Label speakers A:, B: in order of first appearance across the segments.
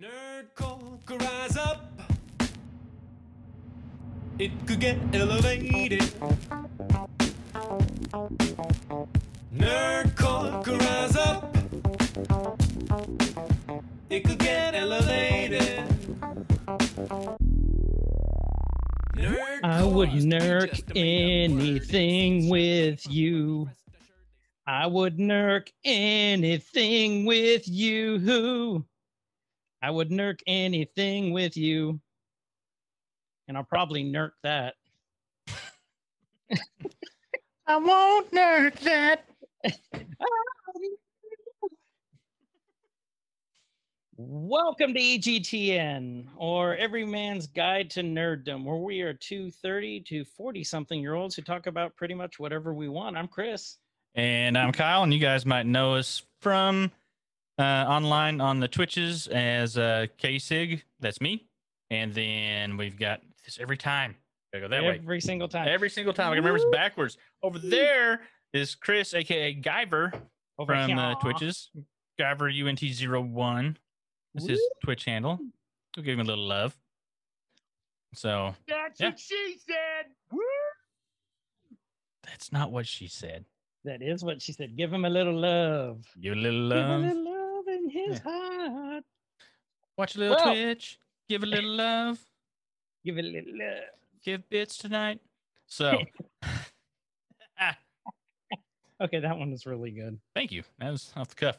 A: Nerd Corker, rise up. It could get elevated. Nerd Corker, rise up. It could get elevated. Nerd
B: I would nerk
A: just a made-up word.
B: anything with you. I would nerk anything with you. I would nerk anything with you. And I'll probably nerk that. I won't nerk that. Welcome to EGTN, or Every Man's Guide to Nerddom, where we are two 30 to 40 something year olds who talk about pretty much whatever we want. I'm Chris.
C: And I'm Kyle, and you guys might know us from uh, online on the Twitches as uh, Sig. That's me. And then we've got this every time. Gotta go that way.
B: Every single time.
C: Every single time. I can remember it's backwards. Over there is Chris, aka Guyver,
B: Over
C: from uh. Twitches. Guyver UNT01. That's his Twitch handle. We'll give him a little love. So
B: That's
C: Yeah.
B: what she said.
C: that's not what she said.
B: That is what she said. Give him a little love.
C: Give a little
B: Give a
C: love.
B: Little love in his heart.
C: Watch a little
B: Well-
C: Twitch. Give a little love.
B: Give a little love.
C: give bits tonight. So,
B: Okay, that one was really good.
C: thank you. That was off the cuff.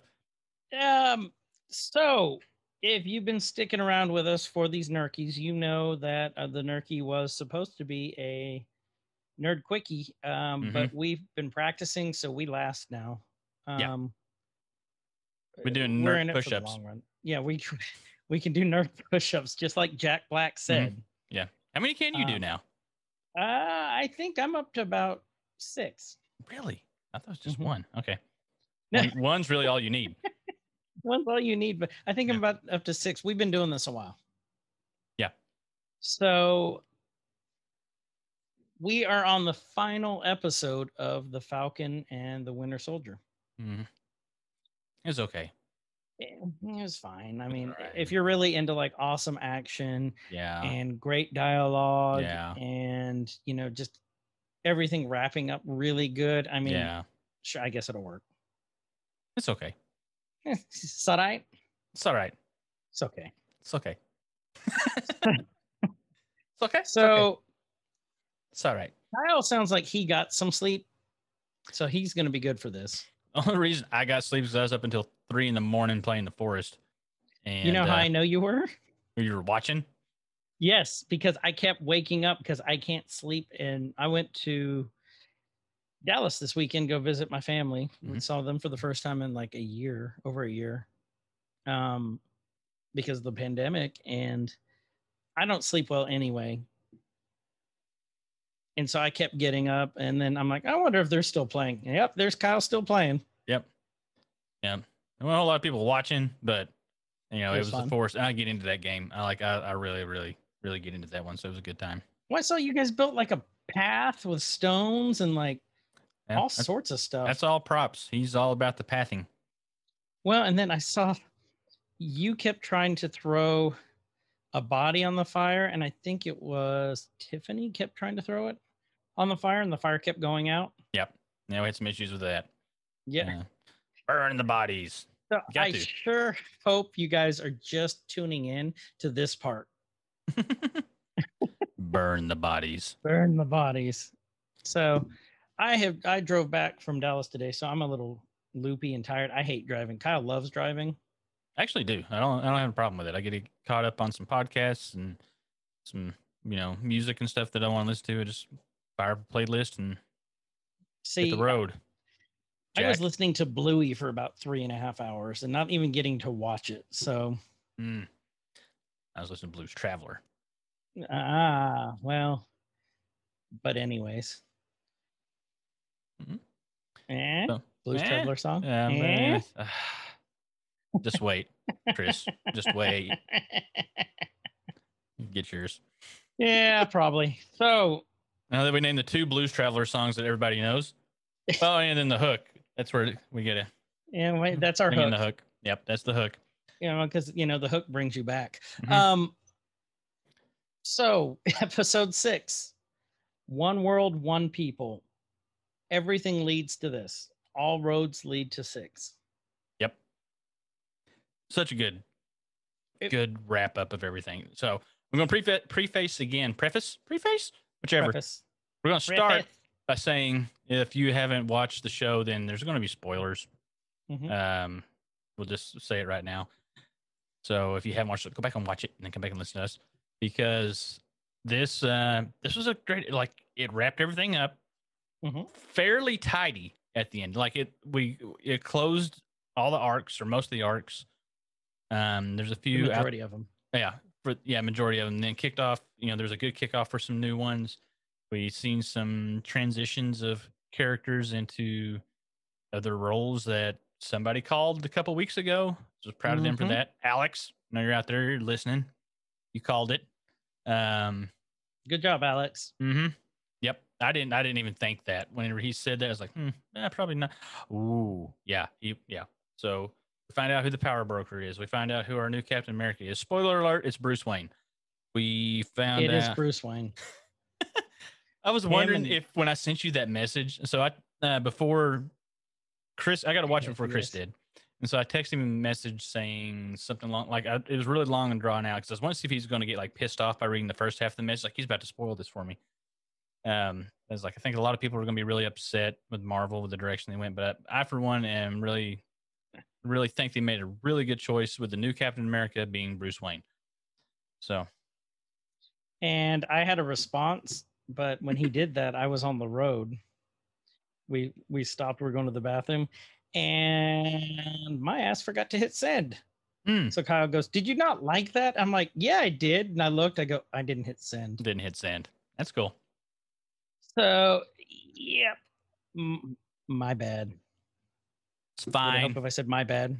B: Um, so if you've been sticking around with us for these nerkies, you know that uh, the nerky was supposed to be a nerd quickie, um,
C: Mm-hmm.
B: but we've been practicing, so we last now.
C: Yeah.
B: Um,
C: We're doing
B: we're
C: nerd
B: in it for the
C: push-ups.
B: Yeah, we we can do nerd push-ups just like Jack Black said. Yeah.
C: How many can you do
B: Um,
C: now?
B: Uh, I think I'm up to about six.
C: Really? I thought it was just
B: Mhm.
C: one. Okay.
B: No.
C: One- one's really all you need.
B: One's all you need, but I think I'm about up to six. We've been doing this a while.
C: Yeah.
B: So we are on the final episode of the Falcon and the Winter Soldier.
C: Mhm. It's okay.
B: It was fine. I mean,
C: alright.
B: if you're really into like awesome action
C: Yeah.
B: and great dialogue
C: Yeah.
B: and you know just everything wrapping up really good, I mean,
C: yeah.
B: sure, I guess it'll work.
C: It's okay.
B: it's all right.
C: It's all right.
B: It's okay.
C: It's okay. it's okay. It's okay.
B: So.
C: it's all right.
B: Kyle sounds like he got some sleep, so he's going to be good for this.
C: Only reason I got sleep is I was up until three in the morning playing the forest. And
B: you know how
C: uh,
B: I know you were?
C: you were watching?
B: Yes, because I kept waking up because I can't sleep, and I went to Dallas this weekend go visit my family. and
C: Mhm.
B: saw them for the first time in like a year, over a year, um, because of the pandemic, and I don't sleep well anyway. And so I kept getting up, and then I'm like, I wonder if they're still playing. Yep, there's Kyle still playing.
C: Yep. Yeah. There weren't a lot of people watching, but you know,
B: It
C: it
B: was
C: was,
B: fun.
C: the Forest. I get into that game. I like I, I really, really, really get into that one. So it was a good time.
B: Well, I saw you guys built like a path with stones and like
C: Yeah,
B: all sorts of stuff.
C: that's all props. He's all about the pathing.
B: Well, and then I saw you kept trying to throw a body on the fire, and I think it was Tiffany kept trying to throw it on the fire, and the fire kept going out.
C: Yep. Yeah, we had some issues with that.
B: Yeah.
C: Yeah. Burn the bodies.
B: So I
C: to.
B: sure hope you guys are just tuning in to this part.
C: Burn the bodies.
B: Burn the bodies. So I have I drove back from Dallas today, so I'm a little loopy and tired. I hate driving. Kyle loves driving.
C: I actually do. I don't. I don't have a problem with it. I get caught up on some podcasts and some, you know, music and stuff that I want to listen to. I just fire up a playlist and
B: See,
C: hit the road.
B: I was listening to Bluey for about three and a half hours and not even getting to watch it. So,
C: Mm. I was listening to Blues Traveler.
B: ah, well, but anyways.
C: Mhm.
B: Eh?
C: So,
B: Blues
C: eh,
B: Traveler song?
C: Yeah,
B: Eh?
C: Just wait, Chris. Just wait. Get yours.
B: yeah, probably. So,
C: Now that we named the two Blues Traveler songs that everybody knows. Oh, and then the hook. That's where we get it.
B: Yeah, wait, that's our hook.
C: the hook. Yep, that's the hook.
B: you know, because you know the hook brings you back.
C: Mhm.
B: Um. So episode six, one world, one people. Everything leads to this. All roads lead to six.
C: Such a good,
B: It-
C: good wrap up of everything. So we're going to preface, preface again, preface, preface, whichever.
B: Preface.
C: We're going to start
B: Preface.
C: by saying if you haven't watched the show, then there's going to be spoilers.
B: Mhm.
C: Um, we'll just say it right now. So if you haven't watched it, go back and watch it, and then come back and listen to us because this uh, this was a great like it wrapped everything up
B: Mhm.
C: fairly tidy at the end. Like it we it closed all the arcs or most of the arcs. Um, there's a
B: The
C: few out
B: majority of them.
C: yeah, for yeah, majority of them. Then kicked off, you know, there's a good kickoff for some new ones. We've seen some transitions of characters into other roles that somebody called a couple weeks ago. So proud of them for
B: Mhm.
C: that. Alex, I know you're out there, you're listening. You called it. Um,
B: Good job, Alex.
C: mm-hmm. Yep. I didn't I didn't even think that. Whenever he said that, I was like, hmm, eh, probably not. Ooh, yeah, he, yeah. So find out who the power broker is. We find out who our new Captain America is. Spoiler alert, it's Bruce Wayne. We found
B: It is
C: out.
B: Bruce Wayne.
C: I was wondering
B: and-
C: if when I sent you that message, so I uh, before Chris, I got to watch
B: Yes,
C: before Chris did, and so I texted him a message saying something long, like I, it was really long and drawn out because I was wanting to see if he's going to get like pissed off by reading the first half of the message, like he's about to spoil this for me. Um, I was like, I think a lot of people are going to be really upset with Marvel with the direction they went, but I, for one, am really, really think they made a really good choice with the new Captain America being Bruce Wayne. So
B: And I had a response, but when he did that, I was on the road. We we stopped. We are going to the bathroom, and my ass forgot to hit send.
C: Hmm.
B: So Kyle goes, "Did you not like that?" I'm like, "Yeah, I did." And I looked. I go, "I didn't hit send."
C: didn't hit send. That's cool.
B: So, yep, M- my bad.
C: It's
B: Would it help
C: fine.
B: if I said my bad.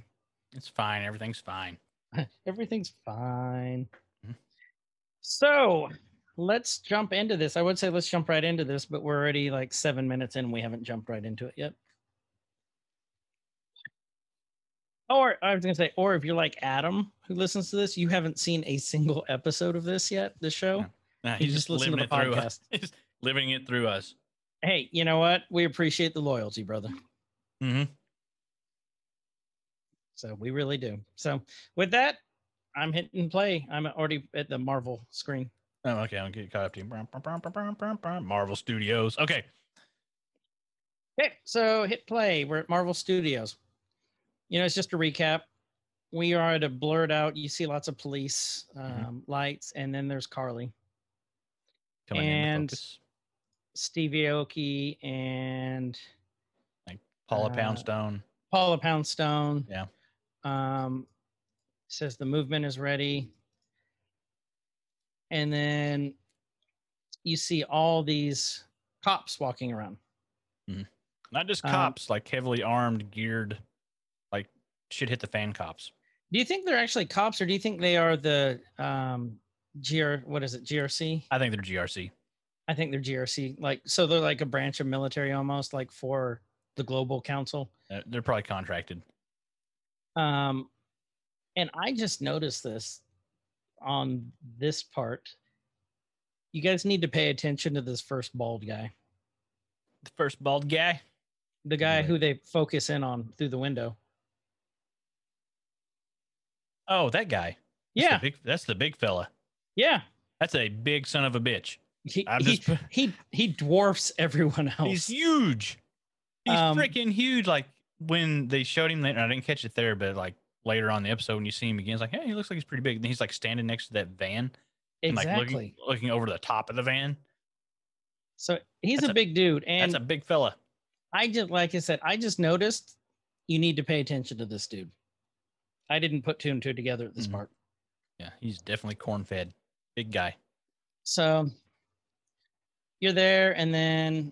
C: It's fine. Everything's fine.
B: Everything's fine.
C: Mhm.
B: So let's jump into this. I would say let's jump right into this, but we're already like seven minutes in. We haven't jumped right into it yet. Or I was gonna say, or if you're like Adam who listens to this, you haven't seen a single episode of this yet, this show.
C: Nah,
B: You
C: he's
B: just
C: just
B: listen to the
C: through. He's living it through us.
B: Hey, you know what? We appreciate the loyalty, brother.
C: hmm
B: So we really do. So with that, I'm hitting play. I'm already at the Marvel screen.
C: Oh, okay. I'll get caught up to you. Marvel Studios. Okay.
B: Okay, so hit play. We're at Marvel Studios. You know, it's just a recap. We are at a blurred out. You see lots of police um,
C: Mhm.
B: lights, and then there's Carly,
C: Coming
B: And- Stevie Aoki, and
C: Paula
B: uh,
C: Poundstone.
B: Paula Poundstone.
C: Yeah.
B: Um, says the movement is ready, and then you see all these cops walking around.
C: Not just
B: um,
C: cops, like heavily armed, geared, like should hit the fan cops.
B: Do you think they're actually cops, or do you think they are the um, GR? What is it? GRC?
C: I think they're GRC.
B: I think they're GRC. Like, so they're like a branch of military almost, like for the Global Council.
C: Uh, They're probably contracted.
B: Um, and I just noticed this on this part. You guys need to pay attention to this first bald guy,
C: The first bald guy.
B: the guy
C: Right.
B: who they focus in on through the window.
C: Oh, that guy. That's
B: Yeah,
C: The big, that's the big fella.
B: yeah.
C: That's a big son of a bitch.
B: He
C: I'm
B: he, he he dwarfs everyone else.
C: He's huge. He's
B: Um,
C: freaking huge. Like when they showed him that, and I didn't catch it there, but like later on in the episode, when you see him again, it's like, hey, he looks like he's pretty big. And he's like standing next to that van and like
B: exactly.
C: looking, looking over the top of the van.
B: so he's a
C: a-
B: big dude, and
C: That's a big fella.
B: I just like I said, I just noticed you need to pay attention to this dude. I didn't put two and two together at this
C: Mhm.
B: part.
C: Yeah, he's definitely corn fed. Big guy.
B: So you're there, and then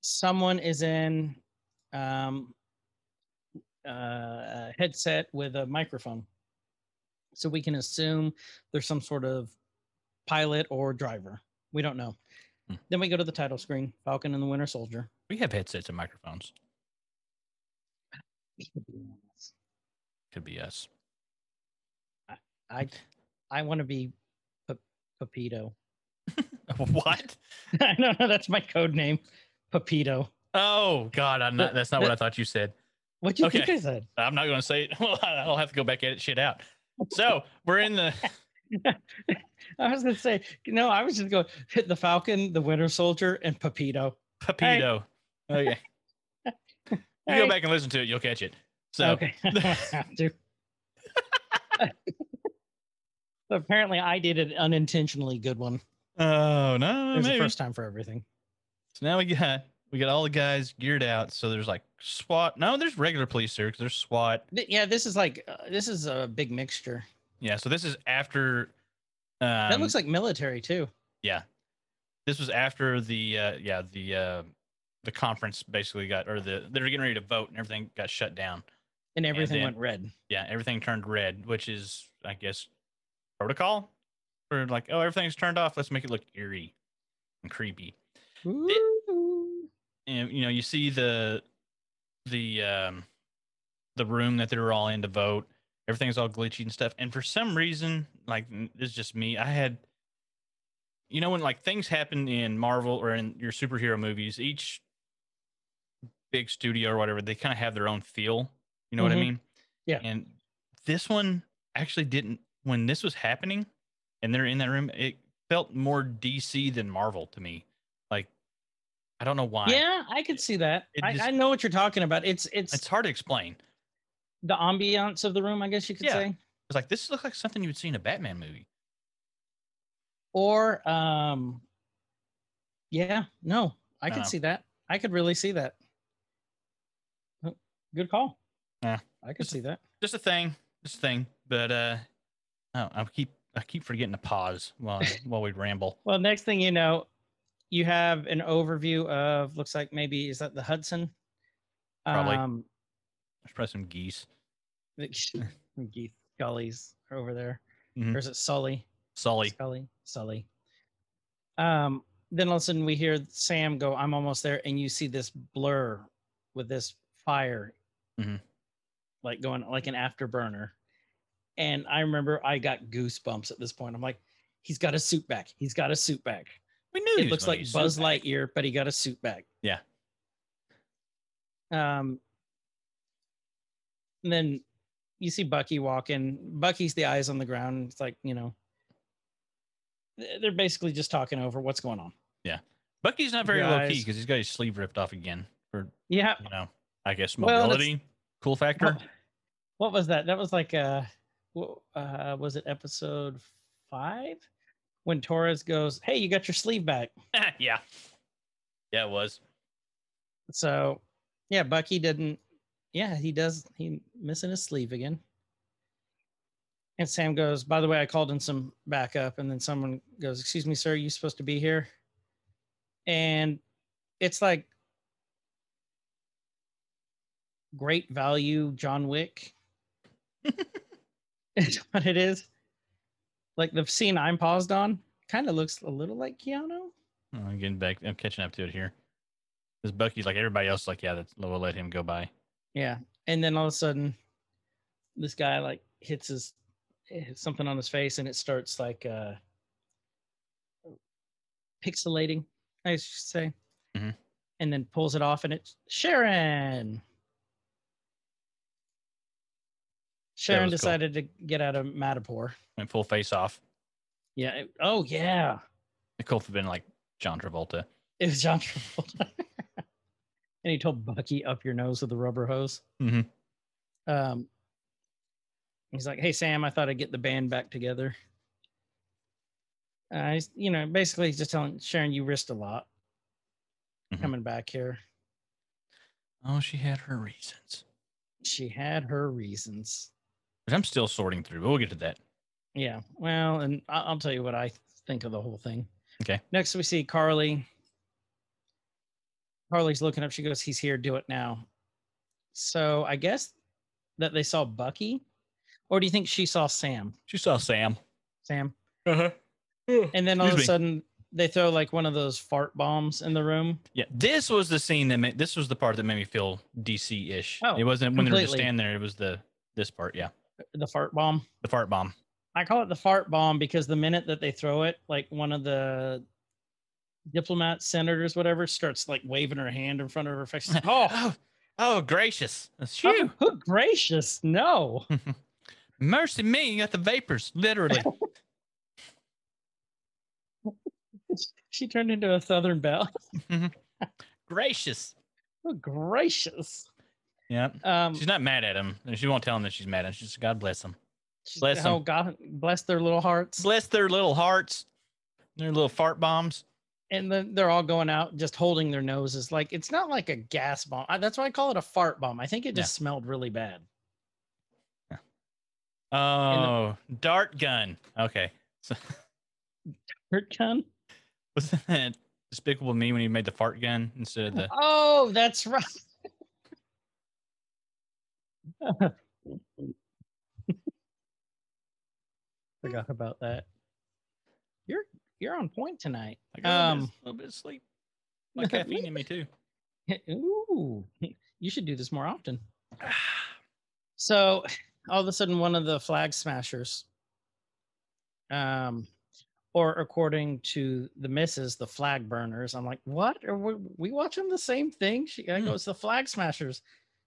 B: someone is in um, uh, a headset with a microphone. So we can assume there's some sort of pilot or driver. We don't know.
C: Hmm.
B: Then we go to the title screen Falcon and the Winter Soldier.
C: We have headsets and microphones. could be us.
B: I I want to be P- Pepito.
C: what?
B: I don't know. That's my code name, Pepito.
C: Oh God, I'm not, that's not what I thought you said.
B: What you think I said?
C: I'm not going to say it. Well, I'll have to go back at it shit out. So we're in the
B: I was gonna say no. I was just going hit the Falcon, the Winter Soldier, and Pepito.
C: Pepito. Okay. You
B: Hey.
C: go back and listen to it, you'll catch it. So
B: okay, I have to. So apparently, I did an unintentionally good one.
C: Oh no,
B: It was
C: maybe.
B: the first time for everything.
C: So now we got we got all the guys geared out. So there's like SWAT. No, there's regular police here because there's SWAT.
B: Yeah, this is like uh, this is a big mixture.
C: Yeah. So this is after. Um,
B: that looks like military too.
C: yeah. This was after the uh, yeah the uh, the conference basically got or the they were getting ready to vote and everything got shut down.
B: And everything
C: then-
B: went red.
C: Yeah, everything turned red, which is I guess protocol for like oh everything's turned off. Let's make it look eerie and creepy.
B: Ooh.
C: And you know you see the the um the room that they were all in to vote. Everything's all glitchy and stuff. And for some reason like this is just me i had you know when like things happen in marvel or in your superhero movies each big studio or whatever they kind of have their own feel. You know what i
B: Mhm.
C: mean?
B: Yeah.
C: and this one actually didn't when this was happening and they're in that room it felt more dc than marvel to me i don't know why
B: Yeah, I could see that. I,
C: just-
B: I know what you're talking about. It's it's,
C: it's hard to explain.
B: the ambiance of the room, I guess you could
C: Yeah.
B: say.
C: It's like this looks like something you would see in a Batman movie.
B: Or um yeah, no, I could
C: No.
B: see that. I could really see that. Good call.
C: Yeah.
B: I could
C: Just-
B: see that.
C: Just a thing, just a thing. But uh, oh, I keep I keep forgetting to pause while while we ramble.
B: Well, next thing you know, you have an overview of looks like maybe is that the Hudson?
C: Probably.
B: Um
C: There's probably some geese.
B: geese Gullies are over there.
C: Mhm.
B: Or is it Sully?
C: Sully.
B: Scully, Sully. Um, then all of a sudden we hear Sam go, I'm almost there, and you see this blur with this fire,
C: Mhm.
B: like going like an afterburner. And I remember I got goosebumps at this point. I'm like, he's got a suit back. He's got a suit back.
C: We knew he
B: It looks like Buzz. Lightyear, but he got a suit back.
C: Yeah.
B: Um, and then you see Bucky walking. Bucky's the eyes on the ground. It's like, you know, they're basically just talking over what's going on.
C: Yeah, Bucky's not very low key because he's got his sleeve ripped off again for
B: Yeah.
C: you know I guess
B: Well, that's-
C: mobility, cool factor.
B: What, what was that? That was like uh wha- uh was it episode 5 when Torres goes, "Hey, you got your sleeve back."
C: yeah, yeah, it was.
B: So, yeah, Bucky didn't yeah, he does he missing his sleeve again. And Sam goes, "By the way, I called in some backup." And then someone goes, "Excuse me, sir, you supposed to be here?" And it's like great value John Wick. is what it is. Like the scene I'm paused on kind of looks a little like Keanu.
C: Oh, I'm getting back. I'm catching up to it here. This Bucky's like everybody else. Like yeah, that's, we'll let him go by.
B: Yeah. And then all of a sudden, this guy like hits his hits something on his face and it starts like uh pixelating, I should say.
C: Mhm.
B: And then pulls it off and it's Sharon. Sharon
C: was cool.
B: decided to get out of Madripoor.
C: Went full face off.
B: Yeah. it- oh yeah.
C: It could have been like John Travolta.
B: It was John Travolta. and he told Bucky up your nose with the rubber hose.
C: Mhm.
B: Um, he's like, "Hey Sam, I thought I'd get the band back together." Uh, he's, you know, basically he's just telling Sharon, "You risked a lot
C: Mhm.
B: coming back here."
C: Oh, she had her reasons.
B: She had her reasons.
C: But I'm still sorting through. But we'll get to that.
B: Yeah. Well, and I- I'll tell you what I think of the whole thing.
C: Okay.
B: Next, we see Carly. Carly's looking up. She goes, "He's here. Do it now." So I guess that they saw Bucky, or do you think she saw Sam?
C: She saw Sam.
B: Sam.
C: Uh-huh.
B: And then all of a
C: Excuse me.
B: sudden, they throw like one of those fart bombs in the room.
C: Yeah, this was the scene that made this was the part that made me feel DC ish.
B: Oh,
C: it wasn't when they were just standing there. It was the This part, yeah.
B: The fart bomb.
C: The fart bomb.
B: I call it the fart bomb because the minute that they throw it, like one of the diplomats, senators, whatever, starts like waving her hand in front of her face. Oh,
C: oh, oh, gracious. That's
B: oh, oh, gracious. No.
C: Mercy me, you got the vapors, literally.
B: she turned into a Southern Belle. Mm-hmm.
C: gracious.
B: Oh, gracious.
C: Yeah.
B: Um,
C: She's not mad at him. She won't tell him that she's mad at him. She's just, God bless them. bless
B: oh,
C: 'em.
B: God, bless their little hearts.
C: Bless their little hearts, their little fart bombs.
B: and then they're all going out just holding their noses. Like it's not like a gas bomb. I- That's why I call it a fart bomb. I think it
C: Yeah.
B: just smelled really bad.
C: Oh, dart gun. Okay. So,
B: Hurt gun.
C: wasn't that Despicable Me when he made the fart gun instead of the.
B: Oh, that's right. Forgot about that. You're you're on point tonight.
C: I got a little,
B: Um,
C: bit, a little bit of sleep. My caffeine in me too.
B: Ooh, you should do this more often. So all of a sudden, one of the flag smashers, um, or according to the missus, the flag burners. I'm like, what? Are we, we watching the same thing? She I
C: Hmm.
B: goes, the flag smashers.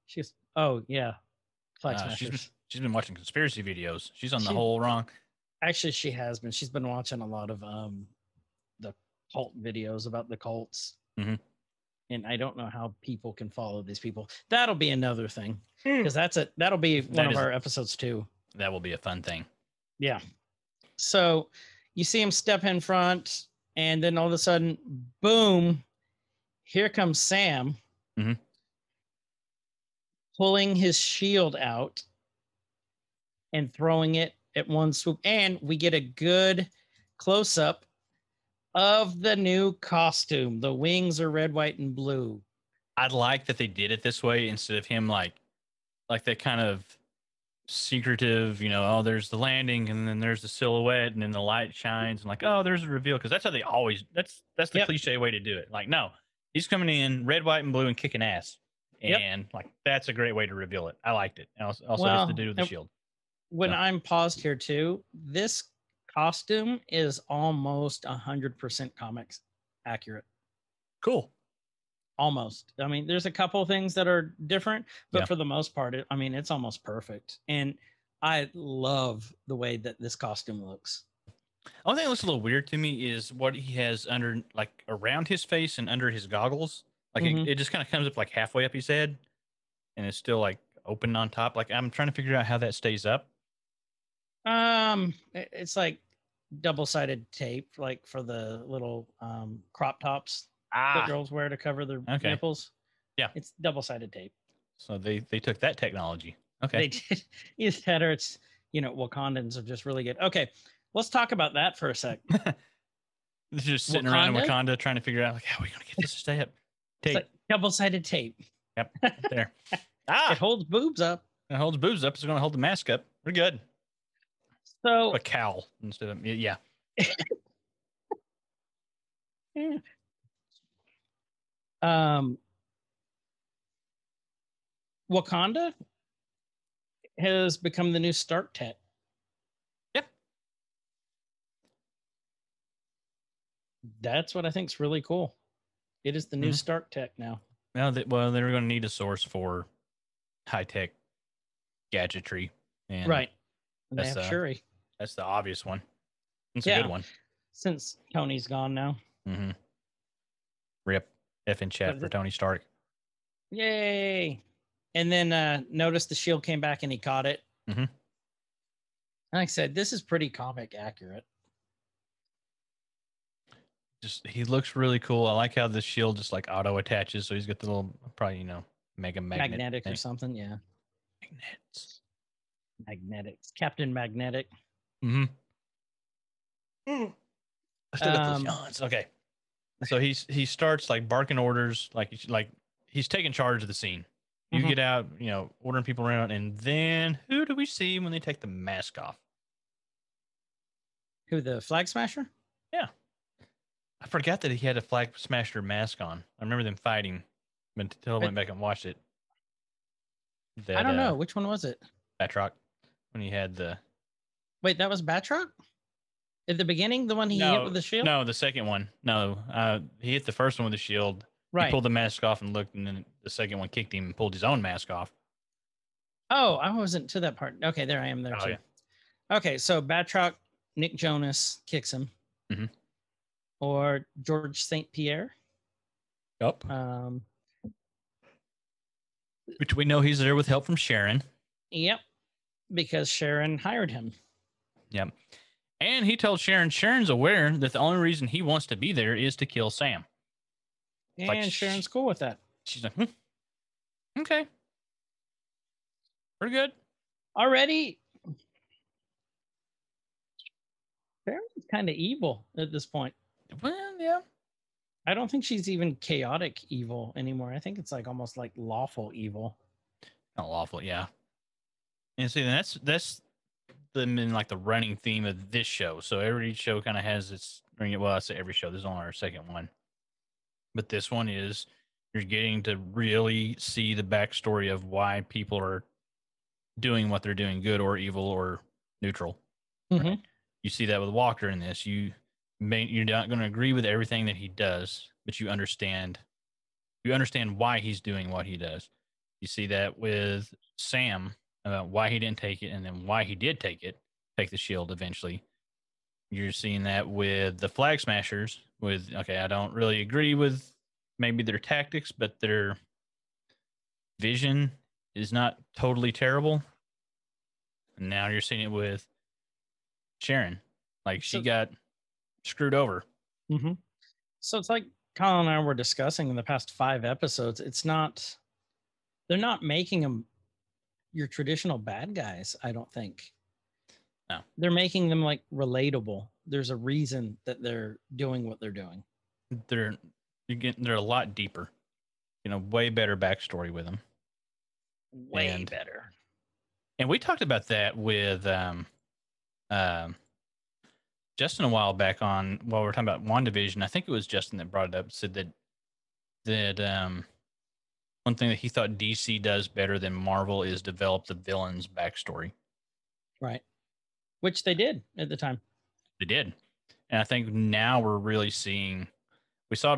B: She goes, oh yeah, flag
C: Uh, she's, been, she's been watching conspiracy videos. She's on the
B: She-
C: whole wrong.
B: Actually, she has been. She's been watching a lot of um, the cult videos about the cults.
C: Mhm.
B: And I don't know how people can follow these people. That'll be another thing
C: Hmm.
B: because that's it. That'll be one
C: That
B: of
C: is-
B: our episodes too.
C: That will be a fun thing.
B: Yeah. So you see him step in front, and then all of a sudden, boom, here comes Sam
C: Mhm.
B: Pulling his shield out and throwing it at one swoop. And we get a good close up of the new costume. The wings are red, white, and blue.
C: I'd like that they did it this way instead of him like, like that kind of secretive, you know, oh, there's the landing and then there's the silhouette and then the light shines and like, oh, there's a reveal. Cause that's how they always, that's, that's the
B: Yep.
C: cliche way to do it. Like, no, he's coming in red, white, and blue and kicking ass.
B: Yep.
C: And like, that's a great way to reveal it. I liked it. Also, also
B: Well,
C: it's the dude with the shield.
B: when
C: Yeah.
B: I'm paused here too, this costume is almost a hundred percent comics accurate.
C: Cool.
B: Almost. I mean, there's a couple things that are different, but
C: Yeah.
B: for the most part, it, I mean, it's almost perfect. And I love the way that this costume looks.
C: Only thing that looks a little weird to me is what he has under, like around his face and under his goggles. Like
B: Mhm.
C: it, it just kind of comes up like halfway up his head, and it's still like open on top. Like I'm trying to figure out how that stays up.
B: Um, it's like double-sided tape, like for the little um crop tops that
C: Ah,
B: girls wear to cover their
C: Okay.
B: nipples.
C: Yeah.
B: it's double-sided tape.
C: so they they took that technology. Okay.
B: They did. Either that or it's, you know, Wakandans are just really good. Okay, let's talk about that for a sec.
C: Just sitting around in
B: Wakanda?
C: Wakanda trying to figure out like how are we gonna get this to stay up. Tape
B: like double-sided tape.
C: Yep, there. ah.
B: It holds boobs up.
C: it holds boobs up. It's gonna hold the mask up. We're good.
B: So
C: A cowl instead of yeah.
B: eh. um Wakanda has become the new Stark Tech.
C: Yep.
B: That's what I think is really cool. It is the new
C: Mhm.
B: Stark Tech now.
C: Now that well, they're gonna need a source for high tech gadgetry. And
B: right. And they
C: that's,
B: have
C: uh,
B: Shuri
C: That's the obvious one. It's a good one.
B: since Tony's gone now.
C: Mm-hmm. Rip. F in chat for Tony Stark.
B: Yay. And then uh notice the shield came back and he caught it.
C: Mhm.
B: Like I said, this is pretty comic accurate.
C: Just he looks really cool. I like how the shield just like auto attaches. So he's got the little probably, you know, mega magnet.
B: Magnetic or something. Yeah.
C: Magnets.
B: Magnetics. Captain Magnetic.
C: Mm-hmm. I still got those
B: Um,
C: yawns. Okay. So he's he starts like barking orders, like he's like he's taking charge of the scene. You
B: Mhm.
C: get out, you know, ordering people around, and then who do we see when they take the mask off?
B: Who the flag smasher?
C: I forgot that he had a flag smasher mask on. I remember them fighting, but until I went back and watched it.
B: I don't
C: uh,
B: know. Which one was it?
C: Batroc when he had the
B: Wait, that was Batroc? At the beginning, the one he hit with the shield?
C: No, the second one. No, uh, he hit the first one with the shield.
B: right.
C: He pulled the mask off and looked, and then the second one kicked him and pulled his own mask off.
B: Oh, I wasn't to that part. Okay, there I am there
C: Oh,
B: too.
C: yeah.
B: Okay, so Batroc, Nick Jonas kicks him.
C: Mhm.
B: Or George St. Pierre.
C: Yep.
B: Um,
C: Which we know he's there with help from Sharon.
B: yep. Because Sharon hired him.
C: Yep. And he tells Sharon, Sharon's aware that the only reason he wants to be there is to kill Sam.
B: And
C: like
B: Sharon's cool with that.
C: She's like, hmm. okay. Pretty good.
B: Already Sharon's kind of evil at this point.
C: Well, yeah.
B: I don't think she's even chaotic evil anymore. I think it's like almost like lawful evil.
C: Not lawful, yeah. And see, that's that's the in like the running theme of this show. So every show kind of has its. Well, I say every show. This is only our second one, but this one is you're getting to really see the backstory of why people are doing what they're doing, good or evil or neutral.
B: Mhm.
C: You see that with Walker in this. You may you're not going to agree with everything that he does, but you understand. You understand why he's doing what he does. You see that with Sam about why he didn't take it and then why he did take it, take the shield eventually. You're seeing that with the flag smashers with okay, I don't really agree with maybe their tactics, but their vision is not totally terrible. And now you're seeing it with Sharon. Like she
B: So-
C: got screwed over.
B: Mm-hmm. So it's like Colin and I were discussing in the past five episodes. It's not, they're not making them your traditional bad guys. I don't think.
C: No.
B: They're making them like relatable. There's a reason that they're doing what they're doing.
C: They're you get they're a lot deeper. You know, way better backstory with them.
B: Way
C: And-
B: better.
C: And we talked about that with um, um, Justin a while back on while we are talking about WandaVision. I think it was Justin that brought it up, said that that um, one thing that he thought DC does better than Marvel is develop the villain's backstory.
B: Right. Which they did at the time.
C: They did, and I think now we're really seeing. We saw,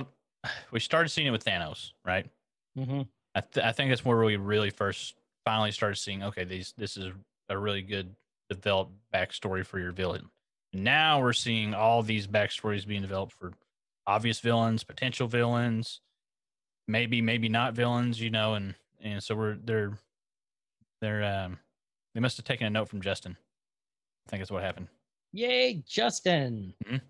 C: we started seeing it with Thanos, right?
B: Mm-hmm.
C: I, th- I think that's where we really first finally started seeing okay these this is a really good developed backstory for your villain now we're seeing all these backstories being developed for obvious villains potential villains maybe maybe not villains you know and and so we're they're they're um they must have taken a note from justin i think that's what happened
B: Yay, Justin.
C: Mhm.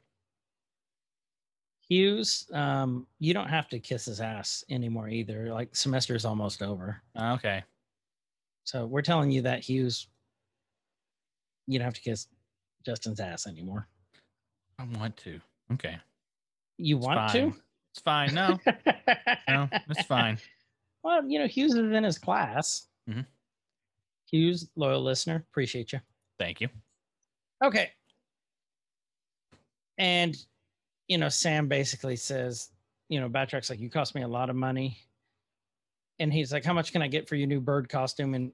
B: Hughes, um, you don't have to kiss his ass anymore either. Like semester's almost over.
C: okay
B: So we're telling you that Hughes, you don't have to kiss Justin's ass anymore.
C: i want to okay
B: You
C: It's
B: want
C: fine. it's fine no no it's fine
B: Well, you know, Hughes is in his class.
C: Mhm.
B: Hughes, loyal listener, appreciate you.
C: thank you
B: Okay. And, you know, Sam basically says, you know, Batroc's like, you cost me a lot of money. And he's like, how much can I get for your new bird costume? And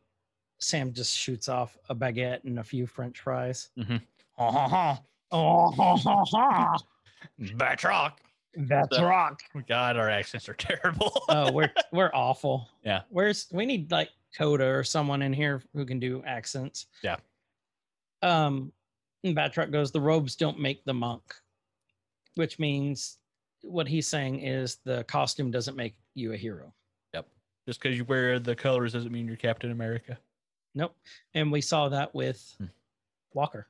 B: Sam just shoots off a baguette and a few French fries.
C: Ha ha ha.
B: Oh,
C: Batroc.
B: that's
C: So-
B: rock.
C: God, our accents are terrible.
B: Oh, we're we're awful.
C: Yeah.
B: Where's we need like Coda or someone in here who can do accents.
C: Yeah.
B: Um, and Batroc goes, the robes don't make the monk, which means what he's saying is the costume doesn't make you a hero. Yep.
C: Just because you wear the colors doesn't mean you're Captain America.
B: Nope. And we saw that with
C: Hmm.
B: Walker.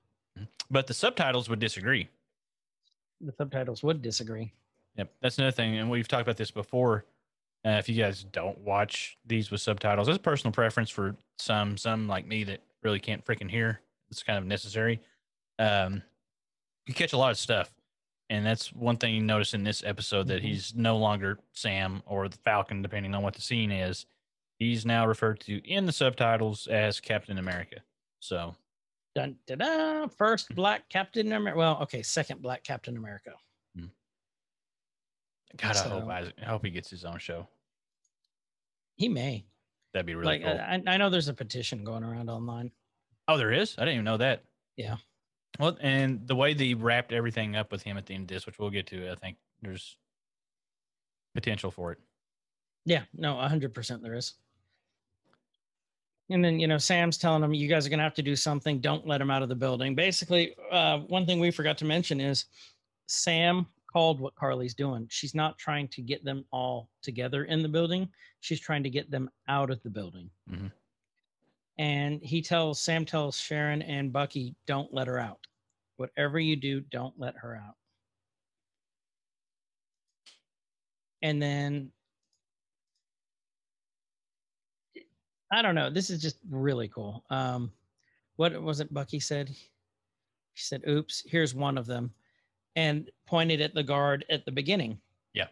C: But the subtitles would disagree.
B: The subtitles would disagree.
C: Yep, that's another thing, and we've talked about this before. Uh, if you guys don't watch these with subtitles, it's a personal preference for some. Some like me that really can't freaking hear. It's kind of necessary. Um, you catch a lot of stuff, and that's one thing you notice in this episode that
B: Mhm.
C: he's no longer Sam or the Falcon, depending on what the scene is. He's now referred to in the subtitles as Captain America. So
B: Dun, da, da, first black Captain America. Well, okay, second black Captain America. Hmm.
C: God, I hope
B: So-
C: Isaac, I hope he gets his own show.
B: He may.
C: That'd be really
B: like
C: cool.
B: I, I know there's a petition going around online.
C: oh, there is. I didn't even know that.
B: Yeah.
C: Well, and the way they wrapped everything up with him at the end of this, which we'll get to, I think there's potential for it.
B: Yeah, no, hundred percent there is. And then you know Sam's telling them "You guys are gonna have to do something. Don't let him out of the building." Basically, uh, one thing we forgot to mention is Sam called what Carly's doing. She's not trying to get them all together in the building. She's trying to get them out of the building.
C: Mhm.
B: And he tells Sam tells Sharon and Bucky, "Don't let her out. Whatever you do, don't let her out." And then I don't know. This is just really cool. Um, what was it Bucky said? He said, "Oops, here's one of them," and pointed at the guard at the beginning.
C: Yeah,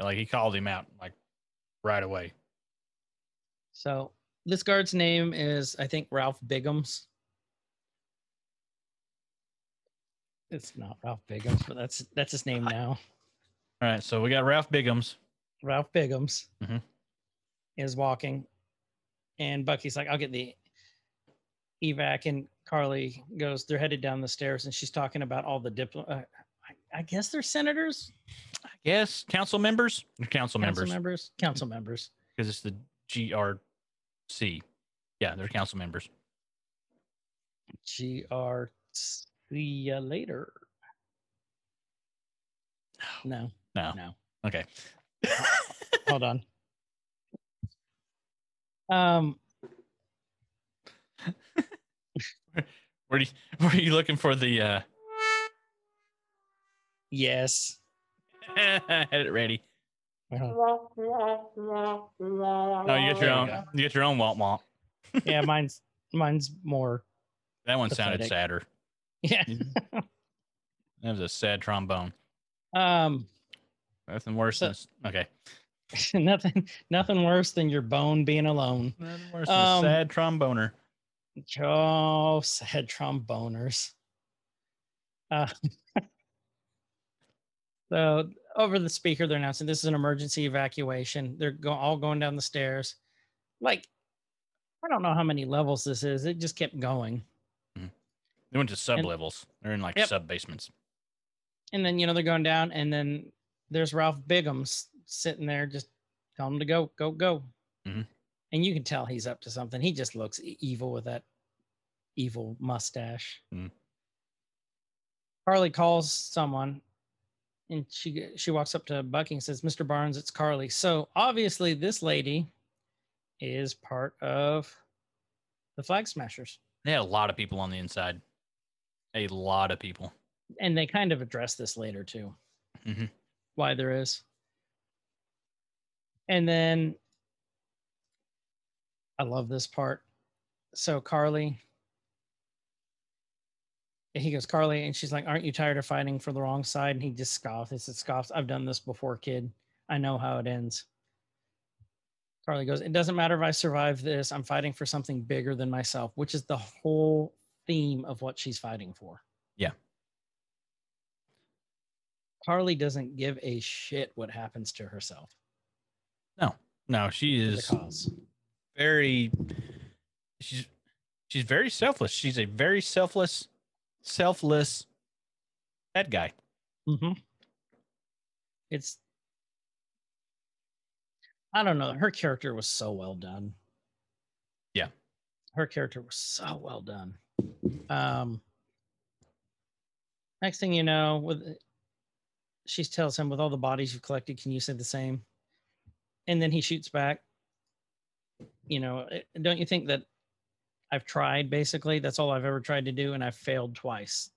C: like he called him out like right away.
B: So this guard's name is, I think, Ralph Biggums. It's not Ralph Biggums, but that's that's his name now.
C: All right, so we got Ralph Biggums.
B: Ralph Biggums
C: Mhm.
B: is walking, and Bucky's like, "I'll get the evac," and Carly goes, "They're headed down the stairs," and she's talking about all the diplo. Uh, I, I guess they're senators,
C: I guess council members, council,
B: council
C: members,
B: members, council members.
C: because it's the GRC. Yeah, they're council members.
B: GRC ya later. No,
C: No,
B: no.
C: okay.
B: Hold on. Um,
C: were you were you looking for the? uh
B: yes.
C: I had it ready. No, you get your own.
B: go.
C: You get your own womp womp.
B: yeah, mine's mine's more.
C: That one sounded sadder.
B: Yeah.
C: That was a sad trombone.
B: Um,
C: Nothing worse
B: So-
C: than okay.
B: nothing nothing worse than your bone being alone.
C: Nothing worse than
B: Um,
C: a sad tromboner.
B: Oh, sad tromboners. Uh, so over the speaker, they're announcing this is an emergency evacuation. They're go- all going down the stairs. Like, I don't know how many levels this is. It just kept going.
C: They went to sub levels. They're in like
B: Yep.
C: sub basements.
B: And then, you know, they're going down, and then there's Ralph Biggums sitting there just telling him to go, go, go.
C: Mhm.
B: And you can tell he's up to something. He just looks evil with that evil mustache.
C: Mhm.
B: Carly calls someone and she she walks up to Bucky and says, Mr. Barnes, it's Carly. So obviously this lady is part of the Flag Smashers.
C: They had a lot of people on the inside. A lot of people.
B: And they kind of address this later too.
C: Mhm.
B: Why there is. And then I love this part. So Carly, he goes, Carly, and she's like, Aren't you tired of fighting for the wrong side? And he just scoffs. He said, Scoffs, I've done this before, kid. I know how it ends. Carly goes, It doesn't matter if I survive this. I'm fighting for something bigger than myself, which is the whole theme of what she's fighting for.
C: Yeah.
B: Carly doesn't give a shit what happens to herself.
C: No,
B: no, she
C: is very she's she's very selfless. She's a very selfless, selfless bad guy.
B: Mm-hmm. It's I don't know. Her character was so well done.
C: Yeah.
B: Her character was so well done. Um next thing you know, with she tells him with all the bodies you've collected, can you say the same? And then he shoots back. You know, eh, don't you think that I've tried basically? That's all I've ever tried to do, and I've failed twice.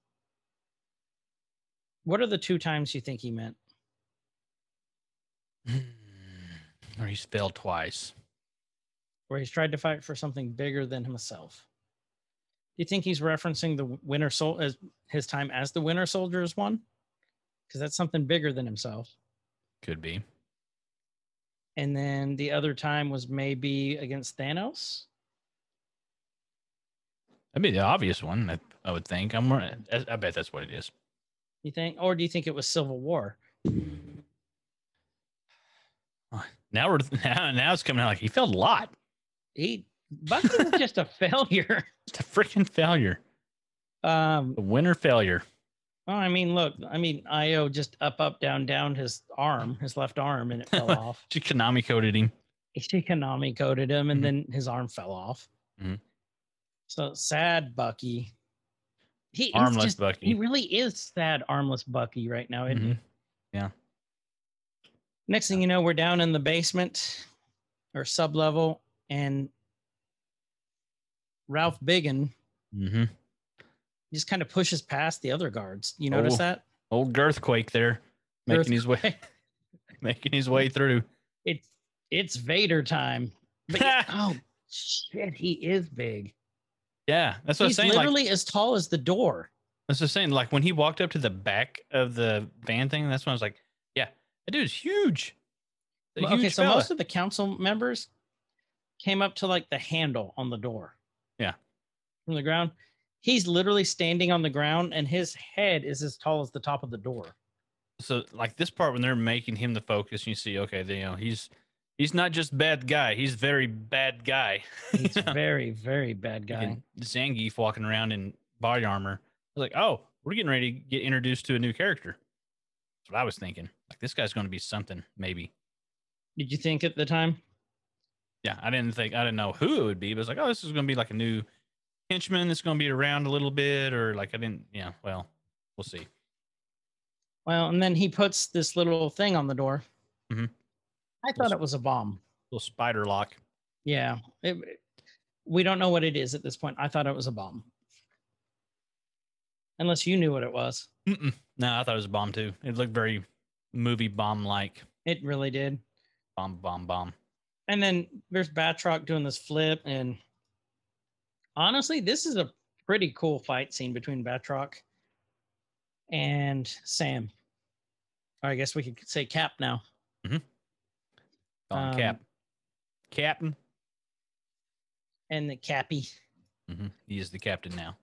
B: What are the two times you think he meant?
C: or he's failed twice.
B: where he's tried to fight for something bigger than himself. Do you think he's referencing the Winter Sol as his time as the Winter Soldier as one? Because that's something bigger than himself.
C: Could be.
B: And then the other time was maybe against Thanos.
C: That'd be the obvious one. I, I would think. I'm. I, I bet that's what it is.
B: You think, or do you think it was Civil War?
C: Now we're now, now it's coming out like he failed a lot.
B: he Bucky was just a failure.
C: It's a freaking failure.
B: Um,
C: A winner failure.
B: Well, I mean, look, I mean, Io just up, up, down, down his arm, his left arm, and it fell off.
C: She Konami coded him.
B: She Konami coded him, and
C: Mhm.
B: then his arm fell off.
C: Mhm.
B: So sad, Bucky. He
C: Armless
B: just-
C: Bucky.
B: He really is sad, armless Bucky right now. isn't he?
C: Mhm. Yeah.
B: Next thing you know, we're down in the basement or sub level, and Ralph Biggin Just kind of pushes past the other guards. You oh, notice
C: Oh.
B: that?
C: Old Girthquake there, making his way, making his way through.
B: It's it's Vader time. But oh shit, he is big.
C: Yeah, that's what
B: He's
C: I'm saying. Like,
B: literally as tall as the door.
C: that's what I'm saying. Like when he walked up to the back of the van thing, that's when I was like, "Yeah, that dude's huge."
B: Well, okay, so
C: fella.
B: most of the council members came up to like the handle on the door.
C: Yeah.
B: From the ground. He's literally standing on the ground and his head is as tall as the top of the door.
C: so like this part when they're making him the focus, you see, okay, they, you know, he's he's not just bad guy, he's very bad guy.
B: He's very, very bad guy.
C: And Zangief walking around in body armor. I was like, oh, we're getting ready to get introduced to a new character. That's what I was thinking. Like this guy's going to be something, maybe.
B: Did you think at the time?
C: Yeah, I didn't think I didn't know who it would be, but it's like, oh, this is going to be like a new henchman that's going to be around a little bit, or like I didn't. Yeah, well, we'll see.
B: Well, and then he puts this little thing on the door.
C: Mhm.
B: I thought it was a bomb.
C: Little spider lock.
B: Yeah. it- we don't know what it is at this point. I thought it was a bomb. Unless you knew what it was.
C: Mm-mm. No, I thought it was a bomb too. It looked very movie bomb like.
B: It really did.
C: Bomb, bomb, bomb.
B: And then there's Batroc doing this flip. And honestly, this is a pretty cool fight scene between Batroc and Sam. Or I guess we could say Cap now.
C: On
B: Um,
C: Cap. Captain.
B: And the Cappy.
C: hmm He is the captain now.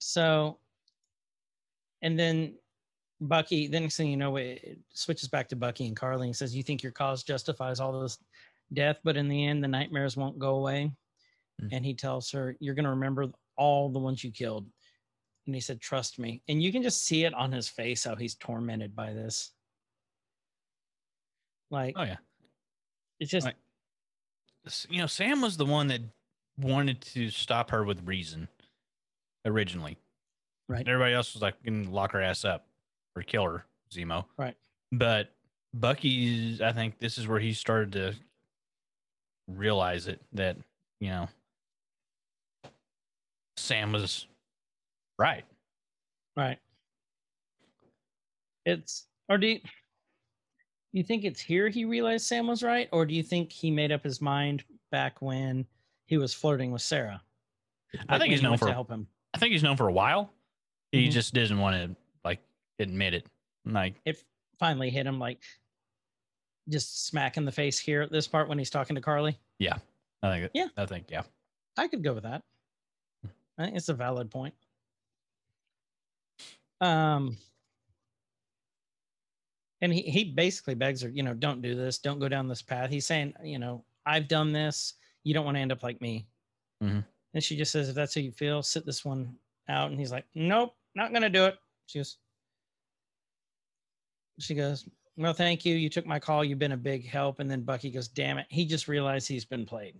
B: So, and then Bucky, the next thing you know, it it switches back to Bucky and Carly and says, You think your cause justifies all this death, but in the end, the nightmares won't go away.
C: Mm.
B: And he tells her, You're going to remember all the ones you killed. And he said, Trust me. And you can just see it on his face how he's tormented by this. Like,
C: Oh yeah.
B: it's just.
C: Like, you know, Sam was the one that wanted to stop her with reason originally.
B: Right.
C: Everybody else was like, "Gonna lock her ass up or kill her." Zemo.
B: Right.
C: But Bucky's, I think this is where he started to realize it that you know Sam was right.
B: Right. It's or do you, you think it's here he realized Sam was right, or do you think he made up his mind back when he was flirting with Sarah?
C: I think
B: when
C: he's
B: he
C: known
B: went to
C: for.
B: help him.
C: I think he's known for a while. He
B: Mhm.
C: just didn't want to like admit it. Like
B: It finally hit him like just smack in the face here at this part when he's talking to Carly. Yeah.
C: I think.
B: Yeah.
C: I think yeah.
B: I could go with that. I think it's a valid point. Um, and he, he basically begs her, you know, don't do this, don't go down this path. He's saying, you know, I've done this. You don't want to end up like me.
C: Mhm.
B: And she just says, if that's how you feel, sit this one out. And he's like, nope, not gonna do it. She goes, she goes, well, thank you. You took my call. You've been a big help. And then Bucky goes, damn it. He just realized he's been played.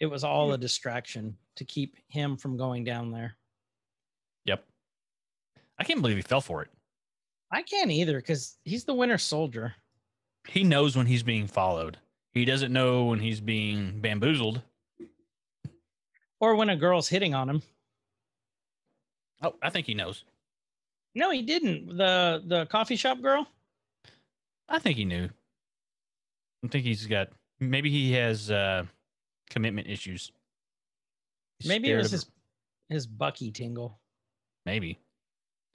B: It was all a distraction to keep him from going down there.
C: Yep. I can't believe he fell for it.
B: I can't either because he's the winter soldier.
C: He knows when he's being followed. He doesn't know when he's being bamboozled.
B: Or when a girl's hitting on him.
C: Oh, I think he knows.
B: No, he didn't. The the coffee shop girl.
C: I think he knew. I think he's got maybe he has uh commitment issues. He's
B: Maybe it was his his Bucky tingle.
C: maybe.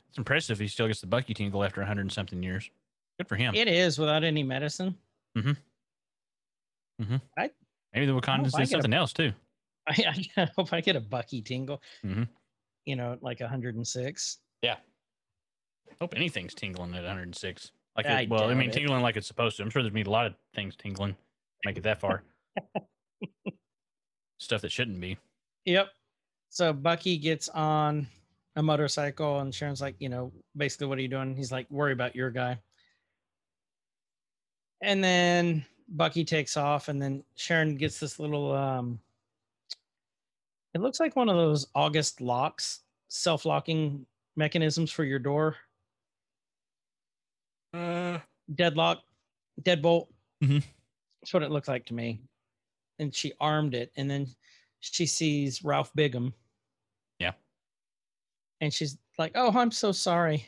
C: It's impressive he still gets the Bucky tingle after 100 and something years. Good for him.
B: It is without any medicine. Mm-hmm. Mm-hmm.
C: I, Maybe the Wakandans did
B: get a-
C: something else too.
B: I, I hope I get a Bucky tingle.
C: Mm-hmm.
B: You know, like 106. Yeah.
C: Hope anything's tingling at 106. Like,
B: I
C: it, well, I mean,
B: it.
C: tingling like it's supposed to. I'm sure there's gonna be a lot of things tingling. Make it that far. Stuff that shouldn't be.
B: Yep. So Bucky gets on a motorcycle, and Sharon's like, you know, basically, what are you doing? He's like, worry about your guy. And then Bucky takes off, and then Sharon gets this little. um It looks like one of those August locks, self-locking mechanisms for your door.
C: Uh,
B: Deadlock, deadbolt.
C: Mhm.
B: That's what it looked like to me. And she armed it, and then she sees Ralph Bigham.
C: Yeah.
B: And she's like, "Oh, I'm so sorry,"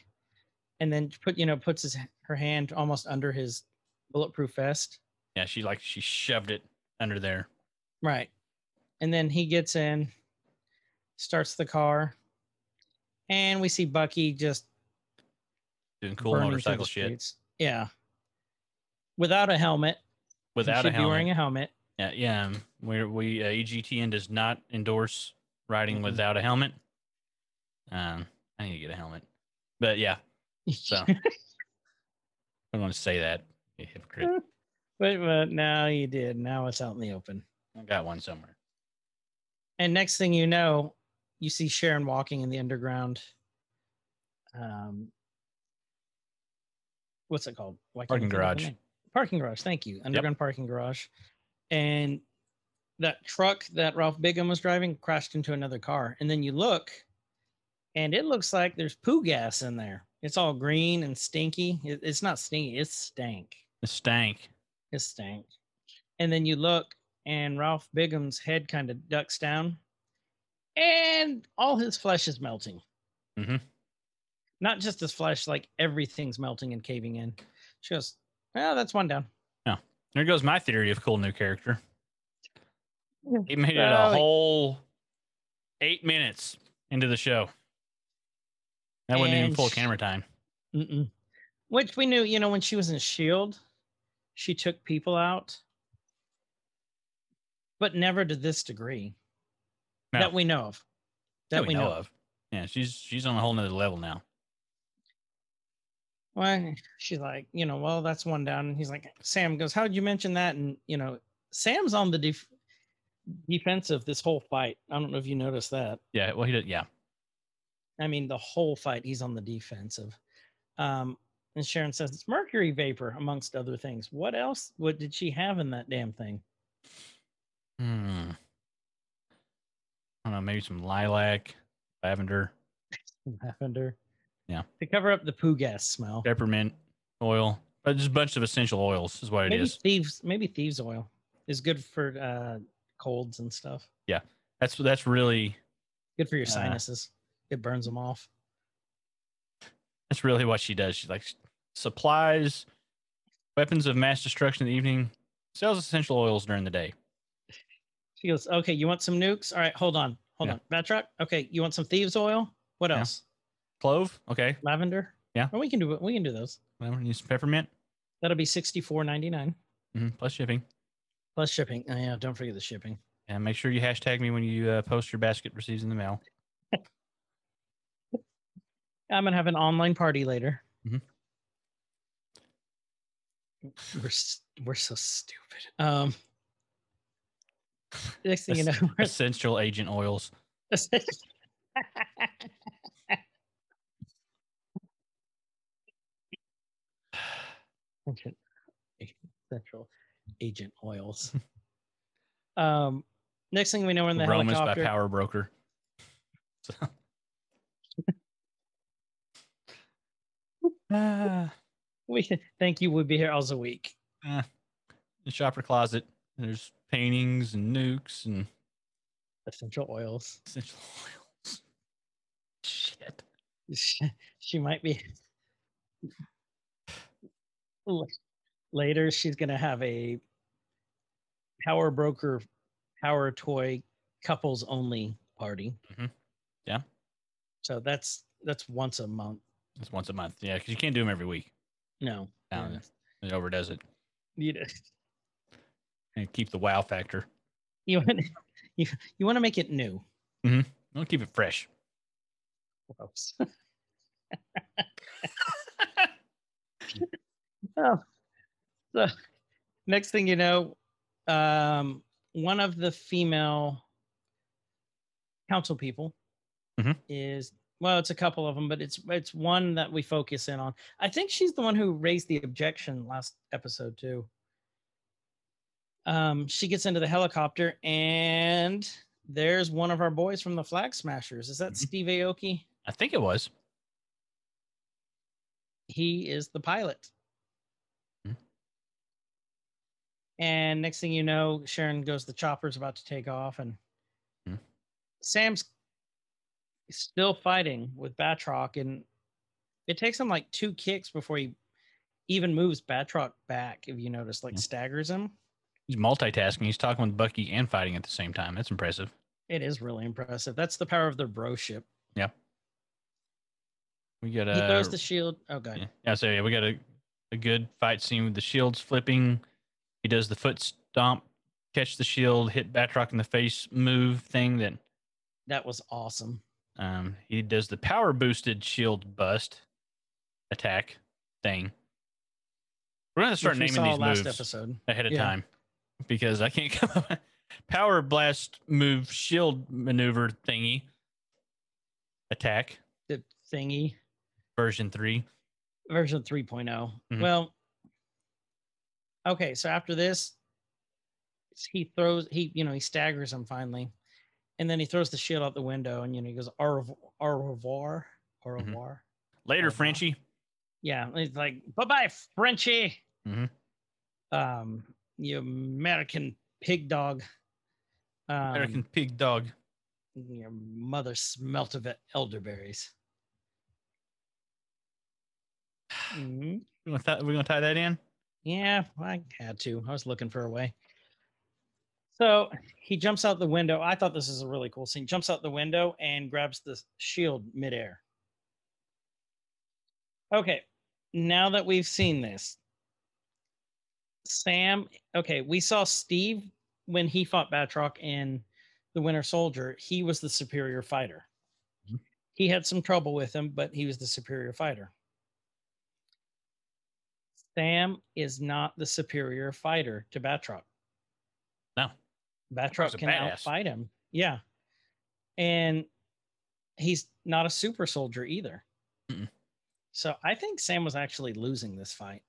B: and then put you know puts his her hand almost under his bulletproof vest.
C: yeah, she like she shoved it under there.
B: Right. And then he gets in, starts the car, and we see Bucky just
C: Doing cool
B: burning through the
C: motorcycle shit
B: streets. Yeah. Without a helmet. He
C: without a
B: should be
C: helmet.
B: wearing a helmet.
C: Yeah, yeah. We we uh, EGTN does not endorse riding
B: Mm-mm.
C: without a helmet. Um, I need to get a helmet, but yeah, So. I don't want to say that. You hypocrite.
B: but, but now you did. Now it's out in the open.
C: I got one somewhere.
B: And next thing you know, you see Sharon walking in the underground. Um, what's it called? Why
C: Parking
B: think of the
C: garage.
B: Parking garage. Thank you. Underground parking garage. And that truck that Ralph Bigham was driving crashed into another car. And then you look, and it looks like there's poo gas in there. It's all green and stinky. It- it's not stinky. It's stank.
C: The stank.
B: It stank. And then you look, and Ralph Bigham's head kind of ducks down, and all his flesh is melting.
C: Mm-hmm.
B: Not just his flesh, like everything's melting and caving in. She goes, Well, that's one down.
C: There goes my theory of cool new character. He made it a whole eight minutes into the show. That wasn't even
B: And
C: full camera time.
B: Mm-mm. Which we knew, you know, when she was in S.H.I.E.L.D., she took people out, but never to this degree
C: No.
B: that we know of. That, we know, of.
C: Yeah, she's she's on a whole nother level now.
B: Well, she's like, you know, well, that's one down. And he's like, Sam goes, How'd you mention that? And, you know, Sam's on the def- defensive this whole fight. I don't know if you noticed that.
C: Yeah, well he did. Yeah,
B: I mean, the whole fight, he's on the defensive. Um, and Sharon says it's mercury vapor, amongst other things. What else? What did she have in that damn thing?
C: Hmm. I don't know, maybe some lilac, lavender,
B: Lavender.
C: Yeah.
B: To cover up the poo gas smell.
C: peppermint oil. But just a bunch of essential oils is what it
B: maybe
C: is.
B: thieves. Maybe thieves oil is good for uh, colds and stuff.
C: Yeah, that's that's really
B: Good for your
C: Uh,
B: sinuses. It burns them off.
C: that's really what she does. She like supplies weapons of mass destruction in the evening, sells essential oils during the day.
B: She goes, okay, you want some nukes? All right, hold on. Hold
C: Yeah.
B: on. Backtrack. Okay, you want some thieves oil? What else?
C: Clove, okay.
B: Lavender?
C: Yeah.
B: Oh, we can do we can do those.
C: Well, use some peppermint
B: That'll be sixty four ninety nine
C: hmm plus shipping.
B: plus shipping. Oh, yeah, don't forget the shipping.
C: And make sure you hashtag me when you uh, post your basket receives in the mail.
B: I'm gonna have an online party later.
C: Mhm.
B: We're we're so stupid. Um, next thing you know,
C: Essential agent oils.
B: Agent, Central Agent Oils. um, next thing we know, we're in the
C: Aromas by. Power Broker. So. Ah,
B: We thank you. We'll be here all the week.
C: the shopper closet. There's paintings and nukes and
B: Essential oils.
C: essential oils. Shit.
B: She, she might be. Later, she's gonna have a power broker, power toy couples only party.
C: Mhm. Yeah.
B: So that's that's once a month.
C: It's once a month. Yeah, because you can't do them every week.
B: No.
C: No,
B: yeah.
C: It overdoes it.
B: You, know,
C: And keep the wow factor.
B: you want you, you want to make it new. Hmm.
C: Don't keep it fresh.
B: Gross. oh, so next thing you know, um, one of the female council people
C: Mhm.
B: is well, it's a couple of them, but it's it's one that we focus in on. I think she's the one who raised the objection last episode too. Um, she gets into the helicopter and there's one of our boys from the Flag Smashers. Is that
C: Mhm.
B: Steve Aoki?
C: I think it was.
B: He is the pilot. And next thing you know, Sharon goes, the chopper's about to take off, and
C: Mhm.
B: Sam's still fighting with Batroc, and it takes him like two kicks before he even moves Batroc back. If you notice, like
C: Yeah.
B: staggers him.
C: He's multitasking. He's talking with Bucky and fighting at the same time. That's impressive.
B: It is really impressive. That's the power of their broship. Yeah.
C: We got a.
B: He throws the shield. Oh god.
C: yeah, yeah, so yeah, we got a, a good fight scene with the shields flipping. He does the foot stomp, catch the shield, hit Batroc in the face move thing that
B: That was awesome.
C: um he does the power boosted shield bust attack thing. We're gonna start naming these
B: last
C: moves
B: episode.
C: ahead of
B: Yeah.
C: time because I can't come up. Power blast move shield maneuver thingy attack
B: The thingy.
C: version three.
B: version 3
C: Mhm.
B: Well, okay, so after this, he throws he you know he staggers him finally, and then he throws the shield out the window, and you know he goes au revoir, au revoir, au
C: Mhm.
B: revoir.
C: Later,
B: Uh-huh.
C: Frenchie.
B: Yeah, he's like bye bye Frenchie.
C: Mhm.
B: Um, you American pig dog. Um,
C: American pig dog.
B: Your mother smelt of it elderberries. Mhm.
C: We gonna, tie, we gonna tie that in?
B: Yeah, I had to. I was looking for a way. So he jumps out the window. I thought this is a really cool scene. Jumps out the window and grabs the shield midair. Okay, now that we've seen this, Sam. Okay, we saw Steve when he fought Batroc in the Winter Soldier. He was the superior fighter.
C: Mhm.
B: He had some trouble with him, but he was the superior fighter. Sam is not the superior fighter to Batroc.
C: No.
B: Batroc can
C: badass.
B: outfight him. Yeah. And he's not a super soldier either.
C: Mm-mm.
B: So I think Sam was actually losing this fight.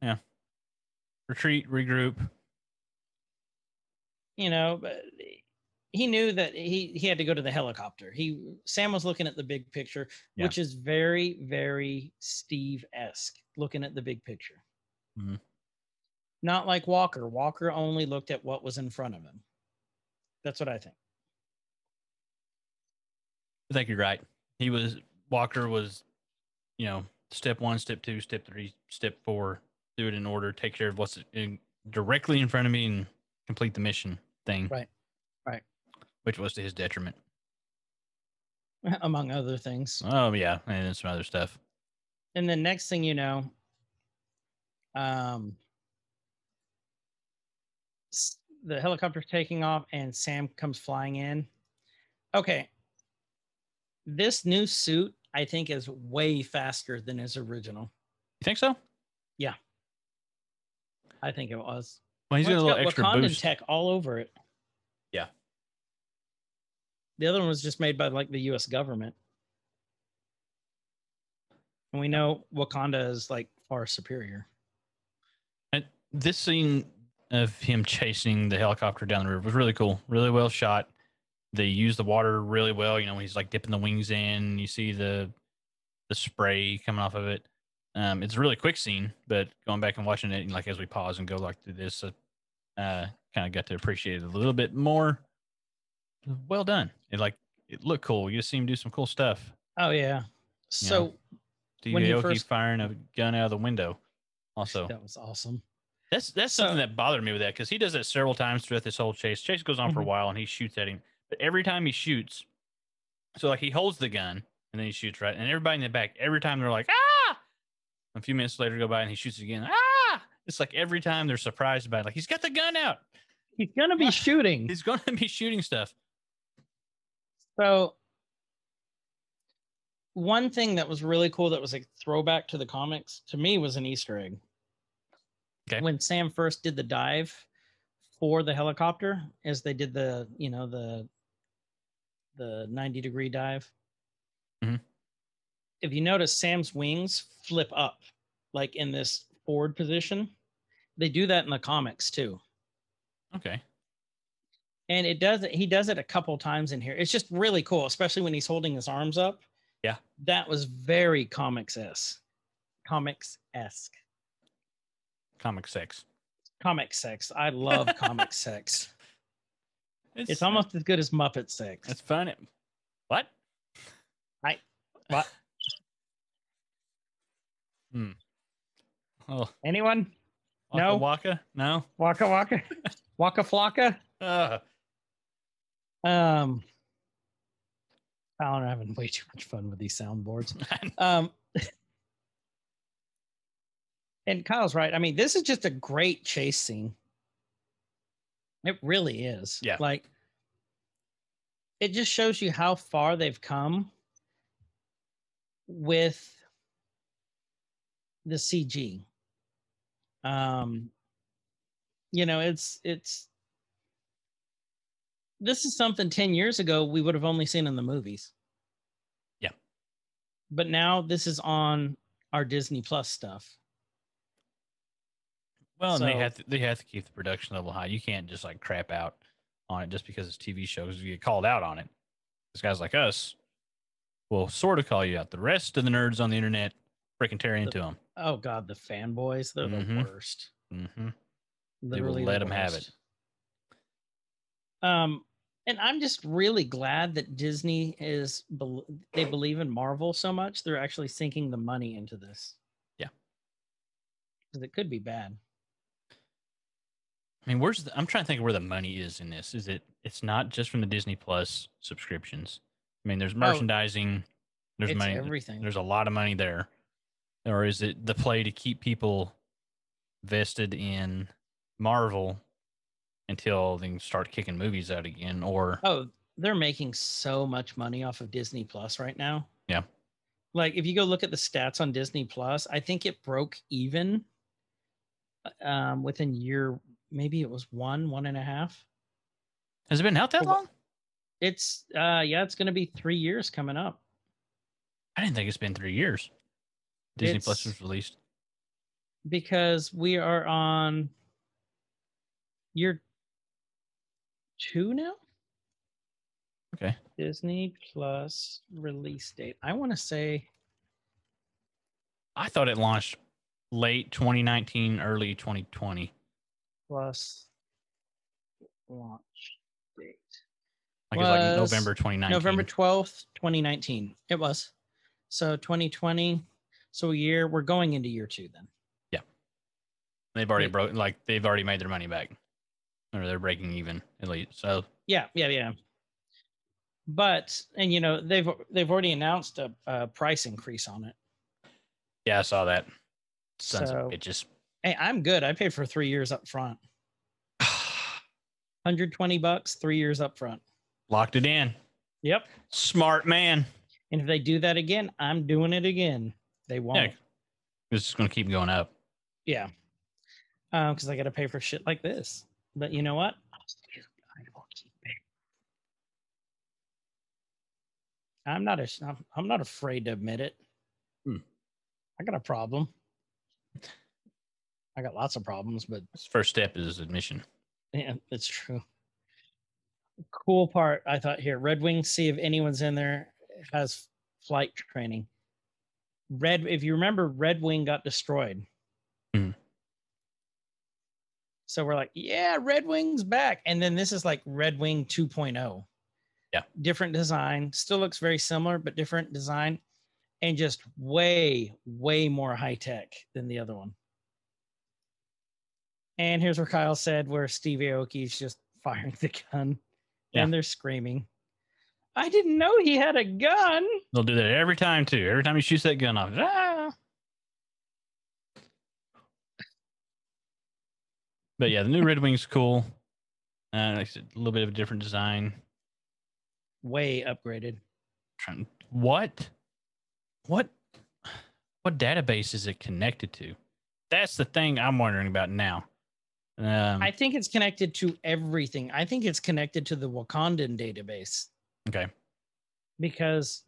B: Yeah.
C: Retreat, regroup.
B: You know, but he knew that he, he had to go to the helicopter. He Sam was looking at the big picture,
C: Yeah.
B: which is very, very Steve esque, looking at the big picture.
C: Mhm.
B: Not like Walker. Walker only looked at what was in front of him. That's what I think.
C: I think you're right. He was Walker was, you know, step one, step two, step three, step four. Do it in order. Take care of what's in, directly in front of me and complete the mission thing.
B: Right.
C: Which was to his detriment.
B: among other things.
C: Oh yeah, and then some other stuff.
B: And the next thing you know, um, the helicopter's taking off and Sam comes flying in. Okay. This new suit, I think, is way faster than his original.
C: You think so?
B: Yeah, I think it was.
C: Well, he's
B: Well,
C: got a little extra
B: Wakandan
C: boost.
B: tech all over it. The other one was just made by like the U.S. government, and we know Wakanda is like far superior.
C: And this scene of him chasing the helicopter down the river was really cool, really well shot. They use the water really well. You know, when he's like dipping the wings in, you see the the spray coming off of it. Um, it's a really quick scene, but going back and watching it, like as we pause and go like through this, uh, uh kind of got to appreciate it a little bit more. Well done. It like it looked cool. You just see him do some cool stuff.
B: Oh yeah. So
C: Steve
B: When he
C: Aoki
B: first-
C: firing a gun out of the window. Also,
B: that was awesome.
C: that's that's
B: So-
C: something that bothered me with that because he does that several times throughout this whole chase. Chase goes on for a
B: Mhm.
C: while and he shoots at him, but every time he shoots, so like he holds the gun and then he shoots right, and everybody in the back, every time they're like ah. A few minutes later, go by and he shoots again. Ah! It's like every time they're surprised by it, like he's got the gun out.
B: He's gonna be shooting.
C: He's going to be shooting stuff.
B: So one thing that was really cool that was a throwback to the comics to me was an Easter egg.
C: Okay.
B: When Sam first did the dive for the helicopter as they did the you know the the 90 degree dive
C: Mhm.
B: if you notice sam's wings flip up like in this forward position they do that in the comics too
C: Okay.
B: And it does it he does it a couple times in here it's just really cool especially when he's holding his arms up
C: Yeah.
B: that was very comics esque comics esque
C: Comic sex.
B: comic sex i love comic sex it's almost as good as muppet sex
C: It's fun. What?
B: I- what?
C: Hmm. Oh,
B: anyone
C: Waka
B: No.
C: Waka? No.
B: waka waka waka flocka
C: Uh,
B: um Alan, I'm having way too much fun with these soundboards. Um, and Kyle's right. I mean, this is just a great chase scene. It really is.
C: Yeah.
B: Like, it just shows you how far they've come with the CG. Um, you know, it's, it's, this is something 10 years ago we would have only seen in the movies.
C: Yeah.
B: But now this is on our Disney Plus stuff.
C: well, and they have to, they have to keep the production level high. You can't just like crap out on it just because it's TV shows. If you get called out on it, these guys like us will sort of call you out. The rest of the nerds on the internet freaking tear into them.
B: Oh God, the fanboys, they're
C: Mhm.
B: the worst.
C: Mm-hmm.
B: Literally
C: let them have
B: it. Um, and I'm just really glad that Disney is they believe in Marvel so much they're actually sinking the money into this.
C: Yeah.
B: because it could be bad.
C: I mean, where's the, I'm trying to think of where the money is in this. Is it? It's not just from the Disney Plus subscriptions. I mean, there's oh. merchandising. there's
B: Oh, it's
C: money.
B: everything.
C: There's a lot of money there. Or is it the play to keep people vested in Marvel until they start kicking movies out again? Or
B: Oh, they're making so much money off of Disney Plus right now.
C: Yeah.
B: Like if you go look at the stats on Disney Plus, I think it broke even uh, um within year maybe it was one, one and a half.
C: has it been out that long?
B: It's uh yeah, it's gonna be three years coming up.
C: I didn't think it's been three years. Disney Plus was released.
B: because we are on year two now.
C: Okay.
B: Disney Plus release date. I want to say
C: I thought it launched late 2019, early 2020.
B: plus launch date.
C: Like it's like
B: Was
C: November 2019.
B: November 12th, 2019. It was. So 2020. So a year. We're going into year two then. Yeah.
C: They've already broke like they've already made their money back. Or they're breaking even at least. So
B: Yeah, yeah, yeah. But and you know they've they've already announced a, a price increase on it.
C: yeah, I saw that. Sons
B: So-
C: of bitches.
B: Hey, I'm good. I paid for three years up front. 120 bucks, three years up front.
C: Locked it in.
B: Yep.
C: Smart man.
B: And if they do that again, I'm doing it again. They won't.
C: Yeah. This is gonna keep going up.
B: Yeah. Um, because I got to pay for shit like this. But you know what? I'll still- I will keep paying. I'm not a, I'm, not afraid to admit it.
C: Hmm.
B: I got a problem. I got lots of problems, but
C: first step is admission.
B: yeah, it's true. Cool part I thought here Red Wing, see if anyone's in there has flight training. Red, if you remember, Red Wing got destroyed.
C: Mhm.
B: So we're like, yeah, Red Wing's back. And then this is like Red Wing 2.0.
C: Yeah.
B: Different design, still looks very similar, but different design, and just way, way more high tech than the other one. And here's where Kyle said where Steve Aoki's just firing the gun
C: Yeah.
B: and they're screaming. I didn't know he had a gun.
C: They'll do that every time too. Every time he shoots that gun off. Ah! But yeah, the new Red Wing's cool. Uh, like said, a little bit of a different design.
B: Way upgraded.
C: Trying- What? What? What database is it connected to? That's the thing I'm wondering about now. Um,
B: I think it's connected to everything. I think it's connected to the Wakandan database
C: okay.
B: because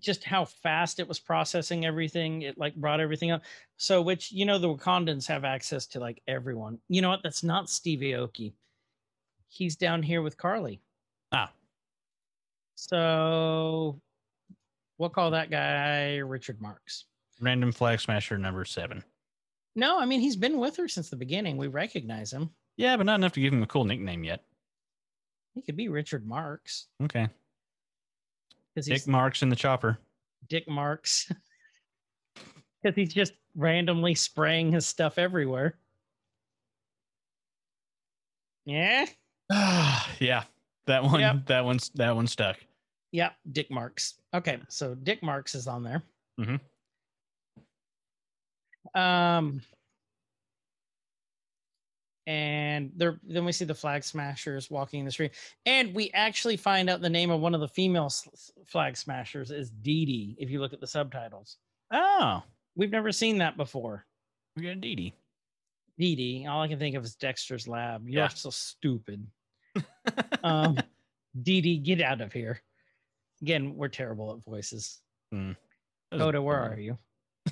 B: just how fast it was processing everything, it like brought everything up. So, which you know, the Wakandans have access to like everyone. You know what? That's not Steve Aoki. He's down here with Carly.
C: Ah.
B: So, we'll call that guy Richard Marks.
C: Random flag smasher number seven.
B: No, I mean he's been with her since the beginning. We recognize him.
C: Yeah, but not enough to give him a cool nickname yet.
B: He could be Richard Marks
C: Okay.
B: Because
C: Dick Marks in the chopper.
B: Dick Marks. Because he's just randomly spraying his stuff everywhere. Yeah.
C: yeah. That one
B: Yep.
C: that one's that one stuck.
B: Yeah. Dick Marks. Okay. So Dick Marks is on there.
C: Mhm.
B: Um, and there, then we see the flag smashers walking in the street, and we actually find out the name of one of the female flag smashers is Dee Dee. If you look at the subtitles,
C: Oh,
B: we've never seen that before.
C: we got Dee Dee.
B: Dee Dee. All I can think of is Dexter's Lab. You're
C: Yeah.
B: so stupid. Um, Dee Dee, get out of here. Again, we're terrible at voices.
C: Was
B: Coda, where are you?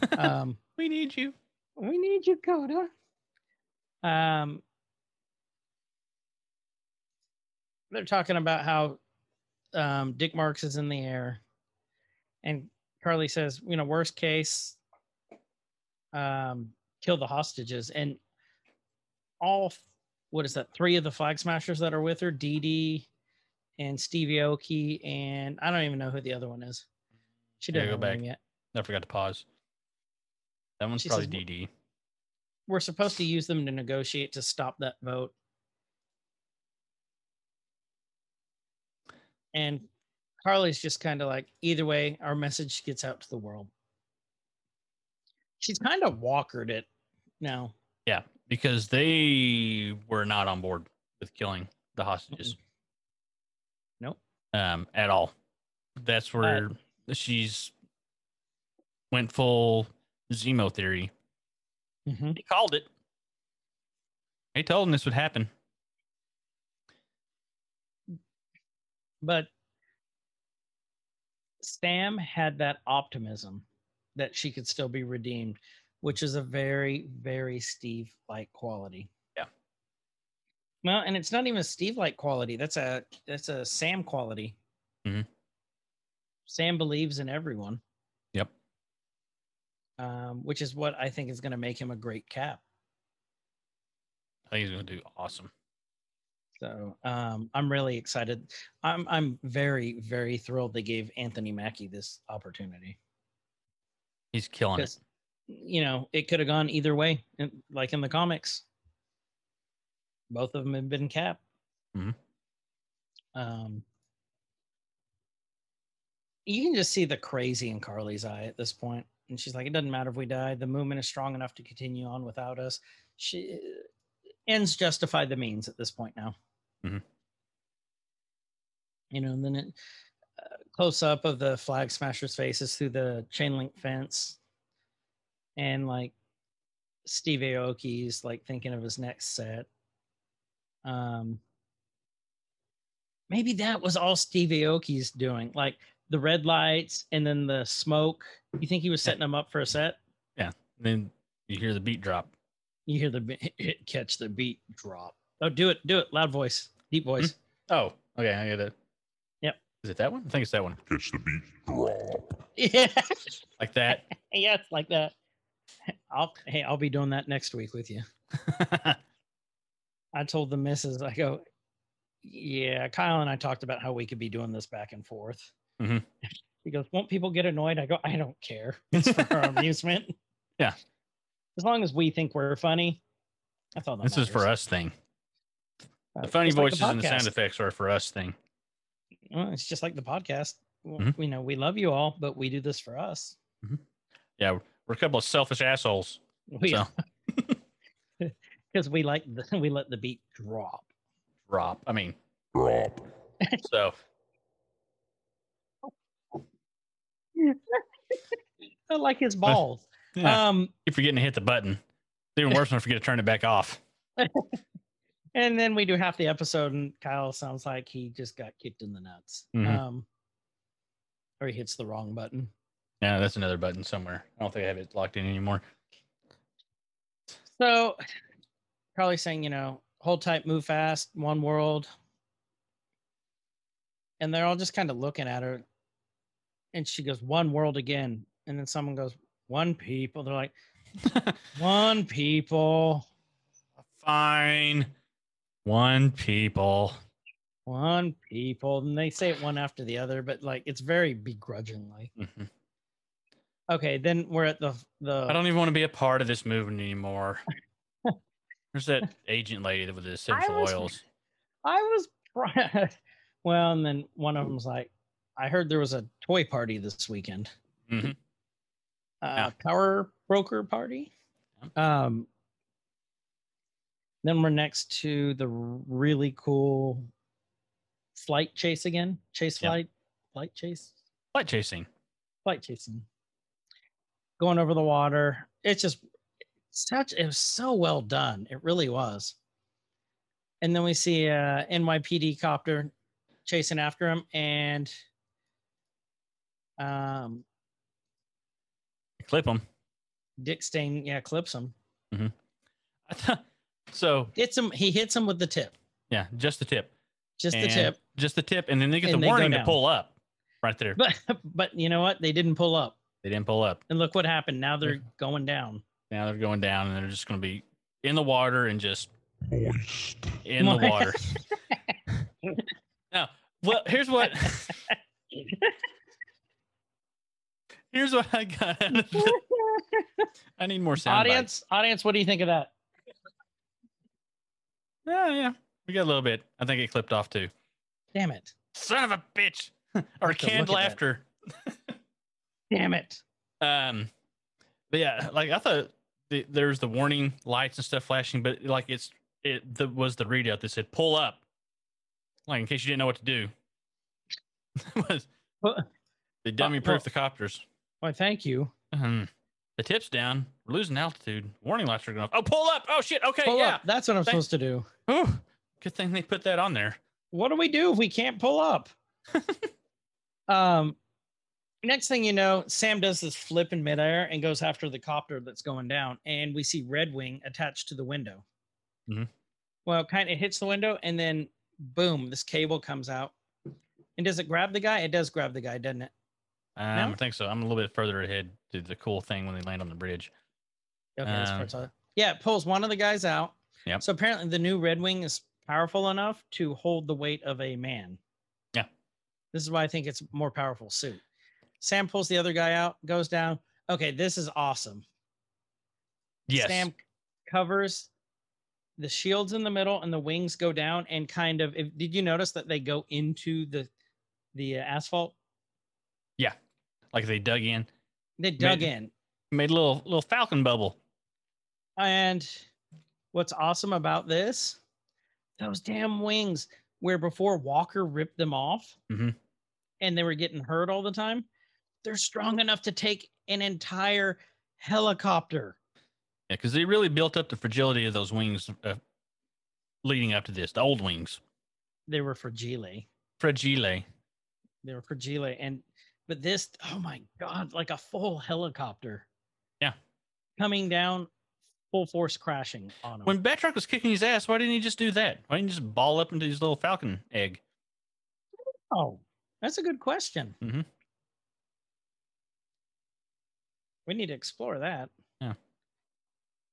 B: Um,
C: We need you.
B: we need you, Coda. Um, they're talking about how um, Dick Marks is in the air, and Carly says, you know, worst case, um, kill the hostages, and all what is that? Three of the flag smashers that are with her, Dee Dee and Stevie Aoki, and I don't even know who the other one is. She didn't
C: go back.
B: yet.
C: I forgot to pause. That one's
B: She
C: probably
B: says,
C: Dee Dee.
B: We're supposed to use them to negotiate to stop that vote. And Carly's just kind of like, either way, our message gets out to the world. She's kind of walkered it now.
C: Yeah, because they were not on board with killing the hostages.
B: Nope.
C: Um, at all. That's where she's went full Zemo theory.
B: Mhm.
C: He called it. He told him this would happen.
B: But Sam had that optimism that she could still be redeemed, which is a very, very Steve like quality.
C: Yeah.
B: Well, and it's not even a Steve like quality. That's a that's a Sam quality.
C: Mhm.
B: Sam believes in everyone. Um, which is what I think is going to make him a great cap.
C: I think he's gonna do awesome.
B: So um, I'm really excited. I'm I'm very very thrilled they gave Anthony Mackie this opportunity.
C: He's killing it.
B: you know it could have gone either way like in the comics both of them have been cap
C: Mhm.
B: um you can just see the crazy in carly's eye at this point and she's like it doesn't matter if we die the movement is strong enough to continue on without us she ends justify the means at this point now
C: Mhm.
B: you know and then it uh, close up of the flag smashers faces through the chain link fence and like Steve Aoki's like thinking of his next set. Um, maybe that was all Steve Aoki's doing, like the red lights and then the smoke. You think he was setting them up for a set? Yeah.
C: And then you hear the beat drop.
B: You hear the be- hit catch the beat drop. Oh, do it, do it, loud voice, deep hmm. voice.
C: Oh, okay. I get it.
B: Yep.
C: Is it that one? I think it's that one.
D: Catch the beat drop.
B: Yeah,
C: Like that.
B: yeah, it's like that. I'll hey, I'll be doing that next week with you. I told the missus, I go, yeah, Kyle and I talked about how we could be doing this back and forth.
C: Mhm.
B: He goes, won't people get annoyed? I go, I don't care. It's for our amusement.
C: Yeah.
B: As long as we think we're funny, that's all that
C: this is for us thing.
B: Uh,
C: The funny
B: just like
C: voices and the sound effects are for us thing.
B: Well, it's just like the podcast. Well,
C: Mhm.
B: You know, we love you all, but we do this for us.
C: Yeah, we're a couple of selfish assholes.
B: We
C: So
B: because we like the, we let the beat drop.
C: drop. I mean,
D: Drop.
C: so
B: I like his balls.
C: yeah,
B: Um,
C: keep forgetting to hit the button. It's even worse when I forget to turn it back off.
B: and then we do half the episode, and Kyle sounds like he just got kicked in the nuts.
C: Mhm.
B: Um, or he hits the wrong button.
C: Yeah, that's another button somewhere. I don't think I have it locked in anymore.
B: So, probably saying, you know, hold tight, move fast, one world. And they're all just kind of looking at her. And she goes, one world again. And then someone goes, one people. They're like, one people,
C: Fine. One people.
B: one people. And they say it one after the other, but like it's very begrudgingly.
C: Mhm.
B: Okay, then we're at the the
C: I don't even want to be a part of this movement anymore. There's that agent lady with the essential
B: was-
C: oils.
B: I was well, and then one of them's like, I heard there was a toy party this weekend.
C: Mhm.
B: Uh, Power broker party. Um, then we're next to the really cool flight chase again. Chase
C: Yeah.
B: flight, flight chase,
C: flight chasing.
B: flight chasing. Going over the water. It's just such. It was so well done. It really was. And then we see a NYPD copter chasing after him, and um,
C: Clip them.
B: Dick Stain, yeah, clips him.
C: I thought, so
B: Hits him. He hits him with the tip,
C: yeah, just the tip.
B: just the tip.
C: Just the tip, and then they get
B: And
C: the
B: they
C: warning to pull up right there.
B: But but you know what? They didn't pull up,
C: They didn't pull up.
B: and look what happened. Now they're going down.
C: Now they're going down, and they're just going to be in the water and just
D: Moist.
C: in the water. now, well, here's what. here's what I got. Out of the, I need more sound. bites.
B: audience, audience, what do you think of that?
C: Yeah, yeah. We got a little bit. I think it clipped off too.
B: Damn it!
C: Son of a bitch. or canned
B: look at that.
C: laughter.
B: Damn it!
C: Um, but yeah, like I thought the, there's the warning lights and stuff flashing, but like it's it the, was the readout that said pull up, like in case you didn't know what to do. was
B: Well-
C: they dummy proof
B: well-
C: the copters?
B: Why, thank you.
C: Um, the tip's down. We're losing altitude. Warning lights are going off. Oh, pull up! Oh shit! Okay,
B: Pull
C: yeah.
B: up. That's what I'm
C: Thank-
B: supposed to do.
C: Whew. Good thing they put that on there.
B: What do we do if we can't pull up? um, next thing you know, Sam does this flip in midair and goes after the copter that's going down, and we see Red Wing attached to the window.
C: Mhm.
B: Well, kind of hits the window, and then boom, this cable comes out. And does it grab the guy? It does grab the guy, doesn't it?
C: Um,
B: No?
C: I think so. I'm a little bit further ahead to the cool thing when they land on the bridge.
B: Okay,
C: Um,
B: yeah, it pulls one of the guys out.
C: Yep.
B: So apparently, the new Red Wing is powerful enough to hold the weight of a man.
C: Yeah.
B: This is why I think it's more powerful suit. Sam pulls the other guy out, goes down. Okay, this is awesome.
C: Yes.
B: Sam covers the shields in the middle, and the wings go down and kind of. If, did you notice that they go into the the uh, asphalt?
C: Like they dug in,
B: They dug
C: Made-
B: in.
C: made a little little falcon bubble.
B: And what's awesome about this, those damn wings, where before Walker ripped them off
C: Mhm.
B: and they were getting hurt all the time, they're strong enough to take an entire helicopter.
C: Yeah, because they really built up the fragility of those wings uh, leading up to this. The old wings,
B: They were fragile.
C: fragile.
B: They were fragile. And, but this, oh my God, like a full helicopter.
C: Yeah.
B: Coming down, full force crashing on them.
C: When Batroc was kicking his ass, why didn't he just do that? Why didn't he just ball up into his little falcon egg?
B: oh, that's a good question.
C: Mhm.
B: We need to explore that.
C: Yeah.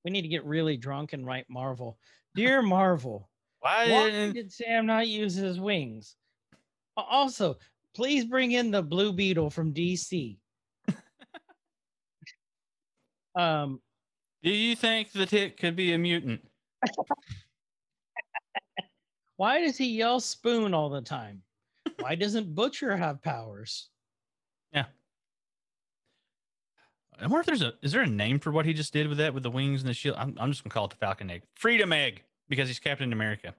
B: We need to get really drunk and write Marvel. Dear Marvel,
C: Why?
B: why
C: didn't-
B: did Sam not use his wings? Also, please bring in the Blue Beetle from DC. um,
C: Do you think the tick could be a mutant?
B: why does he yell spoon all the time? Why doesn't Butcher have powers? Yeah.
C: I wonder if there's a is there a name for what he just did with that with the wings and the shield? I'm, I'm just gonna call it the Falcon Egg, Freedom Egg, because he's Captain America.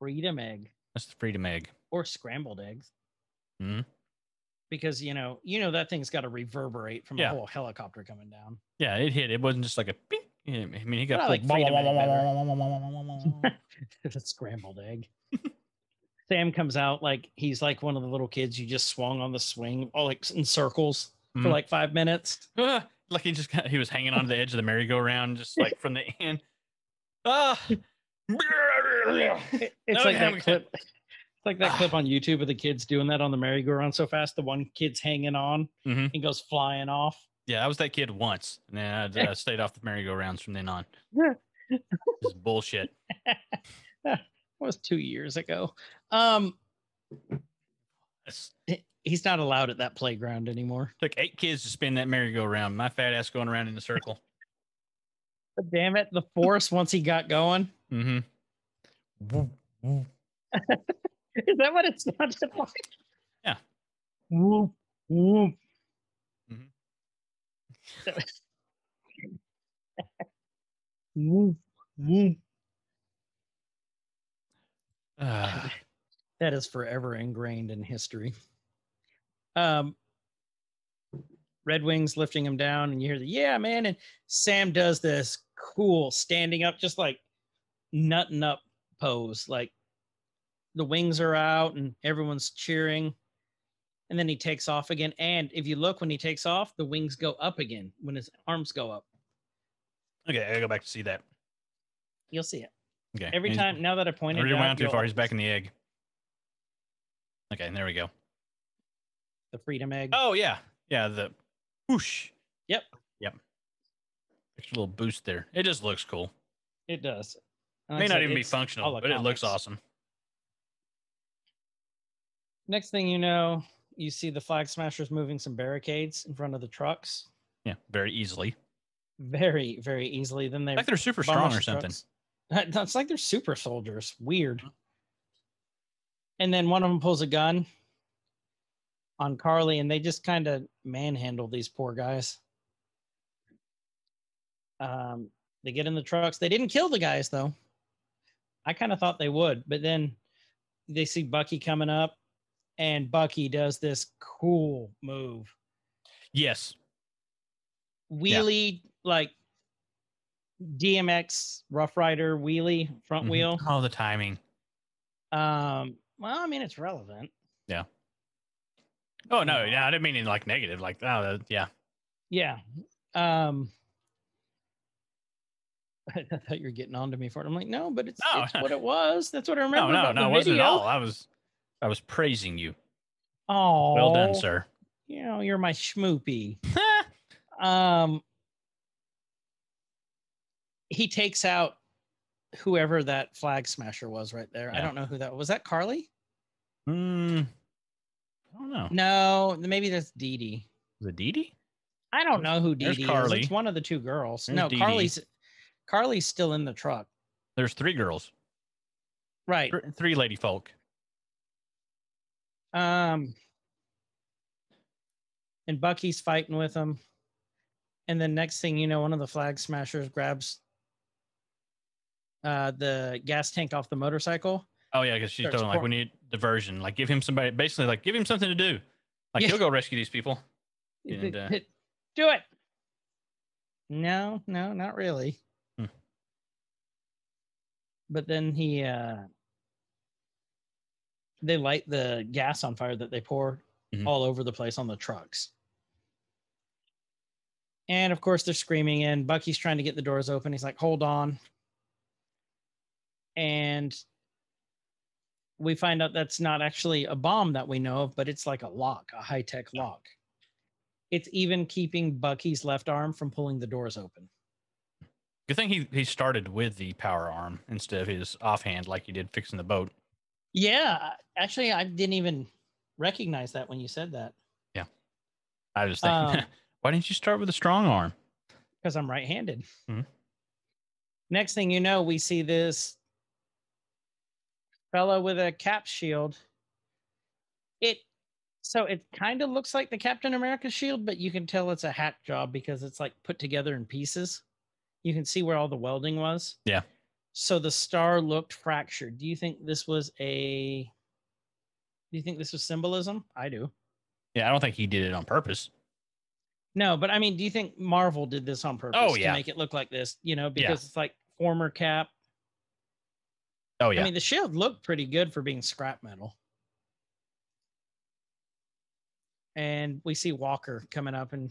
B: Freedom egg
C: That's the Freedom Egg.
B: or scrambled eggs.
C: Mhm.
B: Because you know, you know that thing's got to reverberate from
C: Yeah.
B: a whole helicopter coming down.
C: Yeah, it hit. It wasn't just like a ping. I mean, he got
B: like
C: full-
B: Freedom Egg it's a scrambled egg. Sam comes out like he's like one of the little kids you just swung on the swing, all like in circles for
C: Mhm.
B: like five minutes.
C: Ah, like he just got, he was hanging on the edge of the merry-go-round, just like from the end. Ah.
B: It- it's
C: No,
B: like that clip. It's like that clip on YouTube of the kids doing that on the merry-go-round so fast. The one kid's hanging on
C: Mhm.
B: and goes flying off.
C: Yeah, I was that kid once, and then I, I stayed off the merry-go-rounds from then on. This is bullshit.
B: That was two years ago. Um, he's not allowed at that playground anymore.
C: took eight kids to spin that merry-go-round. My fat ass going around in a circle.
B: But damn it, the force once he got going.
C: Mm-hmm.
B: Is that what it sounded like?
C: Yeah.
B: Whoop, whoop.
C: Mhm.
B: whoop, whoop.
C: Ah,
B: That is forever ingrained in history. Um, Red Wings lifting him down, and you hear the yeah, man. And Sam does this cool standing up, just like nutting up pose. Like the wings are out and everyone's cheering. And then he takes off again. And if you look when he takes off, the wings go up again when his arms go up.
C: okay, I gotta go back to see that.
B: You'll see it.
C: Okay.
B: Every time now that I pointed
C: already went
B: out,
C: too far. He's back in the egg. Okay, there we go.
B: the freedom egg.
C: Oh yeah, yeah. The whoosh.
B: Yep.
C: Yep. Extra little boost there. It just looks cool.
B: It does.
C: May not even be functional, but it looks awesome.
B: Next thing you know, you see the flag smashers moving some barricades in front of the trucks
C: Yeah, very easily.
B: very, very easily. Then they
C: Like they're super strong or something.
B: trucks. It's like they're super soldiers. Weird. And then one of them pulls a gun on Karli, and they just kind of manhandle these poor guys. Um, they get in the trucks. They didn't kill the guys though. I kind of thought they would, but then they see Bucky coming up, and Bucky does this cool move
C: Yes.
B: wheelie like DMX Ruff Ryder wheelie front
C: Mhm.
B: wheel.
C: All the timing.
B: Um, well, I mean it's relevant. Yeah.
C: Oh no, yeah, I didn't mean in like negative. Like, oh, that- yeah.
B: Yeah. Um, I thought you were getting on to me for it. I'm like, no, but it's,
C: No.
B: it's what it was. That's what I remember.
C: no, no,
B: the
C: it wasn't at all. I was, I was praising you.
B: Oh,
C: Well done, sir.
B: You know, you're my schmoopy. um, he takes out whoever that flag smasher was right there. I don't know who that was. That Karli?
C: Hmm. I don't know.
B: No, maybe that's Dee Dee.
C: It Dee Dee?
B: I don't know who Dee Dee is.
C: Karli.
B: It's one of the two girls.
C: There's
B: no,
C: Dee.
B: Karli's Karli's still in the truck.
C: There's three girls,
B: Right.
C: Thr- three lady folk.
B: Um and Bucky's fighting with them. And then next thing you know, one of the flag smashers grabs uh the gas tank off the motorcycle.
C: Oh yeah, because she's telling like we need diversion. Like give him somebody, basically like give him something to do. Like
B: Yeah.
C: he'll go rescue these people. And, uh,
B: Do it. No, no, not really. But then he uh they light the gas on fire that they pour
C: Mhm.
B: all over the place on the trucks. And of course they're screaming and Bucky's trying to get the doors open. He's like, hold on. And we find out that's not actually a bomb that we know of, but it's like a lock, a high-tech lock. It's even keeping Bucky's left arm from pulling the doors open.
C: Good thing he he started with the power arm instead of his offhand like he did fixing the boat.
B: Yeah, actually, I didn't even recognize that when you said that Yeah,
C: I was thinking,
B: Um,
C: why didn't you start with a strong arm?
B: because I'm right-handed.
C: Mhm.
B: Next thing you know, we see this fellow with a cap shield. It so it kind of looks like the Captain America shield, but you can tell it's a hack job because it's like put together in pieces. You can see where all the welding was.
C: Yeah.
B: So the star looked fractured. Do you think this was a do you think this was symbolism? I do.
C: Yeah, I don't think he did it on purpose.
B: No, but I mean, do you think Marvel did this on purpose
C: Oh,
B: to make it look like this? You know, because it's like former Cap.
C: Oh yeah.
B: I mean, the shield looked pretty good for being scrap metal. And we see Walker coming up and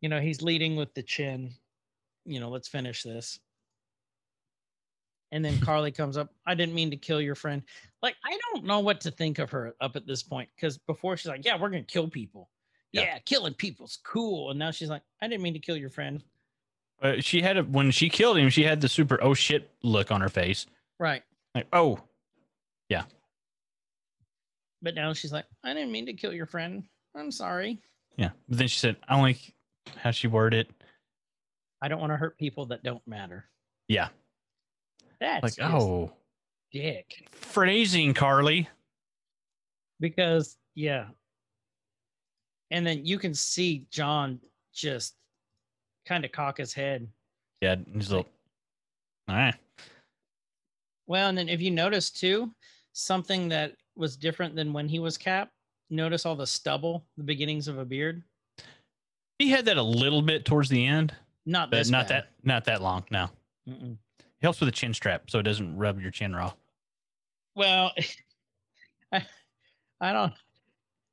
B: you know, he's leading with the chin. You know, let's finish this. And then Karli comes up. I didn't mean to kill your friend. Like, I don't know what to think of her up at this point. Because before she's like, Yeah, we're gonna kill people.
C: Yeah.
B: Yeah. killing people's cool. And now she's like, I didn't mean to kill your friend.
C: Uh, she had a, when she killed him, she had the super oh shit look on her face.
B: Right.
C: Like oh yeah.
B: But now she's like, I didn't mean to kill your friend. I'm sorry.
C: yeah. But then she said, I don't like how she worded it.
B: I don't want to hurt people that don't matter.
C: Yeah.
B: That's
C: Like oh
B: dick.
C: phrasing, Karli.
B: Because yeah. And then you can see John just kind of cock his head.
C: Yeah. He's like. All right.
B: Well, and then if you notice too, something that was different than when he was Cap. Notice all the stubble, the beginnings of a beard.
C: He had that a little bit towards the end,
B: Not this
C: not
B: bad.
C: that not that long. No.
B: Mm-mm.
C: helps with a chin strap so it doesn't rub your chin raw.
B: Well, I, I don't.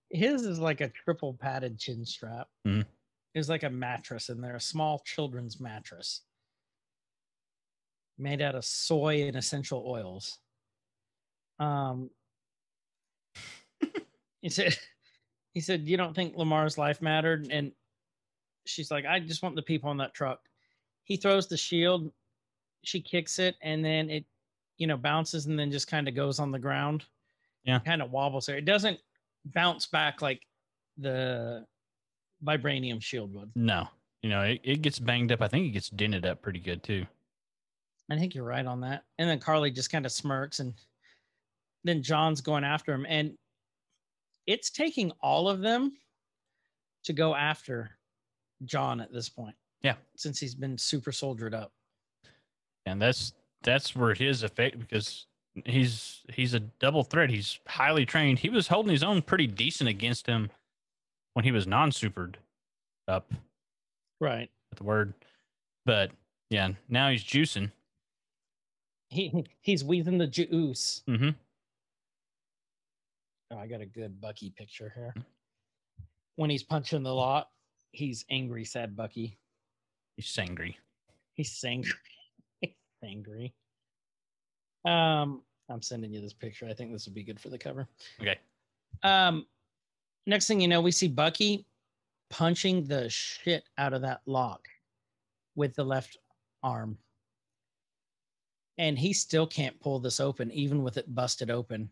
B: His is like a triple padded chin strap.
C: Mhm.
B: There's like a mattress in there, a small children's mattress made out of soy and essential oils. Um, he said, he said, you don't think Lemar's life mattered? And she's like, I just want the people on that truck. He throws the shield, she kicks it, and then it you know, bounces and then just kind of goes on the ground.
C: Yeah.
B: Kind of wobbles there. It doesn't bounce back like the vibranium shield would.
C: No, you know it, it gets banged up. I think it gets dented up pretty good too.
B: I think you're right on that. And then Karli just kind of smirks and then John's going after him. And it's taking all of them to go after John at this point.
C: Yeah.
B: Since he's been super soldiered up.
C: and that's that's where his effect because he's he's a double threat. He's highly trained. He was holding his own pretty decent against him when he was non-supered up
B: Right.
C: at the word, but yeah, now he's juicing.
B: He he's wheezing the juice.
C: Mm-hmm.
B: Oh, I got a good Bucky picture here. When he's punching the lot, he's angry, sad Bucky.
C: He's angry.
B: He's angry. he's angry. Um, I'm sending you this picture. I think this would be good for the cover.
C: Okay.
B: Um, next thing you know, we see Bucky punching the shit out of that lock with the left arm. And he still can't pull this open, even with it busted open.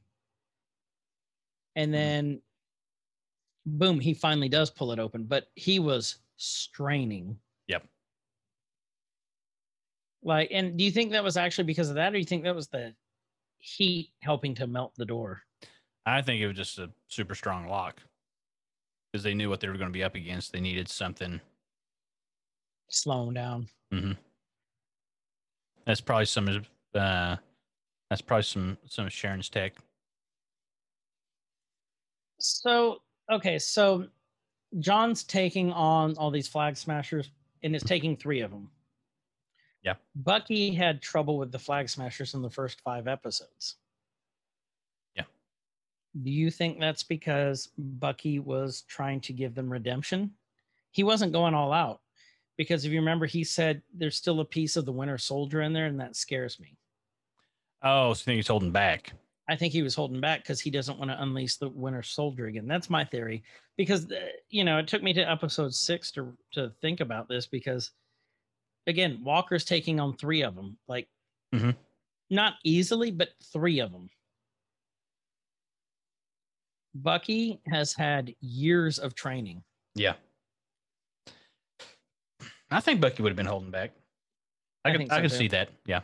B: And then, boom, he finally does pull it open, but he was straining.
C: Yep.
B: Like, and do you think that was actually because of that, or do you think that was the heat helping to melt the door?
C: I think it was just a super strong lock because they knew what they were going to be up against. They needed something.
B: slowing down.
C: Mm-hmm. That's probably some of uh, that's probably some some of Sharon's tech.
B: So okay, so John's taking on all these flag smashers, and it's taking three of them.
C: Yeah.
B: Bucky had trouble with the flag smashers in the first five episodes.
C: Yeah.
B: Do you think that's because Bucky was trying to give them redemption? He wasn't going all out because if you remember, he said there's still a piece of the Winter Soldier in there, and that scares me.
C: Oh, so you think he's holding back?
B: I think he was holding back because he doesn't want to unleash the Winter Soldier again. That's my theory. Because you know, it took me to episode six to to think about this because, again, Walker's taking on three of them, like
C: Mhm.
B: not easily, but three of them. Bucky has had years of training.
C: Yeah. I think Bucky would have been holding back. I,
B: I
C: could
B: think
C: I
B: so
C: could
B: too.
C: see that. Yeah.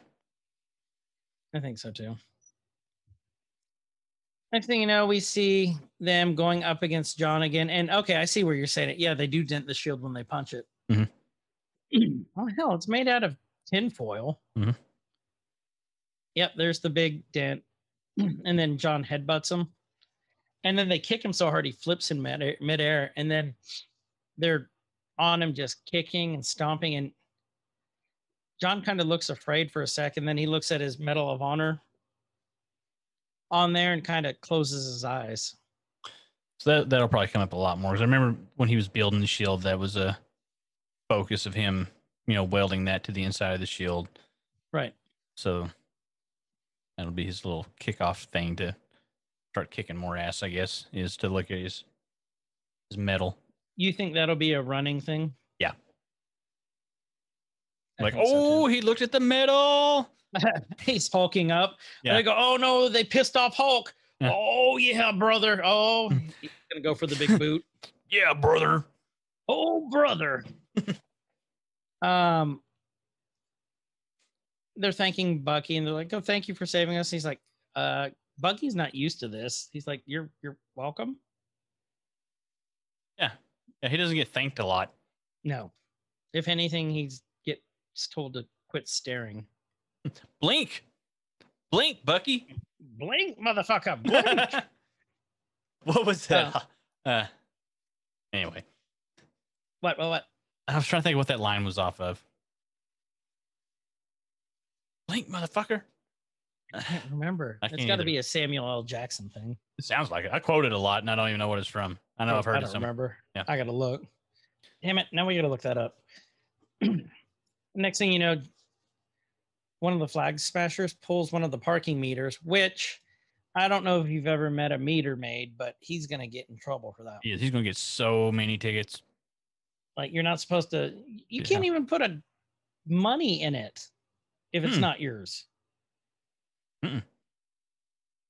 B: I think so too. Next thing you know, we see them going up against John again. And okay, I see where you're saying it. Yeah, they do dent the shield when they punch it.
C: Mhm.
B: oh hell, it's made out of tinfoil.
C: Mhm.
B: Yep, there's the big dent. and then John headbutts him. And then they kick him so hard he flips in mid midair. And then they're on him, just kicking and stomping. And John kind of looks afraid for a second. Then he looks at his Medal of Honor on there and kind of closes his eyes.
C: So that that'll probably come up a lot more. Because I remember when he was building the shield, that was a focus of him, you know, welding that to the inside of the shield.
B: Right.
C: So that'll be his little kickoff thing to start kicking more ass, I guess, is to look at his his metal.
B: You think that'll be a running thing?
C: Like,
B: think so,
C: oh, he looked at the middle.
B: he's hulking up.
C: Yeah.
B: And I go, oh no, they pissed off Hulk.
C: Yeah.
B: Oh yeah, brother. Oh, he's gonna go for the big boot.
C: Yeah, brother.
B: oh brother. um, they're thanking Bucky and they're like, "Oh, thank you for saving us." He's like, "Uh, Bucky's not used to this." He's like, "You're you're welcome."
C: Yeah, Yeah, he doesn't get thanked a lot.
B: No, if anything, he's gets told to quit staring.
C: Blink. Blink, Bucky.
B: Blink, motherfucker! Blink.
C: what was that? Uh, anyway,
B: what? What? What?
C: I was trying to think what that line was off of. Blink, motherfucker.
B: I can't remember.
C: I
B: it's
C: can't
B: got to be a Samuel L. Jackson thing.
C: It sounds like it. I quote it a lot, and I don't even know what it's from. I know
B: Oh,
C: I've heard
B: I don't
C: somewhere.
B: remember.
C: Yeah.
B: I gotta look. Damn it! Now we gotta look that up. Next thing you know, one of the flag smashers pulls one of the parking meters, which I don't know if you've ever met a meter maid, but he's gonna get in trouble for that.
C: Yeah. He's gonna get so many tickets.
B: Like you're not supposed to. You
C: Yeah.
B: can't even put a money in it if it's
C: Hmm.
B: not yours.
C: Mm-mm.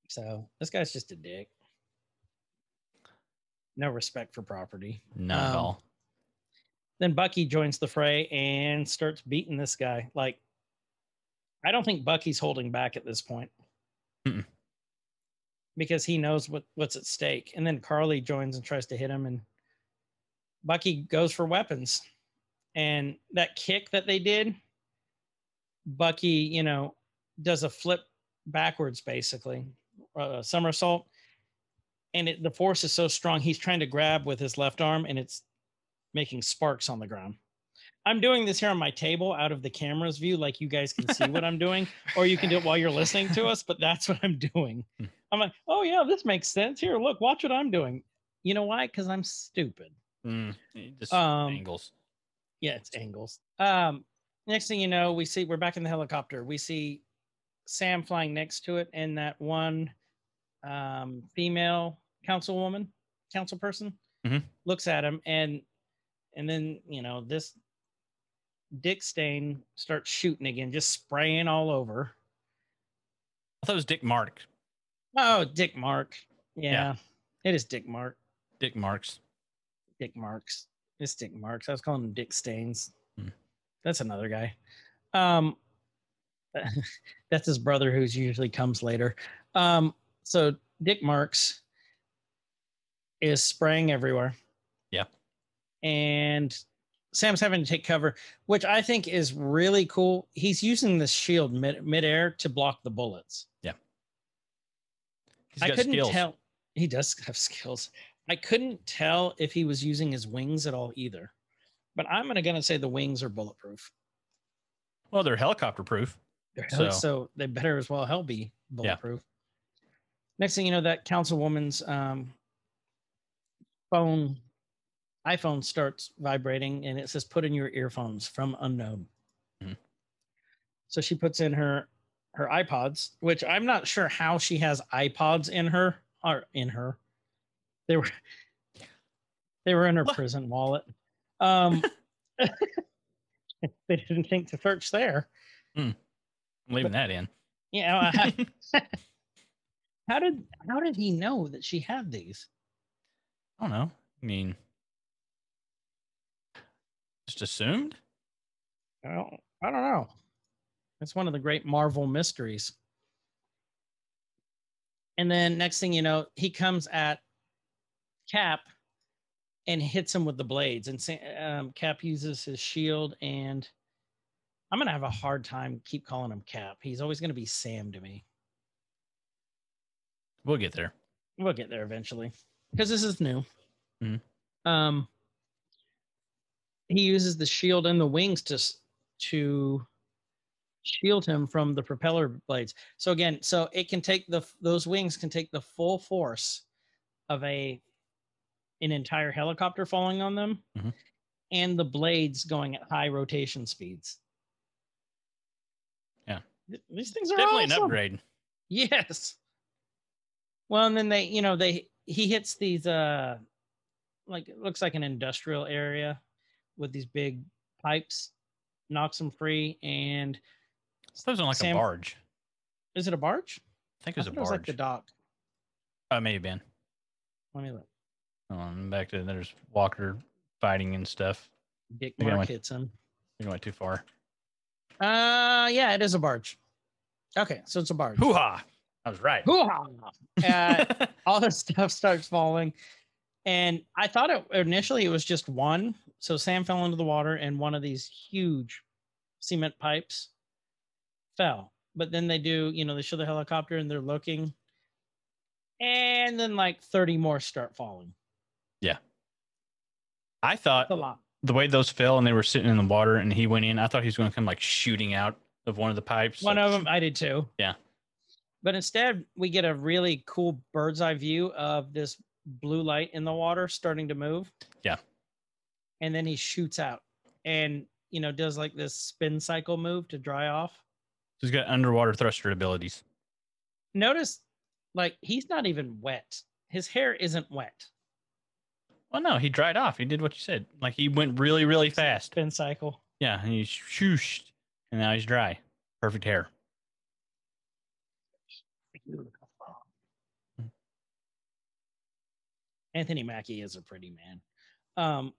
B: So this guy's just a dick. No respect for property.
C: Not at
B: Um,
C: all.
B: Then Bucky joins the fray and starts beating this guy. Like, I don't think Bucky's holding back at this point
C: Mm-mm.
B: because he knows what, what's at stake. And then Karli joins and tries to hit him, and Bucky goes for weapons. And that kick that they did, Bucky, you know, does a flip backwards basically, a somersault. And it, the force is so strong, he's trying to grab with his left arm, and it's making sparks on the ground. I'm doing this here on my table out of the camera's view, like you guys can see what I'm doing, or you can do it while you're listening to us, but that's what I'm doing.
C: Hmm.
B: I'm like, oh, yeah, this makes sense. Here, look, watch what I'm doing. You know why? Because I'm stupid.
C: Mm, just
B: um,
C: angles.
B: Yeah, it's angles. Um, next thing you know, we see we're back in the helicopter. We see Sam flying next to it, and that one um, female councilwoman, council person,
C: Mhm.
B: looks at him, and and then you know this Dick Stain starts shooting again, just spraying all over.
C: I thought it was Dick Mark.
B: Oh, Dick Mark. Yeah,
C: Yeah.
B: it is Dick Mark.
C: Dick Marks.
B: Dick Marks. It's Dick Marks. I was calling him Dick Stains.
C: Hmm.
B: That's another guy. Um, that's his brother, who's usually comes later. Um, so Dick Marks is spraying everywhere.
C: Yeah.
B: And Sam's having to take cover, which I think is really cool. He's using the shield mid midair to block the bullets.
C: He's
B: I
C: got
B: couldn't
C: skills.
B: tell. He does have skills. I couldn't tell if he was using his wings at all either. But I'm gonna gonna say the wings are bulletproof.
C: Well, they're helicopter proof.
B: They're
C: So-
B: so they better as well hell be bulletproof. Yeah. Next thing you know, that councilwoman's um, phone, iPhone starts vibrating, and it says "Put in your earphones from unknown."
C: Mhm.
B: So she puts in her her iPods, which I'm not sure how she has iPods in her or in her. They were they were in her
C: What?
B: prison wallet. Um, they didn't think to search there.
C: I'm leaving that in.
B: Yeah. how, how did how did he know that she had these?
C: I don't know. I mean, just assumed.
B: I don't, I don't know. It's one of the great Marvel mysteries. And then next thing you know, he comes at Cap and hits him with the blades. And um, Cap uses his shield. And I'm going to have a hard time keep calling him Cap. He's always going to be Sam to me.
C: We'll get there.
B: We'll get there eventually because this is new.
C: Mhm.
B: Um, he uses the shield and the wings to to shield him from the propeller blades. So again, so it can take the those wings can take the full force of a an entire helicopter falling on them
C: Mhm.
B: and the blades going at high rotation speeds.
C: Yeah.
B: These things are
C: Definitely an upgrade.
B: Yes. Well, and then they, you know, they he hits these uh like it looks like an industrial area with these big pipes, knocks them free, and
C: was on like
B: Sam-
C: a barge.
B: is it a barge?
C: I think it was
B: I
C: a barge.
B: like the dock.
C: oh, it may have been.
B: Let me look.
C: Um, back to there's Walker fighting and stuff.
B: Dick Mark
C: went-
B: hits him.
C: You went too far.
B: Uh yeah, it is a barge. Okay, so it's a barge.
C: Hoo ha! I was right.
B: Hoo-ha! Uh, all this stuff starts falling. And I thought it initially it was just one. So Sam fell into the water and one of these huge cement pipes fell. But then they do, you know, they show the helicopter and they're looking. And then like 30 more start falling. Yeah.
C: I thought
B: That's a lot.
C: the way those fell and they were sitting in the water and he went in, I thought he was going to come like shooting out of one of the pipes.
B: One
C: like,
B: of them I did too.
C: Yeah.
B: But instead, we get a really cool bird's eye view of this blue light in the water starting to move.
C: Yeah.
B: And then he shoots out and, you know, does like this spin cycle move to dry off.
C: He's got underwater thruster abilities.
B: Notice, like, he's not even wet. His hair isn't wet.
C: Well, no, he dried off. He did what you said. Like he went really, really fast.
B: Spin cycle.
C: Yeah, and he shooshed, and now he's dry. Perfect hair.
B: Anthony Mackie is a pretty man. Um,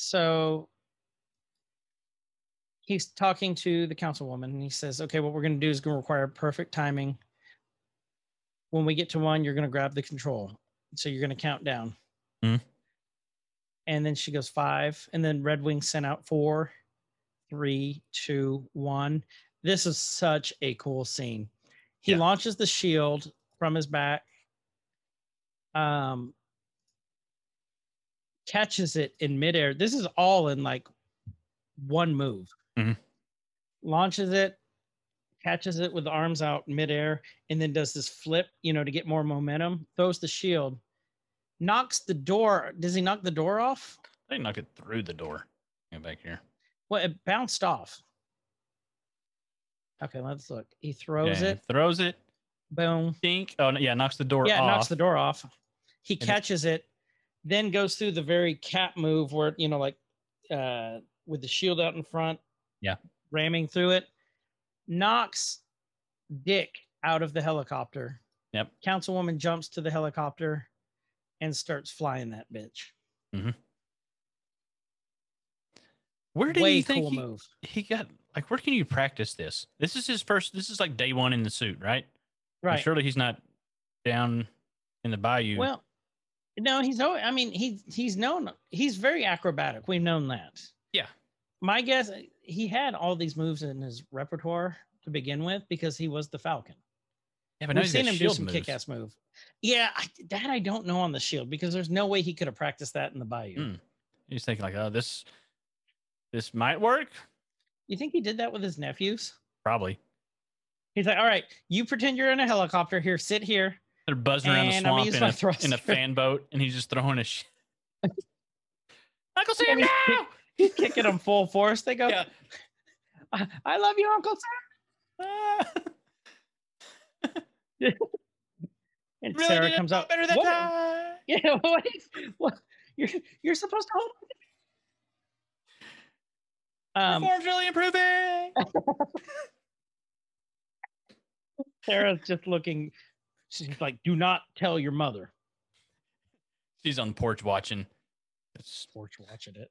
B: so he's talking to the councilwoman and he says, Okay, what we're going to do is going to require perfect timing. When we get to one, you're going to grab the control. So you're going to count down.
C: Mhm.
B: And then she goes five. And then Red Wing sent out four, three, two, one. This is such a cool scene. He
C: Yeah.
B: launches the shield from his back, um, catches it in midair. This is all in like one move.
C: Mhm.
B: Launches it, catches it with the arms out midair, and then does this flip, you know, to get more momentum. Throws the shield, knocks the door. Does he knock the door off?
C: They knock it through the door. Go back here.
B: Well, it bounced off. Okay, let's look. He throws
C: Yeah,
B: it.
C: Throws it.
B: Boom.
C: Dink. Oh yeah, knocks the door
B: yeah,
C: off.
B: knocks the door off. He
C: it-
B: catches it, then goes through the very cat move where you know, like uh with the shield out in front.
C: Yeah.
B: Ramming through it, knocks Dick out of the helicopter.
C: Yep.
B: Councilwoman jumps to the helicopter and starts flying that bitch.
C: Where do
B: Way
C: you think
B: cool
C: he,
B: move.
C: he got? Like, where can you practice this? This is his first. This is like day one in the suit, right?
B: Right.
C: surely he's not down in the bayou.
B: Well, no, he's always, I mean, he he's known he's very acrobatic. We've known that.
C: Yeah.
B: My guess he had all these moves in his repertoire to begin with because he was the Falcon.
C: Yeah, but
B: we've seen him do some
C: moves.
B: kick-ass move. Yeah, I, that I don't know on the shield because there's no way he could have practiced that in the Bayou.
C: Mm. He's thinking like, oh, this, this might work.
B: You think he did that with his nephews?
C: Probably.
B: He's like, all right, you pretend you're in a helicopter here, sit here.
C: They're buzzing around the
B: And I'm gonna
C: swamp in a, in a fan boat, and he's just throwing a. Sh- Uncle Sam,
B: And he's
C: no!
B: He's kicking them full force. They go,
C: Yeah.
B: I, I love you, Uncle Sam.
C: Ah,
B: And
C: really
B: Sarah comes out.
C: better that
B: "What-
C: time.
B: Yeah, what, is, what you're you're supposed to hold. Um,
C: Form's really improving.
B: Sarah's just looking. She's like, "Do not tell your mother."
C: She's on the porch watching. It's
B: Porch watching it.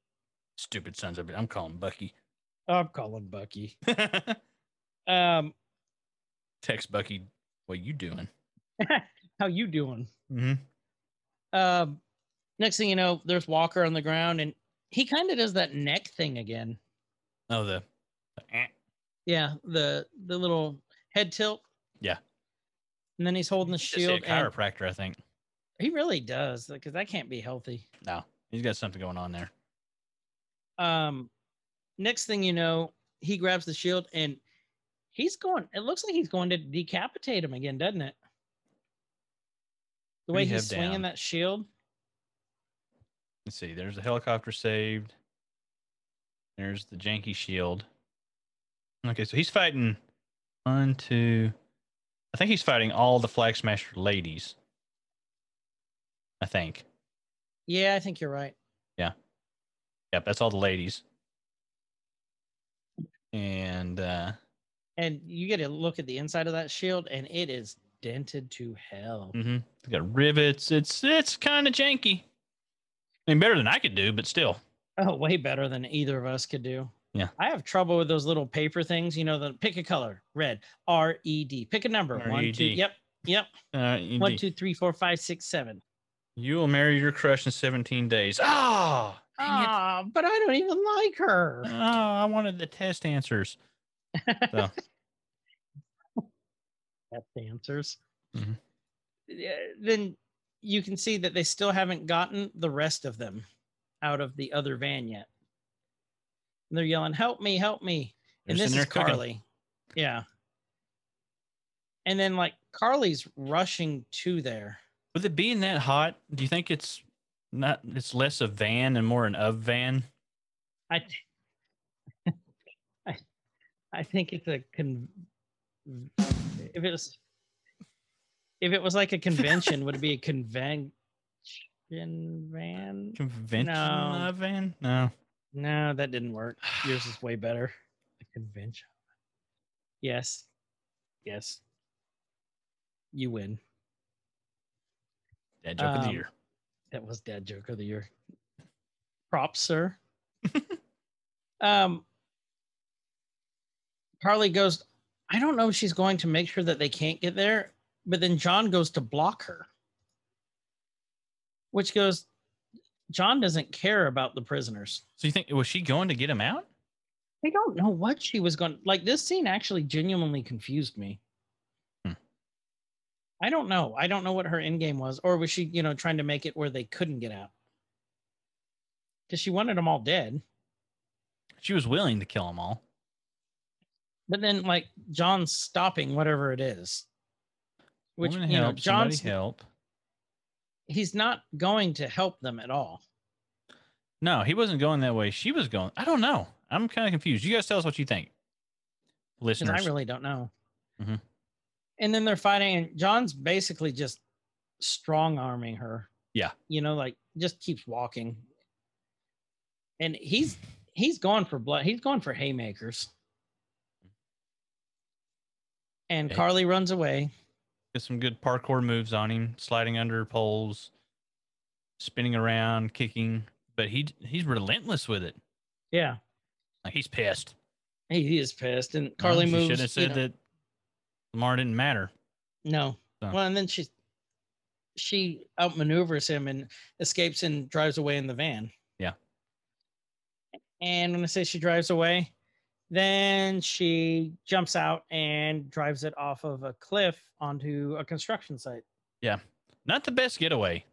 C: stupid sons of it. I'm calling Bucky.
B: I'm calling Bucky. Um,
C: Text Bucky. What you doing?
B: how you doing?
C: Mm-hmm.
B: Um, next thing you know, there's Walker on the ground, and he kind of does that neck thing again.
C: Oh, the. the eh.
B: Yeah, the the little head tilt.
C: Yeah.
B: And then he's holding the
C: see a
B: shield, and
C: chiropractor, I think.
B: he really does because that can't be healthy.
C: No, He's got something going on there.
B: Um, next thing you know, he grabs the shield and he's going. It looks like he's going to decapitate him again, doesn't it? The way he's swinging
C: down?
B: that shield.
C: Let's see. There's the helicopter saved. There's the janky shield. Okay, so he's fighting one, two. I think he's fighting all the Flag Smasher ladies. I think.
B: Yeah, I think you're right. Yeah.
C: Yep, that's all the ladies. And uh
B: And you get a look at the inside of that shield, and it is dented to hell.
C: mhm, it's got rivets. It's it's kind of janky. I mean, better than I could do, but still.
B: Oh, way better than either of us could do.
C: Yeah.
B: I have trouble with those little paper things. You know, the pick a color, red, R E D. Pick a number. One, two. Yep. Yep.
C: Uh,
B: One, two, three, four, five, six, seven.
C: You will marry your crush in 17 days. Ah, it.
B: Ah, but I don't even like her.
C: Oh, I wanted the test answers. So,
B: the answers.
C: Mhm.
B: Yeah, Then you can see that they still haven't gotten the rest of them out of the other van yet. And they're yelling, "Help me! Help me!" and this is
C: cooking.
B: Karli. Yeah. And then like Karli's rushing to there.
C: With it being that hot, do you think it's not? It's less a van and more an of van.
B: I I I think it's a con if it was if it was like a convention, would it be a convention van?
C: Convention
B: No.
C: van? No.
B: No, that didn't work. Yours is way better. A convention. Yes. Yes. You win.
C: That joke of the
B: Um,
C: year.
B: That was dad joke of the year. Props, sir. um Karli goes, I don't know if she's going to make sure that they can't get there, but then John goes to block her. Which goes, John doesn't care about the prisoners.
C: So you think was she going to get him out?
B: I don't know what she was going like this scene actually genuinely confused me.
C: Hmm.
B: I don't know. I don't know what her end game was or was she, you know, trying to make it where they couldn't get out? Cuz she wanted them all dead.
C: She was willing to kill them all.
B: But then like John's stopping whatever it is. Which you know, John's
C: help.
B: He's not going to help them at all.
C: No, he wasn't going that way. She was going. I don't know. I'm kind of confused. You guys tell us what you think, listeners.
B: I really don't know.
C: Mhm.
B: And then they're fighting, and John's basically just strong arming her.
C: Yeah.
B: You know, like just keeps walking. And he's he's going for blood. He's going for haymakers. And. Karli runs away.
C: Get some good parkour moves on him, sliding under poles, spinning around, kicking. But he he's relentless with it.
B: Yeah.
C: Like he's pissed.
B: He, he is pissed. And
C: Karli
B: moves.
C: should have
B: you
C: said
B: know-
C: that Lemar didn't matter.
B: No.
C: So-
B: Well, and then she she outmaneuvers him and escapes and drives away in the van.
C: Yeah.
B: And when I say she drives away, then she jumps out and drives it off of a cliff onto a construction site. Yeah.
C: Not the best getaway,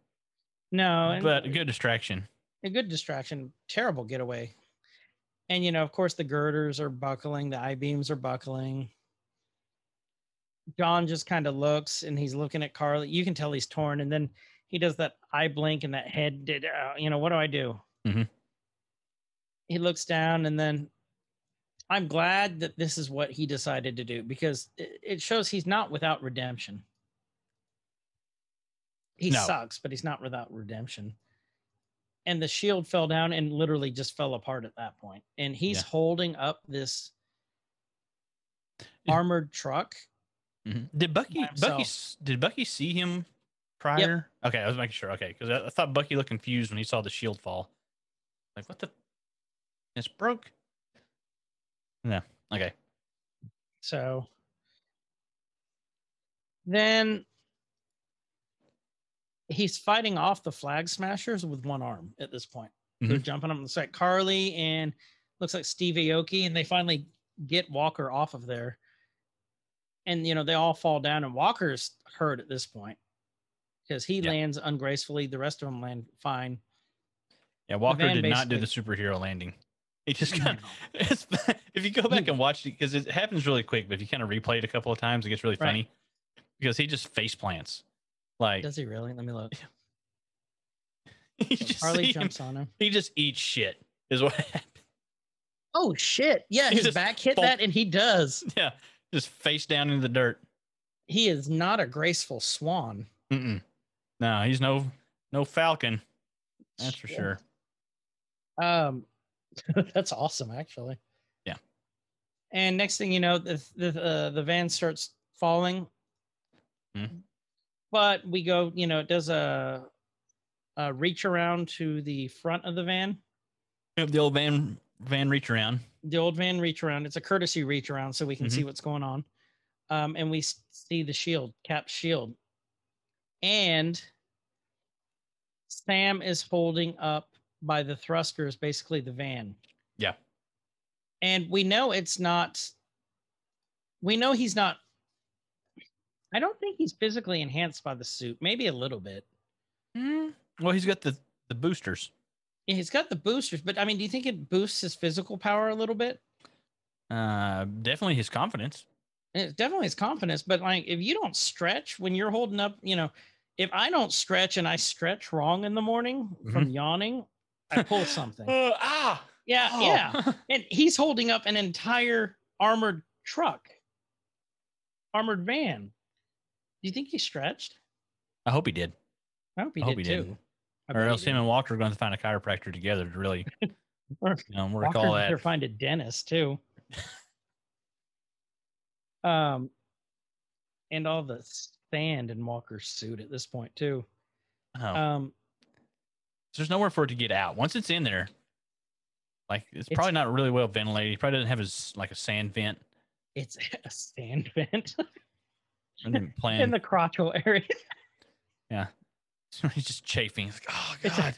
B: No,
C: but a good distraction.
B: a good distraction. Terrible getaway. And you know, of course, the girders are buckling, the I beams are buckling. John just kind of looks and he's looking at Karli. You can tell he's torn, and then he does that eye blink and that head did. Uh, you know, what do I do?
C: Mhm.
B: He looks down, and then I'm glad that this is what he decided to do because it, it shows he's not without redemption. He
C: No.
B: sucks, but he's not without redemption and the shield fell down and literally just fell apart at that point. And he's
C: Yeah.
B: holding up this armored truck.
C: Mhm. Did Bucky Bucky did Bucky see him prior? Okay, I was making sure. Okay, because I, I thought Bucky looked confused when he saw the shield fall. Like what the? It's broke. No. Okay.
B: So then he's fighting off the flag smashers with one arm at this point. They're mm-hmm. jumping up. It's like Karli and looks like Steve Aoki, and they finally get Walker off of there. And you know, they all fall down, and Walker's hurt at this point because he
C: Yeah.
B: lands ungracefully. The rest of them land fine.
C: Yeah, Walker did not do the superhero landing. He just kind of. If you go back and watch it, because it happens really quick, but if you kind of replay it a couple of times, it gets really
B: Right.
C: funny because he just face plants. Like
B: Does he really? Let me look. Harley
C: see him,
B: jumps on him.
C: he just eats shit. Is what happened.
B: Oh shit! Yeah,
C: He
B: his back hit that, and he does.
C: Yeah, just face down into the dirt.
B: He is not a graceful swan.
C: Mm-mm. No, he's no no falcon. That's for sure.
B: Um, that's awesome, actually.
C: Yeah.
B: And next thing you know, the the uh, the van starts falling.
C: Hmm.
B: But we go, you know, it does a, a reach around to the front of the van.
C: Yep, the old van van reach around.
B: The old van reach around. It's a courtesy reach around, so we can see what's going on. Um, and we see the shield, Cap's shield, and Sam is holding up by the thrusters, basically the van.
C: Yeah.
B: and we know it's not we know he's not i don't think he's physically enhanced by the suit maybe a little bit
C: Mm. Well, he's got the the boosters.
B: Yeah, he's got the boosters but i mean do you think it boosts his physical power a little bit
C: Uh, definitely his confidence.
B: It's definitely his confidence but like if you don't stretch when you're holding up you know if i don't stretch and i stretch wrong in the morning from yawning i pull something.
C: Uh, ah.
B: yeah
C: oh.
B: yeah. And he's holding up an entire armored truck. Armored van. Do you think he stretched?
C: I hope he did,
B: i hope he
C: I
B: did
C: hope he
B: too. I
C: or
B: bet
C: else him and Walker are going to find a chiropractor together to really,
B: Or
C: you know, work
B: Walker
C: all
B: better
C: that.
B: find a dentist too. Um and all the sand in walker's suit at this point too.
C: Oh.
B: um
C: there's nowhere for it to get out. Once it's in there, like it's,
B: It's-
C: probably not really well ventilated. He probably doesn't have his like a sand vent.
B: it's a sand vent
C: plan.
B: in the crotchal area yeah.
C: He's just chafing. He's like, oh
B: It's a-
C: god.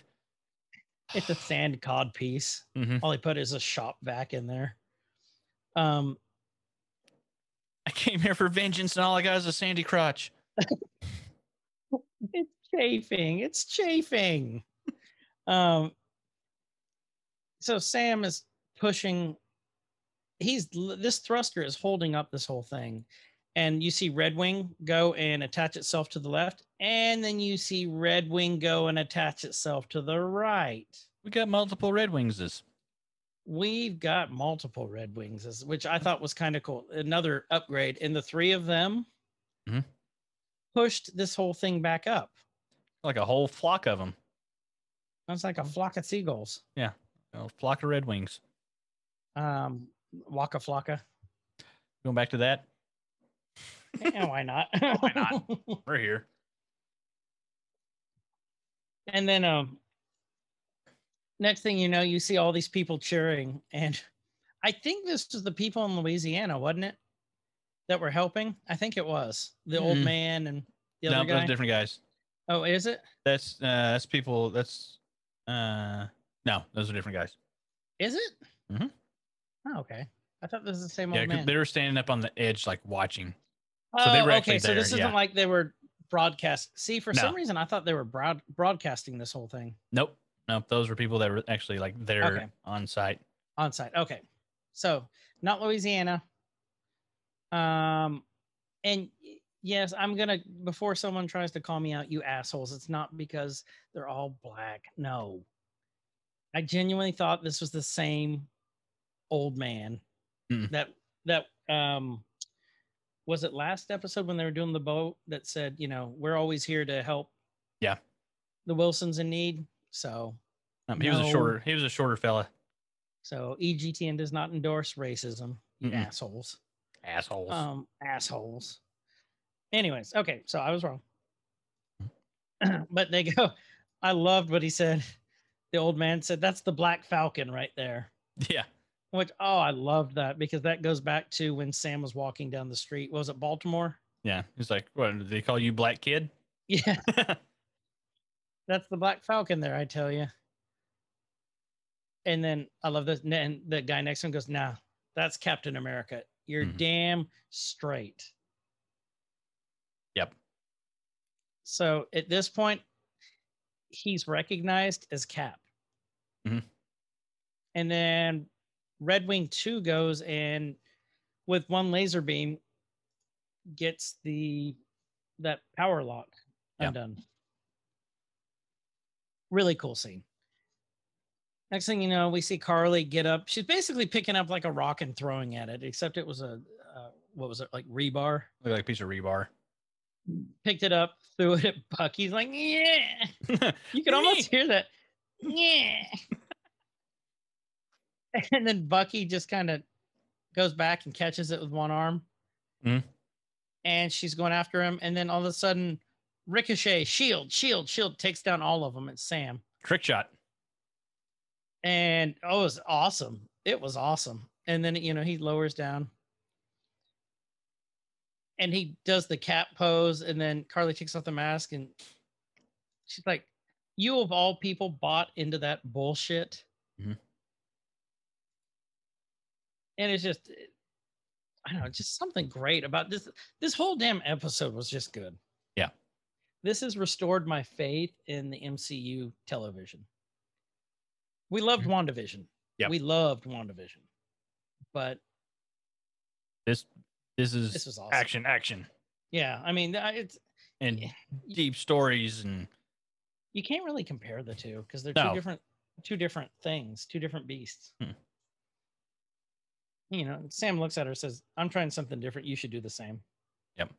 B: it's a sand cod piece
C: Mhm.
B: all he put is a shop vac in there um
C: I came here for vengeance, and all I got is a sandy crotch.
B: it's chafing it's chafing um so sam is pushing he's this thruster is holding up this whole thing and you see red wing go and attach itself to the left and then you see red wing go and attach itself to the right
C: We got multiple Red Wingses.
B: we've got multiple red Wingses, which i thought was kind of cool another upgrade and the three of them
C: Mhm.
B: pushed this whole thing back up
C: Like a whole flock of them.
B: That's like a flock of seagulls. Yeah.
C: A flock of Red Wings.
B: Um, Waka Flocka.
C: Going back to that,
B: Yeah, why not?
C: Why not? we're here.
B: and then, um, next thing you know, you see all these people cheering, and I think this was the people in Louisiana, wasn't it? That were helping. I think it was the old
C: Mm.
B: man and the
C: no,
B: other
C: those
B: guy.
C: different guys.
B: Oh, is it?
C: That's uh that's people. That's uh no, those are different guys.
B: Is it?
C: Mhm.
B: Oh, okay. I thought this was the same
C: Yeah,
B: old man.
C: they were standing up on the edge, like watching.
B: Oh,
C: so they were
B: okay. So
C: there,
B: this isn't
C: yeah.
B: like they were broadcast. See, for some reason, I thought they were broad- broadcasting this whole thing.
C: Nope, nope. Those were people that were actually like there
B: Okay.
C: on site.
B: on site. Okay. So not Louisiana. Um and yes, I'm gonna before someone tries to call me out, you assholes, it's not because they're all black. No. I genuinely thought this was the same old man
C: Mm-mm.
B: that that um was it last episode when they were doing the boat that said, you know, we're always here to help
C: Yeah.
B: the Wilsons in need. So
C: Um, he was a shorter. He was a shorter fella.
B: so EGTN does not endorse racism, you
C: Mm-mm.
B: assholes.
C: Assholes.
B: um assholes anyways okay so i was wrong but they go i loved what he said the old man said that's the black falcon right there
C: yeah.
B: which oh i loved that because that goes back to when sam was walking down the street was it baltimore
C: Yeah. He's like, what? Did they call you Black Kid?
B: yeah that's the black falcon there i tell you and then i love this and the guy next to him goes nah that's captain america you're
C: Mhm.
B: damn straight
C: Yep.
B: So at this point he's recognized as cap
C: Mhm.
B: And then Red Wing 2 goes and with one laser beam gets the that power lock
C: Yeah.
B: undone. Really cool scene. Next thing you know, we see Karli get up. She's basically picking up like a rock and throwing at it, except it was a uh, what was it like rebar?
C: Like a piece of rebar.
B: Picked it up, threw it at Bucky's like, yeah. You can almost hear that. Yeah. and then Bucky just kind of goes back and catches it with one arm.
C: Mhm.
B: And she's going after him. And then all of a sudden, Ricochet, shield, shield, shield takes down all of them. It's Sam.
C: Trick shot.
B: And oh, it was awesome. It was awesome. And then, you know, he lowers down and he does the cat pose. And then Karli takes off the mask and she's like, You of all people bought into that bullshit.
C: Mhm.
B: And it's just, I don't know, just something great about this. This whole damn episode was just good.
C: Yeah.
B: This has restored my faith in the MCU television. We loved WandaVision.
C: Yep.
B: We loved WandaVision. But
C: This this is
B: this was awesome.
C: action, action,
B: Yeah. I mean, it's,
C: and
B: Yeah.
C: deep stories and
B: you can't really compare the two because they're
C: No.
B: two different two different things, two different beasts.
C: Hmm.
B: You know, Sam looks at her says, "I'm trying something different. You should do the same."
C: Yep.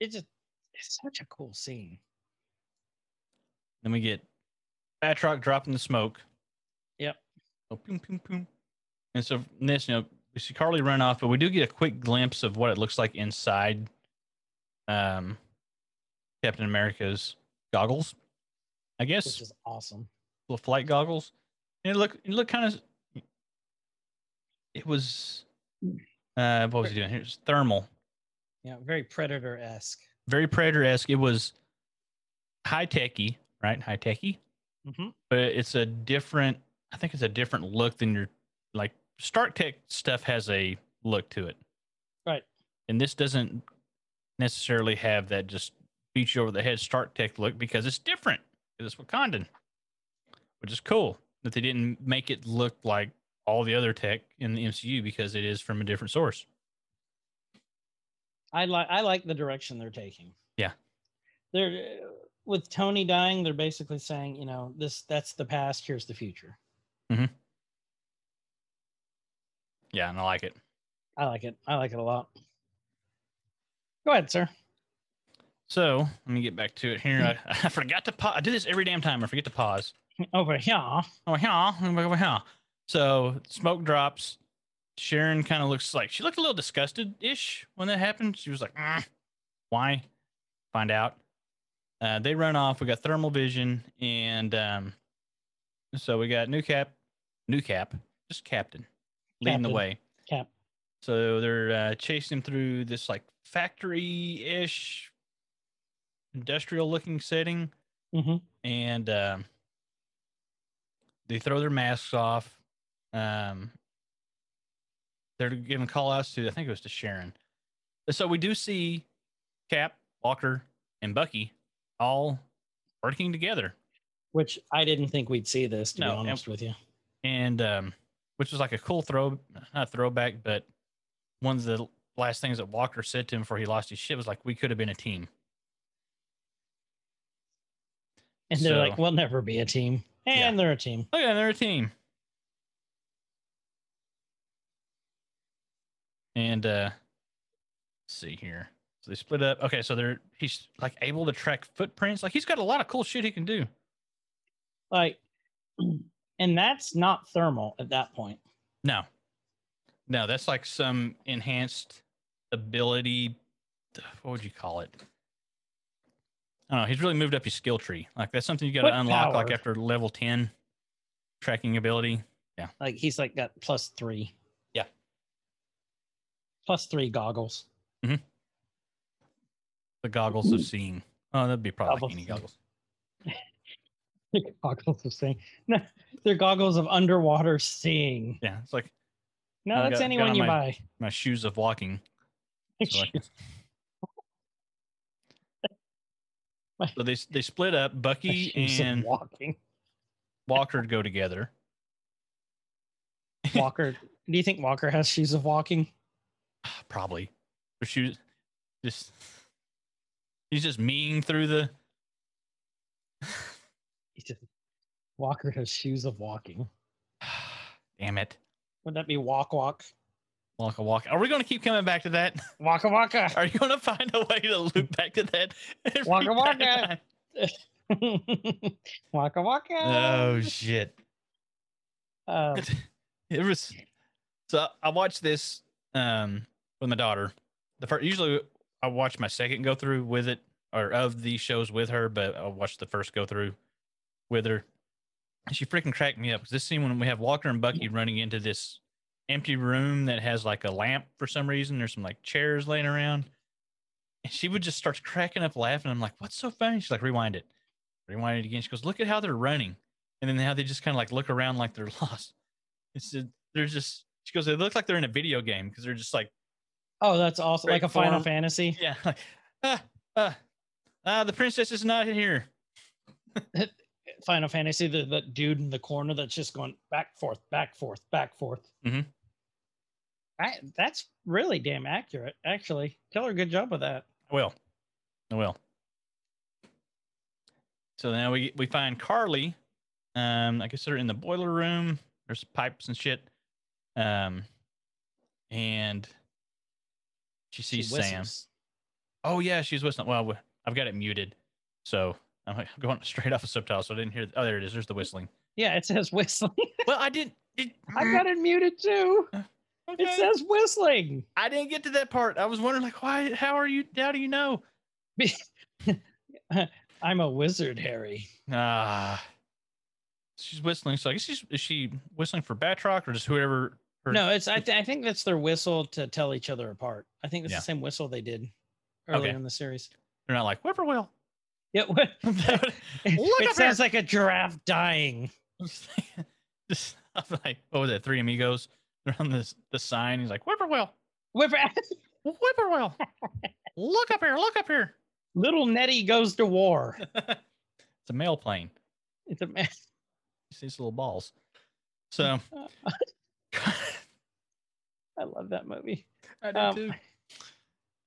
B: It just it's such a cool scene.
C: then we get Batroc dropping the smoke.
B: Yep.
C: Oh, boom, boom, boom. And so this, you know, we see Karli run off, but we do get a quick glimpse of what it looks like inside um Captain America's goggles. I guess
B: Which is awesome.
C: little flight goggles. And it look it looked kind of it was uh what was he doing? Here's thermal.
B: Yeah, very predator esque.
C: Very predator esque. It was high techy, right? High techy.
B: Mm-hmm.
C: but it's a different i think it's a different look than your like stark tech stuff has a look to it
B: Right.
C: and this doesn't necessarily have that just beat you over the head stark tech look because it's different it's wakandan which is cool that they didn't make it look like all the other tech in the mcu because it is from a different source
B: I like I like the direction they're taking.
C: Yeah.
B: They're with Tony dying, they're basically saying, you know, this that's the past, here's the future. Mm-hmm.
C: Yeah and i like it
B: I like it. I like it a lot. Go ahead, sir.
C: so let me get back to it here i, I forgot to pause i do this every damn time i forget to pause
B: Over here.
C: Oh yeah, over here. So smoke drops. Sharon kind of looks like she looked a little disgusted ish when that happened. She was like, "Mm, "Why?" Find out. Uh, they run off. We got thermal vision, and um, so we got new cap, new cap, just captain, leading the way.
B: Cap.
C: So they're uh, chasing him through this like factory ish, industrial looking setting
B: Mm-hmm.
C: and um, they throw their masks off. Um, they're giving call outs to, I think it was to Sharon. So we do see Cap, Walker, and Bucky all working together.
B: Which I didn't think we'd see this, to
C: No,
B: be
C: and-
B: honest with you.
C: And um, which was like a cool throw, not a throwback, but one of the last things that Walker said to him before he lost his shit was like, we could have been a team.
B: And they're like, we'll never be a team. And
C: Yeah.
B: they're a team.
C: Oh, yeah, they're a team. And uh let's see here. So they split up. Okay, so they're he's like able to track footprints. Like he's got a lot of cool shit he can do.
B: Like, and that's not thermal at that point.
C: No. No, that's like some enhanced ability. What would you call it? I don't know. He's really moved up his skill tree. Like that's something you got to unlock like after level 10 tracking ability.
B: Yeah, like he's like got plus three.
C: Yeah.
B: Plus three goggles. Mm-hmm.
C: The goggles of seeing. Oh, that'd be probably like any goggles.
B: goggles of seeing. No, they're goggles of underwater seeing.
C: Yeah, it's like
B: No,
C: I
B: that's
C: got- got
B: anyone
C: on
B: you
C: my-
B: buy.
C: my shoes of walking. So, like- so they they split up. Bucky and
B: walking.
C: Walker go together.
B: Walker. Do you think Walker has shoes of walking?
C: Probably. Her shoes just he's just meeing through the
B: He just- Walker has shoes of walking.
C: damn it.
B: Wouldn't that be walk walk?
C: Walk a walk. Are we gonna keep coming back to that?
B: Waka waka.
C: Are you gonna find a way to loop back to that?
B: Waka waka.
C: time?
B: waka waka.
C: Oh shit.
B: Um,
C: it was so I watched this um with my daughter. The first usually I watch my second go through with it or of these shows with her, but I watched the first go through with her. And she freaking cracked me up because this scene when we have Walker and Bucky running into this empty room that has like a lamp for some reason. There's some like chairs laying around. And she would just start cracking up laughing. I'm like, what's so funny? She's like, rewind it. Rewind it again. She goes, look at how they're running. And then how they just kind of like look around like they're lost. It's just, they're just, she goes, they look like they're in a video game because they're just like,
B: oh, that's awesome. Like a
C: Great
B: Final. Fantasy.
C: yeah, like, ah, ah, ah, the princess is not here.
B: Final Fantasy, the, the dude in the corner that's just going back, forth, back, forth, back, forth.
C: Mhm.
B: I, that's really damn accurate, actually. Tell her good job with that.
C: I will. I will. So now we we find Karli. Um, I guess they're in the boiler room. There's pipes and shit. Um, and she
B: She
C: sees Sam. Oh yeah, she's whistling. Well, I've got it muted, so I'm like going straight off of subtitles, so I didn't hear. Oh, there it is. There's the whistling.
B: Yeah, it says whistling.
C: Well, I didn't. It,
B: I got it muted too.
C: okay.
B: It says whistling.
C: I didn't get to that part. I was wondering, like, why? How are you? How do you know?
B: I'm a wizard, Harry.
C: Ah, she's whistling. So I guess she's is she whistling for Batroc or just whoever? Her,
B: No, it's I, th- I think that's their whistle to tell each other apart. I think it's
C: Yeah.
B: the same whistle they did earlier
C: Okay.
B: in the series.
C: they're not like whippoorwill.
B: Yeah, what- it sounds like a giraffe dying.
C: just I'm like, what was it? Three amigos. They're on this the sign. He's like whippoorwill,
B: Whip-
C: whippoorwill. look up here. Look up here.
B: Little Nettie goes to war.
C: it's a mail plane.
B: It's a
C: see these little balls. So
B: I love that movie.
C: I do
B: Um,
C: too.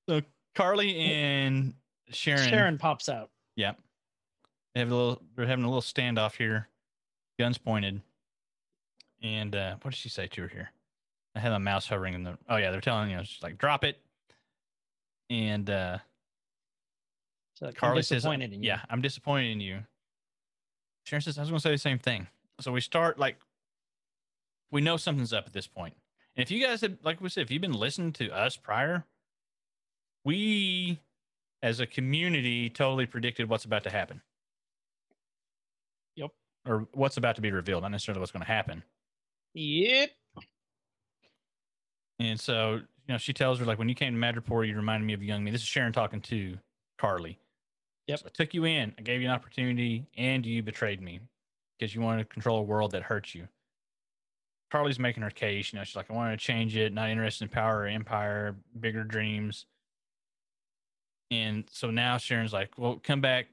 C: So Karli and Sharon,
B: Sharon pops out.
C: Yeah, they have a little. They're having a little standoff here, guns pointed. And uh, what did she say to her here? I had a mouse hovering in the. Oh yeah, they're telling you, know, she's like, drop it. And uh,
B: So like,
C: Karli says,
B: in you.
C: "Yeah, I'm disappointed in you." Sharon says, "I was going to say the same thing." So we start like, we know something's up at this point. And if you guys had, like we said, if you've been listening to us prior, we, as a community, totally predicted what's about to happen.
B: Yep.
C: Or what's about to be revealed, not necessarily what's going to happen.
B: Yep.
C: And so, you know, she tells her like, when you came to Madripoor, you reminded me of young me. This is Sharon talking to Karli.
B: Yep.
C: So I took you in. I gave you an opportunity, and you betrayed me because you wanted to control a world that hurts you. Karli's making her case. You know, she's like, I wanted to change it. Not interested in power or empire, bigger dreams. And so now Sharon's like, well, come back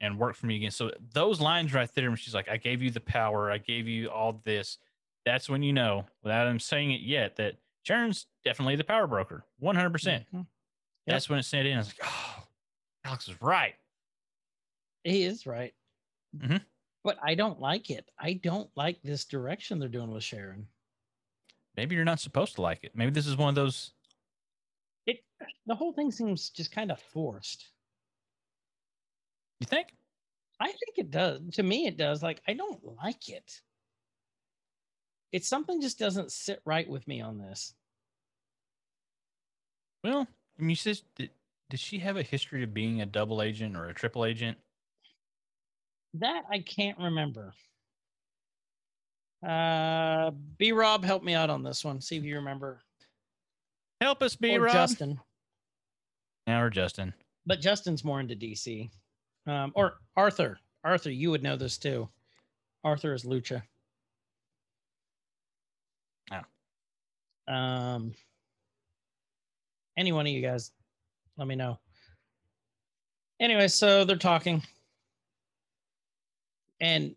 C: and work for me again. So those lines right there, when she's like, I gave you the power, I gave you all this. That's when you know, without him saying it yet, that Sharon's definitely the power broker, 100%. percent
B: Mhm.
C: That's when it set in. I was like, oh, Alex is right.
B: He is right.
C: Mhm.
B: But I don't like it. I don't like this direction they're doing with Sharon.
C: Maybe you're not supposed to like it. Maybe this is one of those.
B: The whole thing seems just kind of forced.
C: You think?
B: I think it does. To me, it does. Like I don't like it. It's something just doesn't sit right with me on this.
C: Well, I mean, you said, did, did she have a history of being a double agent or a triple agent?
B: That I can't remember. Uh, B Rob, help me out on this one. See if you remember.
C: Help us, B Rob.
B: Justin,
C: Now or Justin.
B: but Justin's more into DC. Um, or Arthur. Arthur, you would know this too. Arthur is Lucha.
C: Oh.
B: Um. Any one of you guys, let me know. Anyway, so they're talking, and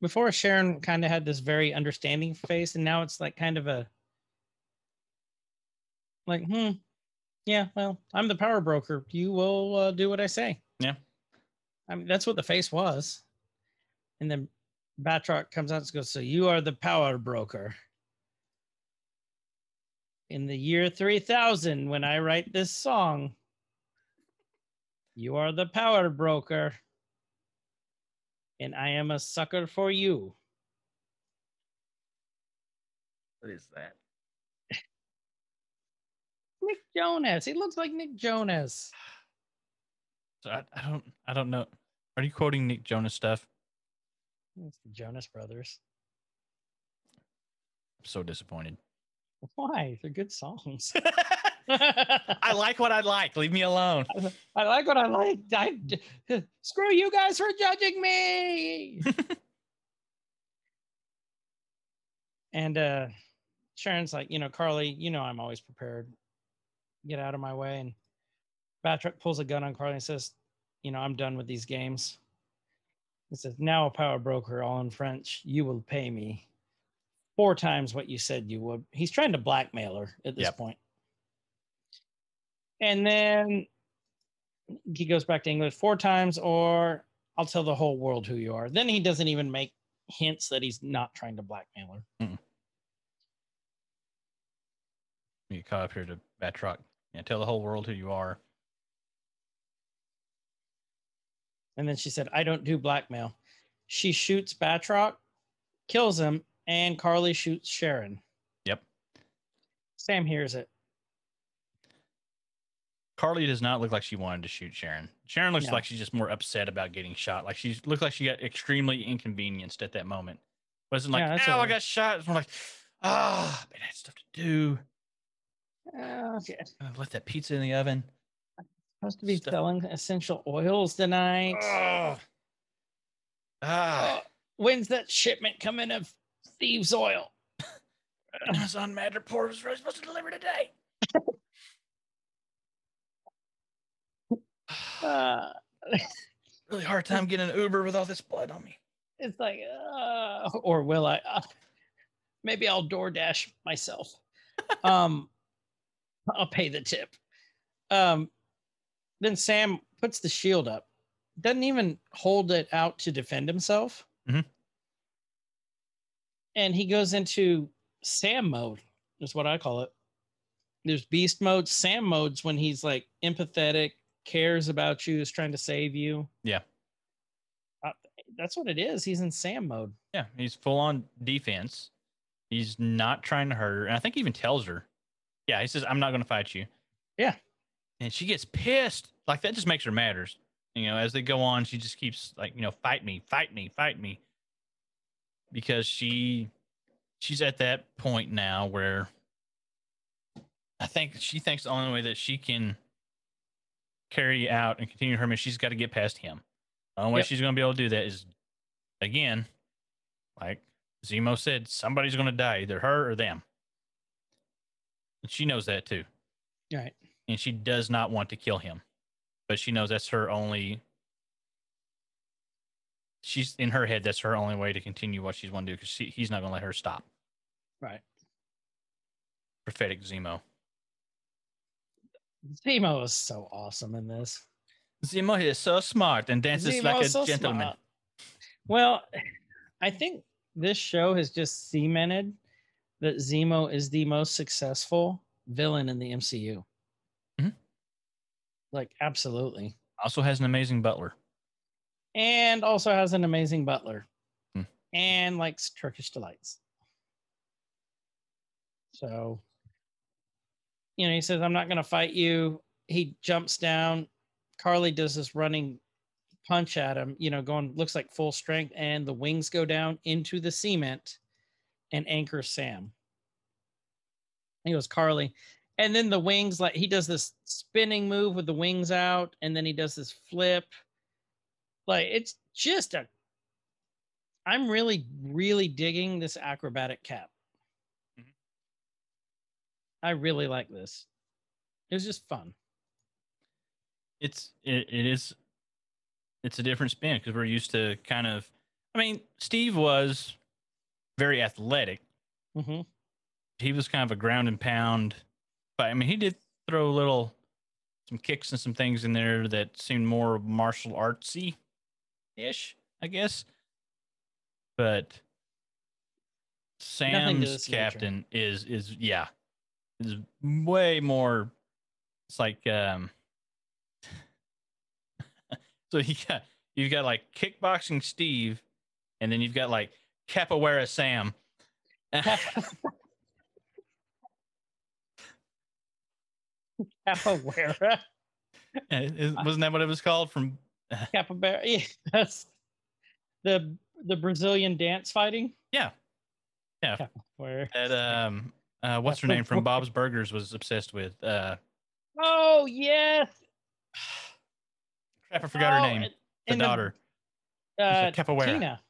B: before Sharon kind of had this very understanding face, and now it's like kind of a like, hmm, yeah, well, I'm the power broker. You will uh, do what I say.
C: Yeah.
B: I mean, that's what the face was. And then Batroc comes out and goes, So you are the power broker. In the year 3000, when I write this song, you are the power broker. And I am a sucker for you.
C: What is that?
B: Jonas. He looks like Nick Jonas.
C: So I, I don't I don't know. Are you quoting Nick Jonas stuff?
B: It's the Jonas Brothers.
C: I'm so disappointed.
B: Why? They're good songs.
C: I like what I like. Leave me alone.
B: I like what I like. I, screw you guys for judging me. and uh Sharon's like, you know, Karli, you know, I'm always prepared. Get out of my way. And Batroc pulls a gun on Karli and says, you know, I'm done with these games. He says, now a power broker, all in French, you will pay me four times what you said you would. He's trying to blackmail her at this
C: Yep.
B: point. And then he goes back to English four times, or I'll tell the whole world who you are. Then he doesn't even make hints that he's not trying to blackmail her.
C: You caught up here to Batroc. Yeah, tell the whole world who you are.
B: And then she said, I don't do blackmail. She shoots Batroc, kills him, and Karli shoots Sharon.
C: Yep.
B: Sam hears it.
C: Karli does not look like she wanted to shoot Sharon. Sharon looks
B: No.
C: like she's just more upset about getting shot. Like she looked like she got extremely inconvenienced at that moment. Wasn't like,
B: Yeah,
C: oh, I got shot. It's more like, ah, man, I had stuff to do.
B: Uh, okay.
C: I left that pizza in the oven.
B: Supposed to be
C: Stuff-
B: selling essential oils tonight.
C: Oh. Ah,
B: Oh, when's that shipment coming of thieves oil?
C: Amazon Madripoor was really supposed to deliver today.
B: Uh,
C: really hard time getting an Uber with all this blood on me.
B: it's like, uh, or will I? Uh, maybe I'll DoorDash myself. um, I'll pay the tip. Um, then Sam puts the shield up, doesn't even hold it out to defend himself.
C: Mhm.
B: And he goes into Sam mode, is what I call it. There's beast mode, Sam modes when he's like empathetic, cares about you, is trying to save you.
C: Yeah.
B: Uh, that's what it is. He's in Sam mode.
C: Yeah, he's full on defense. He's not trying to hurt her. And I think he even tells her, yeah, he says, I'm not going to fight you.
B: Yeah.
C: And she gets pissed. Like that just makes her matters. You know, as they go on, she just keeps like, you know, fight me, fight me, fight me. Because she she's at that point now where I think she thinks the only way that she can carry out and continue her mission, she's got to get past him. The only way
B: Yep.
C: she's going to be able to do that is, again, like Zemo said, somebody's going to die, either her or them. She knows that too.
B: Right.
C: And she does not want to kill him, but she knows that's her only. She's in her head. That's her only way to continue what she's want to do because he's not going to let her stop.
B: Right.
C: Prophetic Zemo.
B: Zemo is so awesome in this.
C: Zemo is so smart and dances like a
B: so
C: gentleman.
B: smart. Well, I think this show has just cemented that Zemo is the most successful villain in the MCU.
C: Mhm.
B: Like, absolutely.
C: Also has an amazing butler.
B: And also has an amazing butler
C: Hmm.
B: and likes Turkish delights. So, you know, he says, I'm not going to fight you. He jumps down. Karli does this running punch at him, you know, going, looks like full strength, and the wings go down into the cement and anchor Sam. He goes, Karli. And then the wings, like he does this spinning move with the wings out, and then he does this flip. Like it's just a. I'm really, really digging this acrobatic cap.
C: Mhm.
B: I really like this. It was just fun.
C: It's it, it is it's a different spin because we're used to kind of I mean, Steve was very athletic.
B: hmm
C: He was kind of a ground and pound, but I mean, he did throw a little, some kicks and some things in there that seemed more martial artsy ish, I guess. But Sam's
B: nature.
C: captain is is yeah, is way more. It's like um. so you got you've got like kickboxing Steve, and then you've got like capoeira Sam.
B: Capoeira.
C: Wasn't that what it was called from?
B: Capoeira. Yeah, that's the the Brazilian dance fighting.
C: Yeah. Yeah.
B: Capoeira.
C: That um, uh, what's her name from Bob's Burgers was obsessed with. Uh,
B: Oh yes.
C: crap, I forgot her
B: Oh,
C: name. The daughter,
B: uh,
C: capoeira.
B: Tina.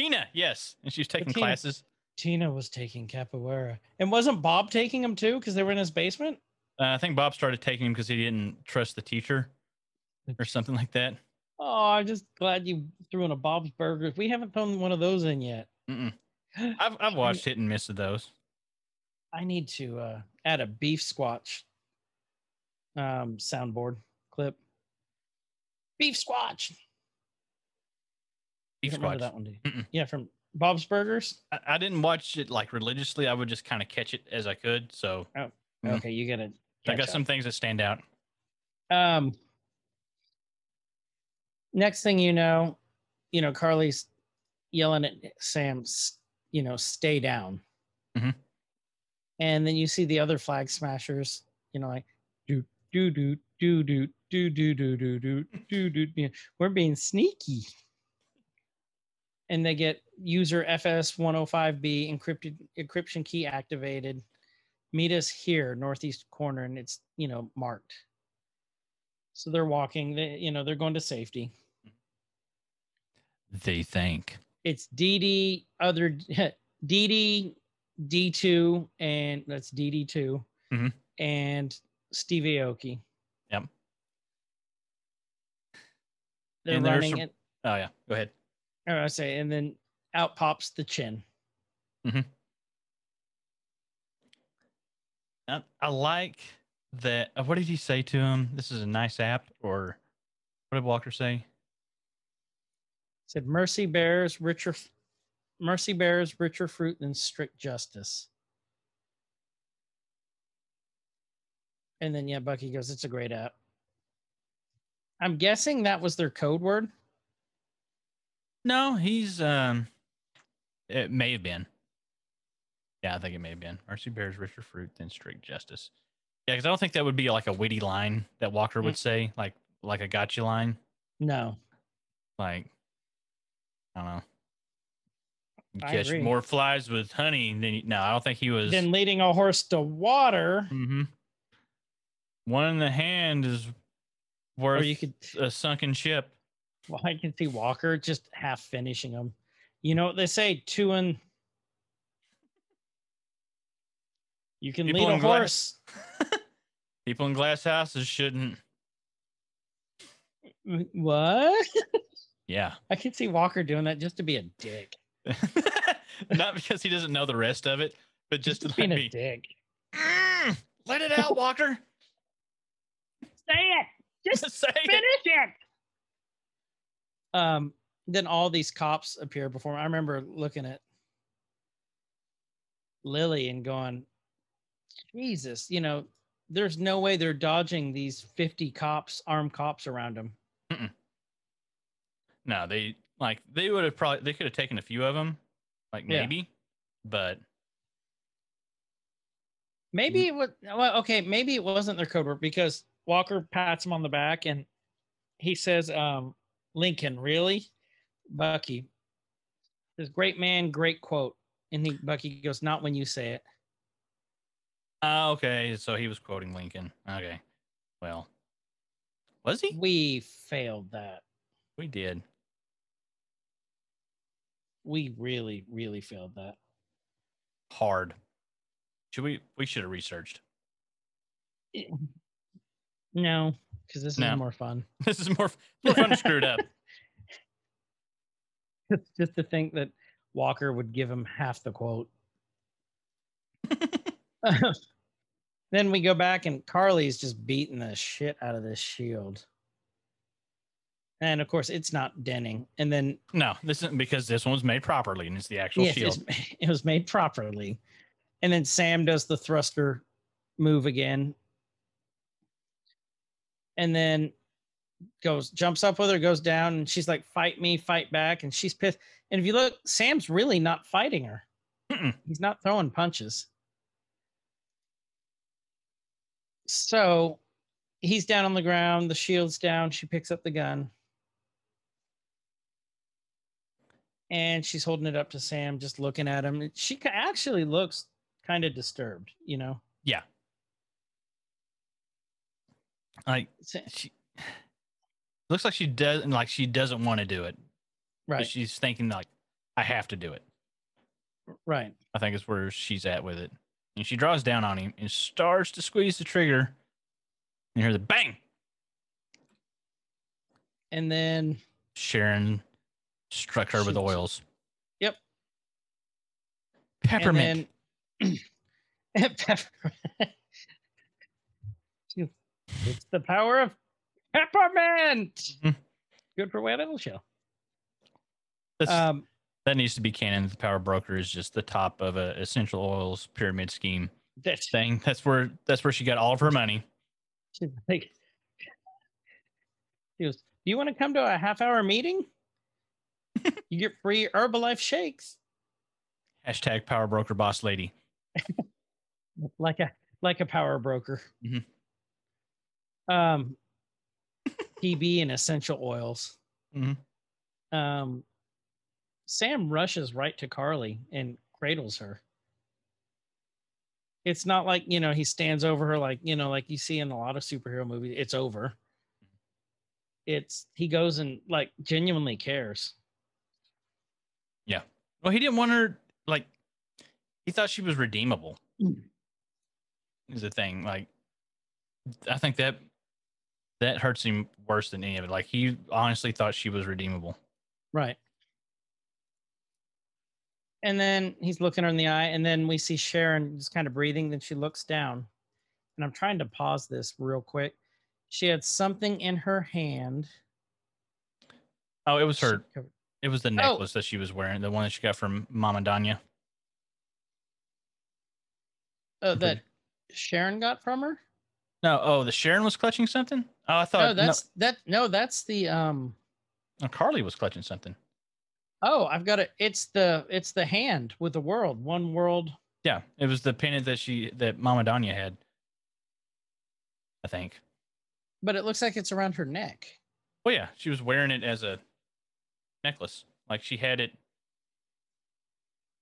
C: Tina. Yes, and she was taking
B: Tina.
C: classes.
B: Tina was taking capoeira, and wasn't Bob taking him too? Because they were in his basement.
C: Uh, I think Bob started taking him because he didn't trust the teacher, or something like that.
B: Oh, I'm just glad you threw in a Bob's Burgers. We haven't thrown one of those in yet.
C: Mm-mm. I've I've watched hit and miss of those.
B: I need to uh, add a beef squatch um, soundboard clip. Beef squatch.
C: Beef
B: remember that one. Yeah, from Bob's Burgers.
C: I, I didn't watch it like religiously. I would just kind of catch it as I could. So Mhm.
B: Okay, you gotta.
C: I got
B: catch
C: some things that stand out.
B: Um. Next thing you know, you know Karli's yelling at Sam, you know, stay down.
C: Mhm.
B: And then you see the other flag smashers, you know, like do do do do do do do do do do do do. We're being sneaky. And they get user FS 105B encrypted encryption key activated. Meet us here, northeast corner, and it's you know marked. So they're walking. They you know they're going to safety.
C: They think.
B: It's DD other DD D2 and that's DD2
C: Mhm.
B: and Steve Aoki.
C: Yep.
B: They're
C: And
B: running it.
C: Oh yeah, go ahead.
B: Or I say, and then out pops the chin.
C: I, I like that. uh, What did he say to him? This is a nice app, or what did Walker say?
B: Said mercy bears richer, mercy bears richer fruit than strict justice. And then yeah, Bucky goes, "It's a great app." I'm guessing that was their code word.
C: No, he's um. It may have been. Yeah, I think it may have been. Mercy bears richer fruit than strict justice. Yeah, because I don't think that would be like a witty line that Walker would say, like like a gotcha line.
B: No,
C: Like, I don't know. You
B: I
C: catch
B: agree.
C: more flies with honey than you, no. I don't think he was.
B: then leading a horse to water,
C: Mm-hmm. One in the hand is worth
B: or you could.
C: a sunken ship.
B: Well, I can see Walker just half finishing them. You know what they say? Two and you can
C: People
B: lead a
C: in
B: horse.
C: glass- People in glass houses shouldn't.
B: What?
C: Yeah.
B: I can see Walker doing that just to be a dick.
C: Not because he doesn't know the rest of it, but just to
B: Just
C: let
B: being a dick.
C: Mm, let it out, Walker.
B: Say it. Just
C: Say it.
B: finish it. Um. Then all these cops appear before. me. I remember looking at Lily and going, Jesus, you know, there's no way they're dodging these 50 cops, armed cops around them.
C: No, they like they would have probably they could have taken a few of them, like
B: Yeah.
C: maybe, but
B: Maybe it was well, okay. Maybe it wasn't their code word because Walker pats him on the back and he says, um, "Lincoln, really, Bucky." This "Great man, great quote." And he Bucky goes, "Not when you say it."
C: ah, okay. So he was quoting Lincoln. Okay, well, was he?
B: We failed that.
C: We did.
B: We really, really failed that.
C: Hard. Should we? We should have researched.
B: No, because this
C: No.
B: is more fun.
C: This is more more fun to screw it up.
B: just, just to think that Walker would give him half the quote. then we go back and Karli's just beating the shit out of this shield. And of course, it's not denning. And then
C: No, this isn't because this one was made properly and it's the actual
B: yes,
C: shield.
B: it was made properly. And then Sam does the thruster move again. And then goes jumps up with her, goes down, and she's like, "Fight me, fight back!" And she's pissed. And if you look, Sam's really not fighting her.
C: Mm-mm.
B: He's not throwing punches. So he's down on the ground. The shield's down. She picks up the gun. And she's holding it up to Sam, just looking at him. She actually looks kind of disturbed, you know?
C: Like she looks like she doesn't like she doesn't want to do it. But
B: Right,
C: she's thinking like, I have to do it.
B: right.
C: I think it's where she's at with it. And she draws down on him and starts to squeeze the trigger. And you hear the bang.
B: And then
C: Sharon struck her with
B: Shoots.
C: oils.
B: Yep.
C: Peppermint.
B: And then pepper. It's the power of peppermint.
C: Mhm.
B: Good for wet shell. Um,
C: that needs to be canon. The power broker is just the top of a essential oils pyramid scheme
B: that's
C: thing. That's where that's where she got all of her money.
B: she's like. She goes, "Do you want to come to a half-hour meeting? you get free Herbalife shakes,
C: Hashtag power broker boss lady.
B: like a like a power broker."
C: Mhm.
B: Um, PB and essential oils.
C: Mhm.
B: um, Sam rushes right to Karli and cradles her. It's not like, you know, he stands over her like, you know, like you see in a lot of superhero movies. It's over. It's he goes and like genuinely cares. Yeah.
C: Well, he didn't want her like he thought she was redeemable.
B: Mm.
C: Is the thing. Like I think that that hurts him worse than any of it. Like he honestly thought she was redeemable.
B: Right. And then he's looking her in the eye, and then we see Sharon just kind of breathing. Then she looks down, and I'm trying to pause this real quick. She had something in her hand.
C: Oh, it was her it was the
B: Oh.
C: necklace that she was wearing, the one that she got from Mama Donya.
B: Oh, that Sharon got from her.
C: No, oh, the Sharon was clutching something? Oh, I
B: No,
C: thought
B: that's that. No, that's the um.
C: no, oh, Karli was clutching something.
B: Oh, I've got it. It's the it's the hand with the world. One world.
C: Yeah, it was the pendant that she that Mama Donya had. I think.
B: But it looks like it's around her neck.
C: Oh yeah, she was wearing it as a necklace. Like she had it.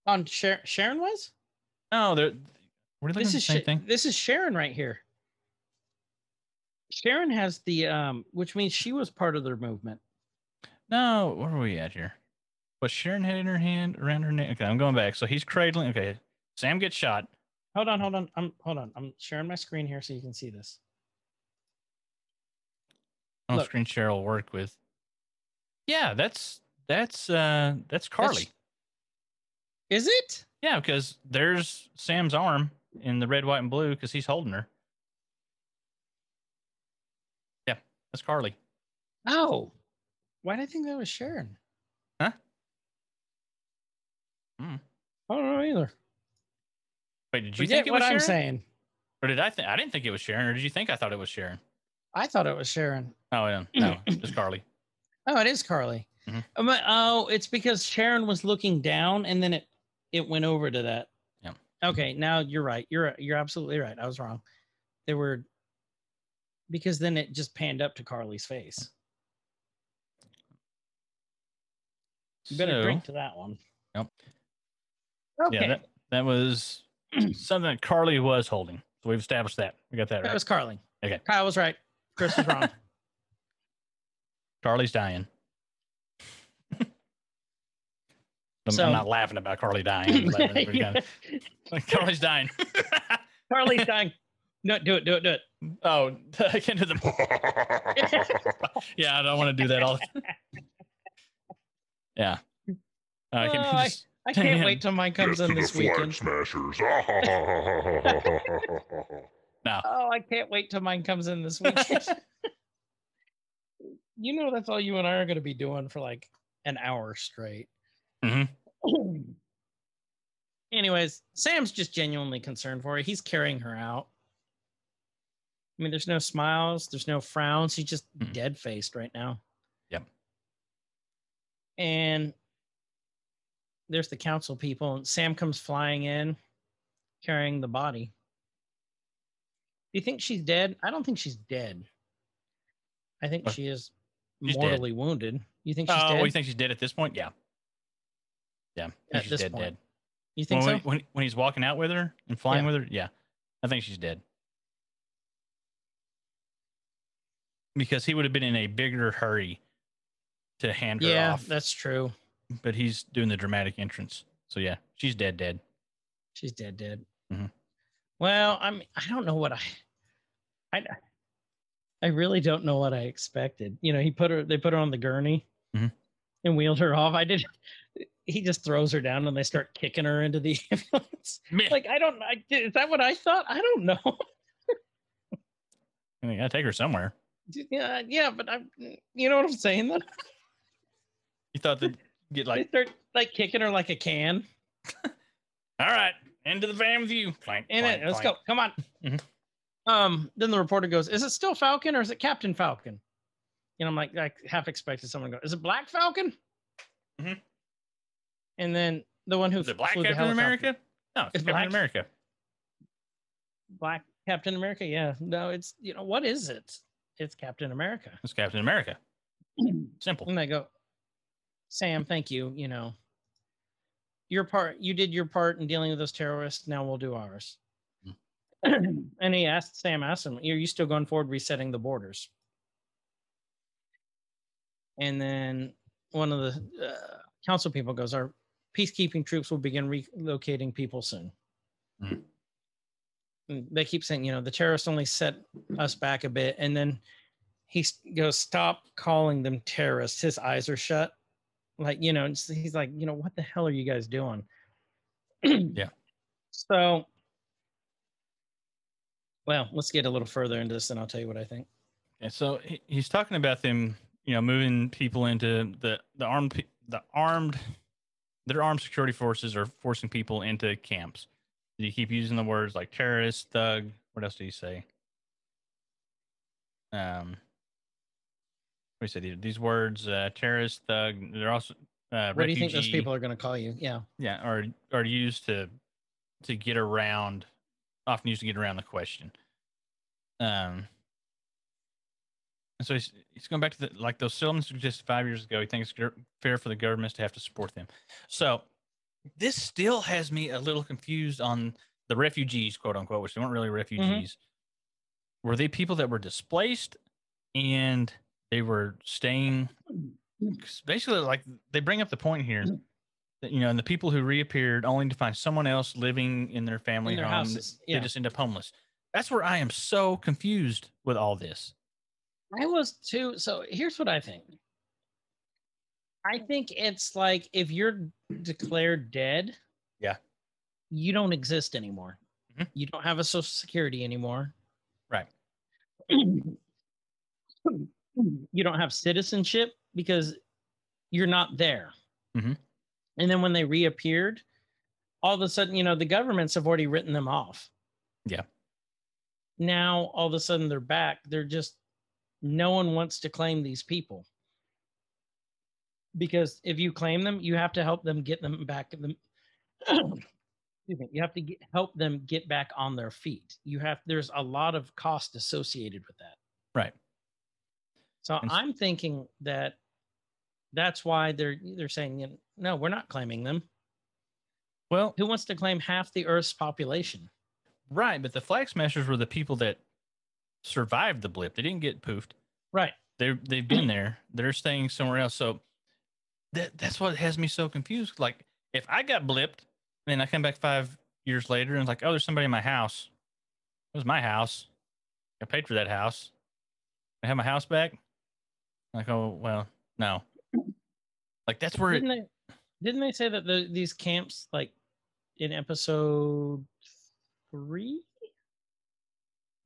B: On Sharon, Sharon was.
C: No, they're we're
B: This
C: at the
B: is
C: same
B: Sha-
C: thing.
B: this is Sharon right here. Sharon has the um, which means she was part of their movement.
C: No, where are we at here? What Sharon had in her hand around her neck. Okay, I'm going back. So he's cradling. Okay, Sam gets shot.
B: Hold on, hold on. I'm hold on. I'm sharing my screen here so you can see this.
C: On
B: Look.
C: screen share will work with. Yeah, that's that's uh that's Karli.
B: Is it?
C: Yeah, because there's Sam's arm in the red, white, and blue because he's holding her. Yeah, that's Karli.
B: Oh, why did I think that was Sharon?
C: Huh? Hmm.
B: I don't know either.
C: Wait, did you
B: Forget
C: think it
B: what
C: was
B: I'm saying.
C: Or did I think I didn't think it was Sharon, or did you think I thought it was Sharon?
B: I thought it was Sharon.
C: Oh yeah, no, it's Karli.
B: Oh, it is Karli.
C: Mhm.
B: Um, oh, it's because Sharon was looking down and then it it went over to that.
C: Yeah.
B: Okay, now you're right. You're you're absolutely right. I was wrong. There were because then it just panned up to Karli's face. You better
C: So,
B: drink to that one.
C: Yep.
B: Okay.
C: Yeah, that that was something that Karli was holding. So we've established that. We got that
B: that
C: right.
B: was Karli.
C: Okay.
B: Kyle was right. Chris was wrong.
C: Karli's dying. I'm,
B: So-
C: I'm not laughing about Karli dying. I'm laughing at we got- Karli's dying.
B: Karli's dying. No, do it, do it, do it.
C: oh, I can't do the. Yeah, I don't want to do that all. yeah. Uh, I can
B: Oh, I-
C: just-
B: I can't
C: Damn.
B: wait till mine comes
D: Get
B: in
D: to
B: this
D: the flag
B: weekend.
D: smashers.
C: no.
B: Oh, I can't wait till mine comes in this weekend. you know, that's all you and I are going to be doing for like an hour straight.
C: Mhm.
B: Anyways, Sam's just genuinely concerned for her. He's carrying her out. I mean, there's no smiles, there's no frowns. He's just
C: Mm.
B: dead faced right now.
C: Yep.
B: And there's the council people, and Sam comes flying in carrying the body. Do you think she's dead? I don't think she's dead. I think
C: What?
B: she is
C: She's dead.
B: mortally wounded. You think she's
C: Oh,
B: dead?
C: well, you think she's dead at this point? Yeah. Yeah.
B: At
C: she's
B: this
C: dead,
B: point.
C: dead.
B: You think
C: when,
B: so?
C: when, when he's walking out with her and flying
B: Yeah.
C: with her, yeah. I think she's dead. Because he would have been in a bigger hurry to hand her
B: Yeah,
C: off.
B: that's true.
C: But he's doing the dramatic entrance. So yeah, she's dead, dead.
B: She's dead, dead.
C: Mhm.
B: Well, I mean, I don't know what I, I, I really don't know what I expected. You know, he put her, they put her on the gurney,
C: Mhm.
B: and wheeled her off. I did. He just throws her down, and they start kicking her into the ambulance.
C: Meh.
B: Like I don't. I, is that what I thought? I don't know.
C: I mean, gotta take her somewhere.
B: Yeah, yeah, but I'm, you know what I'm saying? Though
C: You thought that get like
B: they
C: like,
B: start like kicking her like a can.
C: all right, into the van with you. Clank,
B: In
C: clank,
B: it. Let's go. Come on.
C: Mhm.
B: Um, then the reporter goes, Is it still Falcon or is it Captain Falcon? And I'm like, I half expected someone to go, Is it Black Falcon?
C: Mm-hmm.
B: And then the one who
C: Is it Black Captain America? No, it's,
B: It's
C: Captain
B: Black?
C: America.
B: Black Captain America. Yeah. No, it's you know, what is it? It's Captain America.
C: It's Captain America. Simple.
B: And they go, Sam, thank you. You know, your part, you did your part in dealing with those terrorists. Now we'll do ours. and he asked, Sam asked him, Are you still going forward resetting the borders? And then one of the uh, council people goes, Our peacekeeping troops will begin relocating people soon.
C: Mm.
B: And They keep saying, you know, the terrorists only set us back a bit. And then he goes, Stop calling them terrorists. His eyes are shut. Like, you know, he's like, you know, what the hell are you guys doing?
C: Yeah.
B: So, well, let's get a little further into this and I'll tell you what I think.
C: And so he, he's talking about them, you know, moving people into the the armed the armed their armed security forces are forcing people into camps. Did he keep using the words like terrorist, thug? What else did he say? Um, what he said he- these words, uh, terrorist, thug. They're also uh,
B: What do you think those people are going to call you? Yeah.
C: yeah are are used to to get around often used to get around the question um and so he's, he's going back to the like those settlements just five years ago he thinks it's fair for the governments to have to support them so this still has me a little confused on the refugees quote unquote which they weren't really mm-hmm. refugees were they people that were displaced and they were staying? basically like they bring up the point here that you know and the people who reappeared only to find someone else living in their family
B: In their
C: home
B: houses.
C: they
B: Yeah.
C: just end up homeless that's where i am so confused with all this
B: I was too. So here's what I think. I think it's like if you're declared dead,
C: Yeah.
B: you don't exist anymore.
C: Mhm.
B: You don't have a social security anymore.
C: Right.
B: you don't have citizenship because you're not there.
C: Mhm.
B: And then when they reappeared, all of a sudden, you know, the governments have already written them off.
C: Yeah.
B: Now all of a sudden they're back. They're just no one wants to claim these people because if you claim them, you have to help them get them back. in The, excuse me, you have to get, help them get back on their feet. You have there's a lot of cost associated with that.
C: Right.
B: So
C: And
B: I'm thinking that that's why they're they're saying you know, no, we're not claiming them.
C: well
B: Who wants to claim half the Earth's population?
C: right but the flag smashers were the people that survived the blip they didn't get poofed
B: Right.
C: they they've been there they're staying somewhere else so that that's what has me so confused. Like if i got blipped and i come back five years later and it's like oh there's somebody in my house. It was my house. I paid for that house. I have my house back. Like oh well no. Like that's where it,
B: Didn't they, Didn't they say that the, these camps, like in episode three,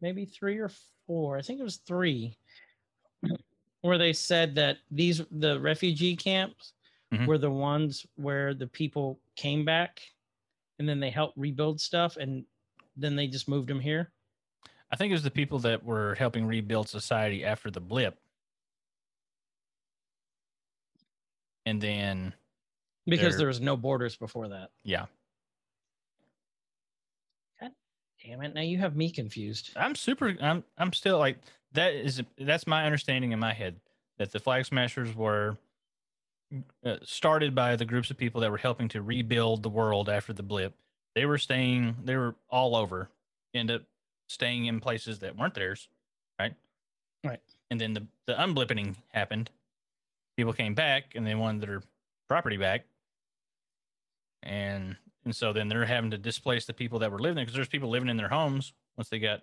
B: maybe three or four? I think it was three, where they said that these the refugee camps
C: Mhm.
B: were the ones where the people came back, and then they helped rebuild stuff, and then they just moved them here.
C: I think it was the people that were helping rebuild society after the blip. And then,
B: because there was no borders before that.
C: yeah,
B: Damn it! Now you have me confused.
C: I'm super. I'm. I'm still like that. Is that's my understanding in my head that the Flag Smashers were uh, started by the groups of people that were helping to rebuild the world after the blip. They were staying. They were all over. End up staying in places that weren't theirs, right?
B: Right.
C: And then the the unblipping happened. People came back and they wanted their property back. And and so then they're having to displace the people that were living there because there's people living in their homes once they got,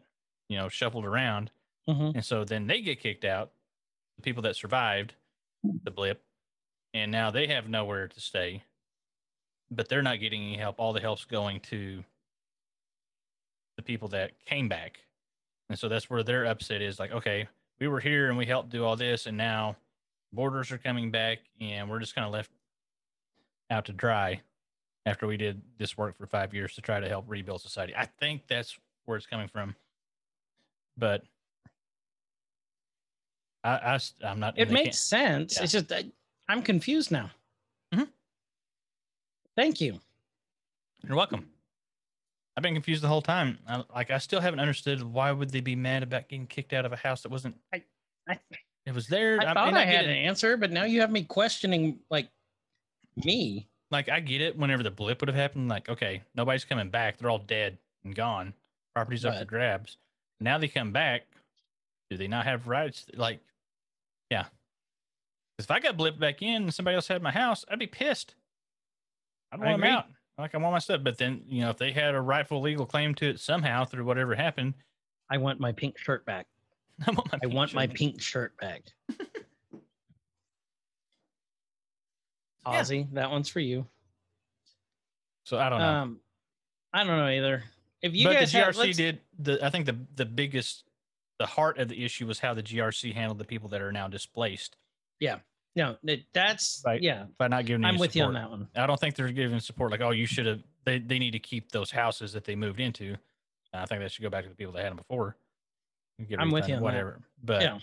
C: you know, shuffled around.
B: Mhm.
C: And so then they get kicked out, the people that survived the blip, and now they have nowhere to stay. But they're not getting any help. All the help's going to the people that came back. And so that's where their upset is like, okay, we were here and we helped do all this, and now borders are coming back, and we're just kind of left out to dry after we did this work for five years to try to help rebuild society. I think that's where it's coming from. But I, I I'm not.
B: It makes sense.
C: Yeah.
B: It's just I, I'm confused now.
C: Mhm.
B: Thank you.
C: You're welcome. I've been confused the whole time. I, like I still haven't understood why would they be mad about getting kicked out of a house that wasn't.
B: I- I-
C: it was there.
B: I
C: I'm-
B: thought I had an answer, but now you have me questioning like me.
C: like I get it whenever the blip would have happened, like, okay, nobody's coming back. They're all dead and gone. Property's up for grabs. Now they come back. Do they not have rights? Like, yeah. If I got blipped back in and somebody else had my house, I'd be pissed. I'd
B: I
C: want them out. Like I want my stuff. But then, you know, if they had a rightful legal claim to it somehow through whatever happened,
B: I want my pink shirt back.
C: I want my
B: I
C: pink
B: want my
C: shirt.
B: pink shirt back.
C: Yeah.
B: Ozzy, that one's for you.
C: So I don't know.
B: Um, I don't know either. If you
C: but
B: guys
C: the
B: have,
C: GRC
B: let's-
C: did the I think the the biggest the heart of the issue was how the GRC handled the people that are now displaced
B: Yeah. no, that's
C: Right.
B: yeah.
C: by not giving
B: I'm with you on that one.
C: I don't think they're giving support like oh you should have they, they need to keep those houses that they moved into. I think they should go back to the people that had them before.
B: I'm with you on that.
C: whatever. But
B: Yeah.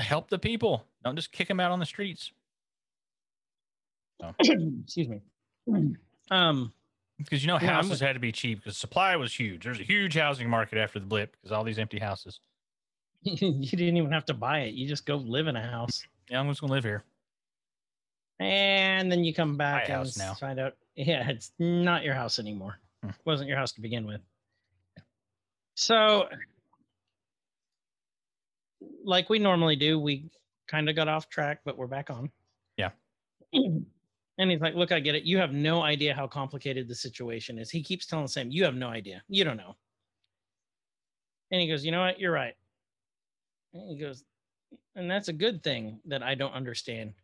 C: help the people. Don't just kick them out on the streets.
B: Excuse me. Um,
C: Because you know
B: Yeah,
C: houses had to be cheap because supply was huge. There's a huge housing market after the blip because all these empty houses.
B: you didn't even have to buy it. You just go live in a house,
C: Yeah, I'm just gonna live here.
B: and then you come back and
C: house now.
B: find out, yeah, it's not your house anymore.
C: Hmm.
B: wasn't your house to begin with. So, like we normally do, we kind of got off track, but we're back on.
C: Yeah.
B: And he's like, "Look, I get it. You have no idea how complicated the situation is." He keeps telling Sam, "You have no idea. You don't know." And he goes, "You know what? You're right." And he goes, "And that's a good thing that I don't understand."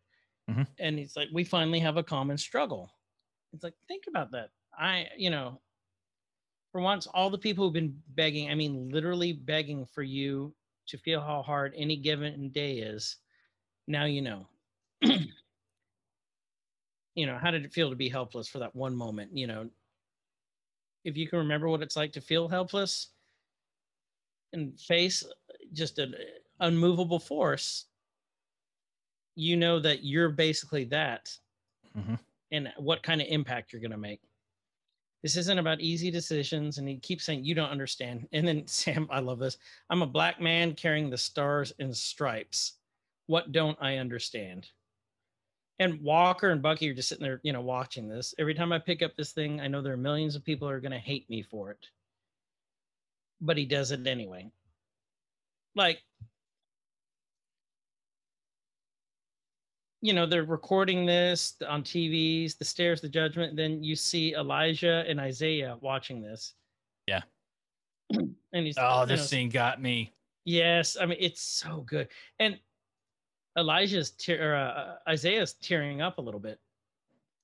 C: Mhm.
B: And he's like, "We finally have a common struggle." It's like, think about that. I, you know, for once, all the people who've been begging, I mean, literally begging for you to feel how hard any given day is, now you know. you know, how did it feel to be helpless for that one moment? You know, if you can remember what it's like to feel helpless and face just an unmovable force, you know that you're basically that
C: Mhm.
B: and what kind of impact you're going to make. This isn't about easy decisions. And he keeps saying, You don't understand. And then, Sam, I love this. I'm a black man carrying the stars and stripes. What don't I understand? And Walker and Bucky are just sitting there, you know, watching this. Every time I pick up this thing, I know there are millions of people who are going to hate me for it. But he does it anyway. Like, you know, they're recording this on TVs, the stairs, the judgment. Then you see Elijah and Isaiah watching this.
C: Yeah.
B: And he's
C: Oh, this
B: know,
C: scene got me.
B: Yes, I mean it's so good, and Elijah's tear, or, uh, Isaiah's tearing up a little bit.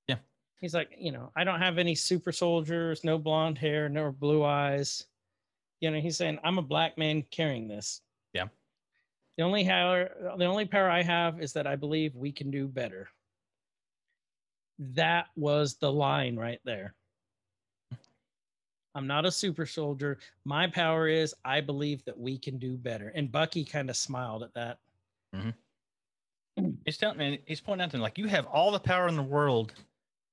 C: Yeah.
B: He's like, you know, I don't have any super soldiers, no blonde hair, no blue eyes. You know, he's saying I'm a black man carrying this.
C: Yeah.
B: The only power, the only power I have is that I believe we can do better. That was the line right there. I'm not a super soldier. My power is I believe that we can do better. And Bucky kind of smiled at that.
C: He's telling me, he's pointing out to him, like, you have all the power in the world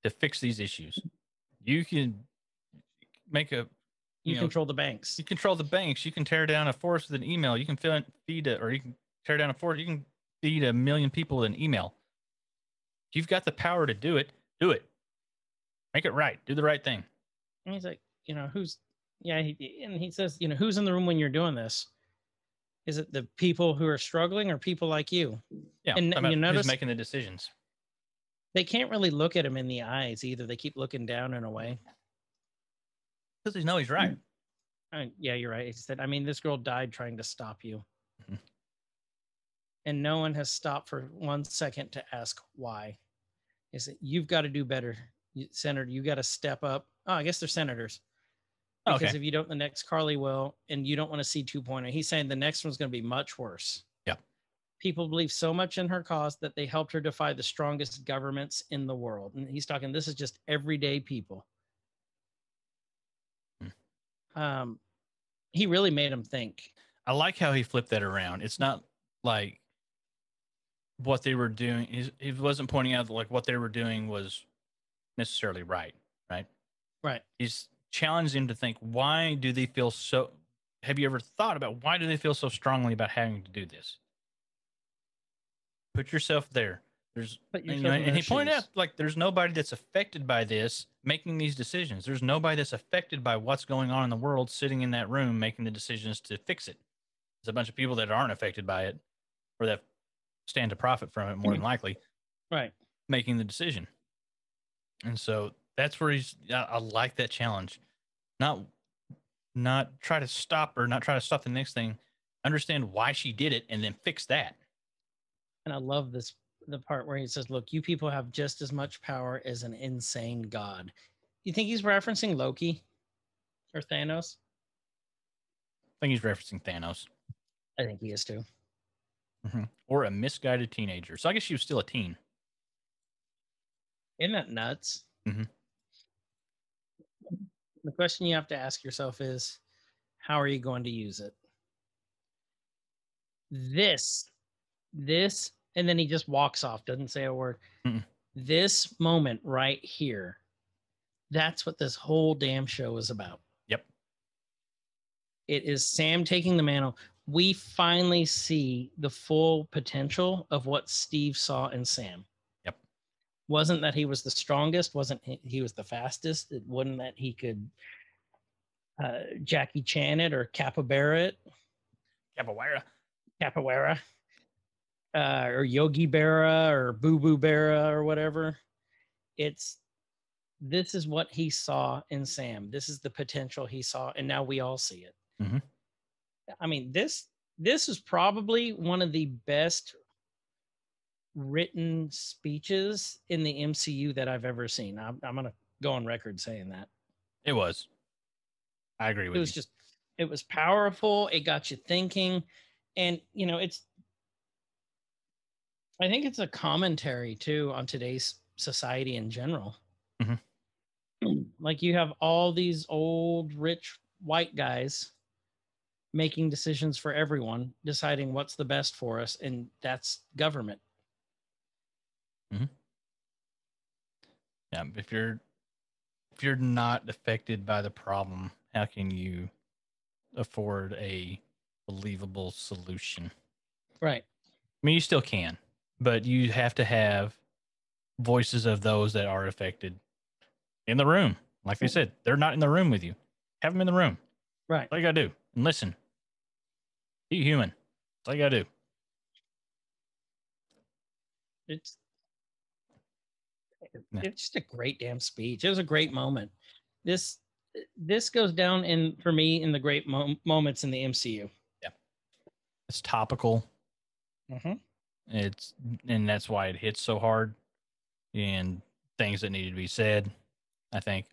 C: to fix these issues. You can make a,
B: You,
C: you know,
B: control the banks.
C: you control the banks. You can tear down a forest with an email. You can fill, feed it, or you can tear down a forest. You can feed a million people with an email. You've got the power to do it, do it. Make it right. Do the right thing.
B: And he's like, you know, who's, yeah, he, and he says, you know, who's in the room when you're doing this? Is it the people who are struggling or people like you?
C: Yeah.
B: And- you notice-
C: making the decisions.
B: They can't really look at him in the eyes either. They keep looking down in a way.
C: Because they know he's right.
B: Uh, yeah, you're right. He said, I mean, this girl died trying to stop you.
C: Mhm.
B: And no one has stopped for one second to ask why. Is it you've got to do better, Senator? You got to step up. Oh, I guess they're senators. Because
C: okay.
B: if you don't, the next Karli will, and you don't want to see 2.0. He's saying the next one's going to be much worse.
C: Yeah.
B: People believe so much in her cause that they helped her defy the strongest governments in the world. And he's talking, this is just everyday people. Um, he really made him think.
C: I like how he flipped that around. It's not like what they were doing. He, he wasn't pointing out that like what they were doing was necessarily right. Right.
B: Right.
C: He's challenged them to think. Why do they feel so? Have you ever thought about why do they feel so strongly about having to do this? Put yourself there. There's
B: Put
C: and, you know, and he pointed out like there's nobody that's affected by this making these decisions. There's nobody that's affected by what's going on in the world sitting in that room making the decisions to fix it. There's a bunch of people that aren't affected by it or that stand to profit from it more than likely
B: Right.
C: making the decision. And so that's where he's I, I like that challenge. Not not try to stop her, not try to stop the next thing. Understand why she did it and then fix that.
B: And I love this the part where he says, Look, you people have just as much power as an insane god. You think he's referencing Loki or Thanos?
C: I think he's referencing Thanos.
B: I think he is too.
C: Or a misguided teenager. So I guess she was still a teen.
B: Isn't that nuts?
C: Mhm.
B: The question you have to ask yourself is how are you going to use it? This, this, and then he just walks off, doesn't say a word.
C: Mm-mm.
B: This moment right here, that's what this whole damn show is about.
C: Yep.
B: It is Sam taking the mantle. We finally see the full potential of what Steve saw in Sam wasn't that he was the strongest wasn't he, he was the fastest it wasn't that he could uh, jackie chan it or capybara it.
C: Capoeira.
B: capoeira uh, or yogi berra or boo boo berra or whatever. It's this is what he saw in sam. This is the potential he saw and now we all see it.
C: Mhm.
B: i mean this this is probably one of the best written speeches in the mcu that i've ever seen i'm, I'm gonna go on record saying that
C: It was. I agree with
B: it was
C: you.
B: just it was powerful it got you thinking and you know it's i think it's a commentary too on today's society in general
C: Mhm.
B: like you have all these old rich white guys making decisions for everyone deciding what's the best for us and that's government Mm-hmm.
C: yeah. If you're if you're not affected by the problem, how can you afford a believable solution?
B: right
C: I mean, you still can, but you have to have voices of those that are affected in the room. Like I said, they're not in the room with you. Have them in the room.
B: right
C: That's all you gotta do. And listen. Be human. That's all you gotta do.
B: it's
C: Yeah.
B: it's just a great damn speech. It was a great moment. This this goes down in for me in the great mom- moments in the MCU.
C: Yeah, it's topical.
B: Mm-hmm.
C: It's and that's why it hits so hard. And things that needed to be said. I think.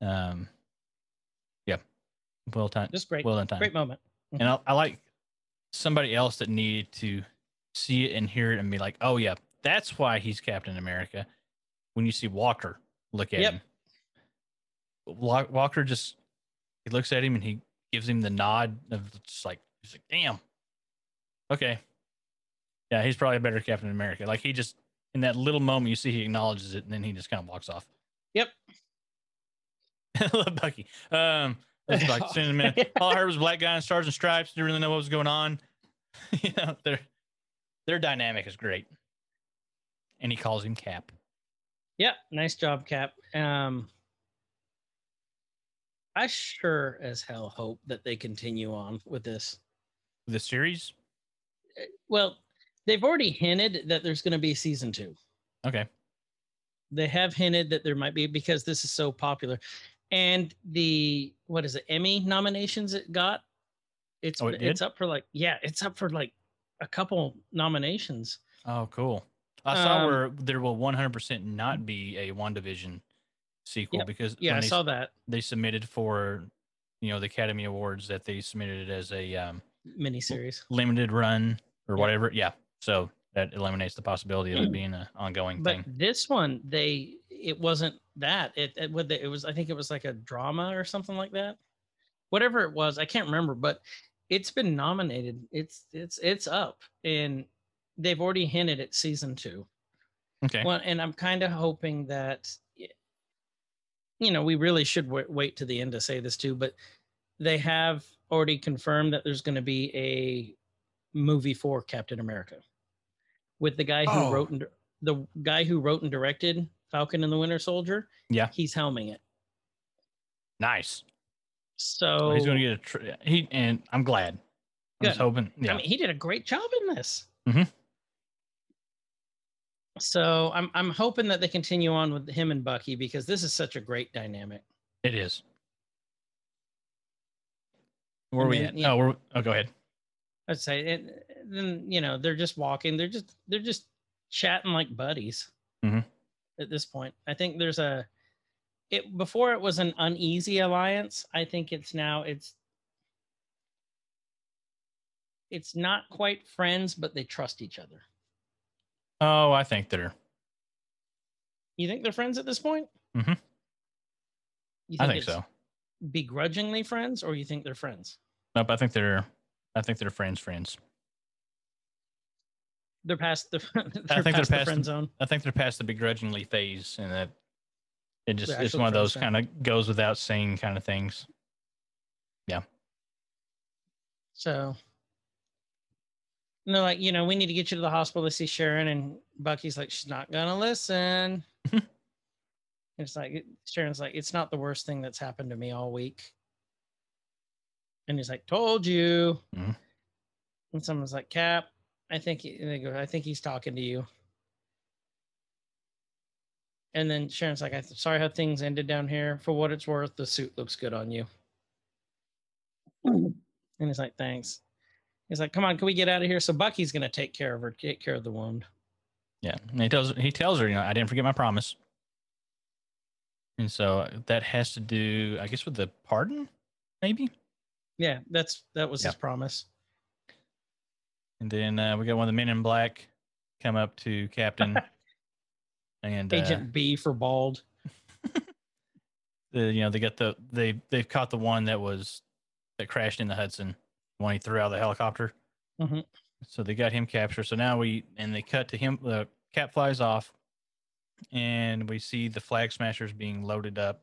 C: Um. Yeah. Well done.
B: Just great,
C: Well done time.
B: great moment.
C: And I, I like somebody else that needed to see it and hear it and be like, "Oh yeah, that's why he's Captain America." When you see Walker look at
B: Yep.
C: him, Walker just he looks at him and he gives him the nod of just like he's like, "Damn, okay, yeah, he's probably a better Captain America." Like he just in that little moment you see he acknowledges it and then he just kind of walks off.
B: Yep.
C: I love Bucky. Um, that's like soon in a minute. All I heard was black guy in stars and stripes. Didn't really know what was going on. you know, their their dynamic is great. And he calls him Cap.
B: Yeah, nice job, Cap. Um, I sure as hell hope that they continue on with this.
C: The series.
B: Well, they've already hinted that there's going to be season two.
C: Okay.
B: They have hinted that there might be because this is so popular, and the what is it Emmy nominations it got? It's
C: Oh, it
B: it's up for like yeah, it's up for like a couple nominations.
C: Oh, cool. I saw
B: Um,
C: where there will 100% not be a WandaVision sequel
B: Yep.
C: because
B: Yeah, I
C: they,
B: saw that
C: they submitted for, you know, the Academy Awards that they submitted it as a um,
B: miniseries.
C: limited run or whatever. Yeah. So that eliminates the possibility of it being an ongoing
B: But
C: thing.
B: this one, they it wasn't that. It it, it was. I think it was like a drama or something like that. Whatever it was, I can't remember. But it's been nominated. It's it's it's up, and they've already hinted at season two.
C: Okay.
B: Well, and I'm kind of hoping that, you know, we really should wait, wait to the end to say this too, but they have already confirmed that there's going to be a movie for Captain America with the guy who
C: Oh.
B: wrote and di- the guy who wrote and directed Falcon and the Winter Soldier.
C: Yeah.
B: he's helming it.
C: Nice.
B: So
C: Well, he's going to get a tr- he and I'm glad. I'm just hoping. Yeah.
B: I mean, he did a great job in this.
C: Mhm.
B: So I'm I'm hoping that they continue on with him and Bucky because this is such a great dynamic.
C: it is. Where are we
B: then,
C: at?
B: yeah.
C: Oh, we're, oh, go ahead.
B: I'd say it, then you know they're just walking. They're just they're just chatting like buddies.
C: Mhm.
B: At this point, I think there's a it before it was an uneasy alliance. I think it's now it's it's not quite friends, but they trust each other.
C: Oh, I think they're.
B: You think they're friends at this point?
C: Mm-hmm.
B: You
C: I think so.
B: Begrudgingly friends, or you think they're friends?
C: Nope. I think they're. I think they're friends. Friends.
B: They're past the. they're
C: think they're
B: past the
C: past
B: friend
C: the-
B: zone.
C: I think they're past the begrudgingly phase, and that it just it's one of those kind of goes without saying kind of things. Yeah.
B: So, and they're like, you know, we need to get you to the hospital to see Sharon. And Bucky's like, she's not going to listen. it's like, Sharon's like, it's not the worst thing that's happened to me all week. And he's like, told you.
C: Mhm.
B: And someone's like, Cap, I think, he, and they go, I think he's talking to you. And then Sharon's like, I'm sorry how things ended down here. For what it's worth, the suit looks good on you. And he's like, thanks. He's like, come on, can we get out of here? So Bucky's gonna take care of her, take care of the wound.
C: Yeah, and he tells he tells her, you know, I didn't forget my promise. And so that has to do, I guess, with the pardon, maybe.
B: Yeah, that's that was
C: Yeah.
B: his promise.
C: And then uh, we got one of the men in black come up to Captain, and uh,
B: Agent B for bald.
C: the, you know they got the they they've caught the one that was that crashed in the Hudson when he threw out the helicopter.
B: Mhm.
C: So they got him captured. So now we and they cut to him. The cap flies off, and we see the flag smashers being loaded up.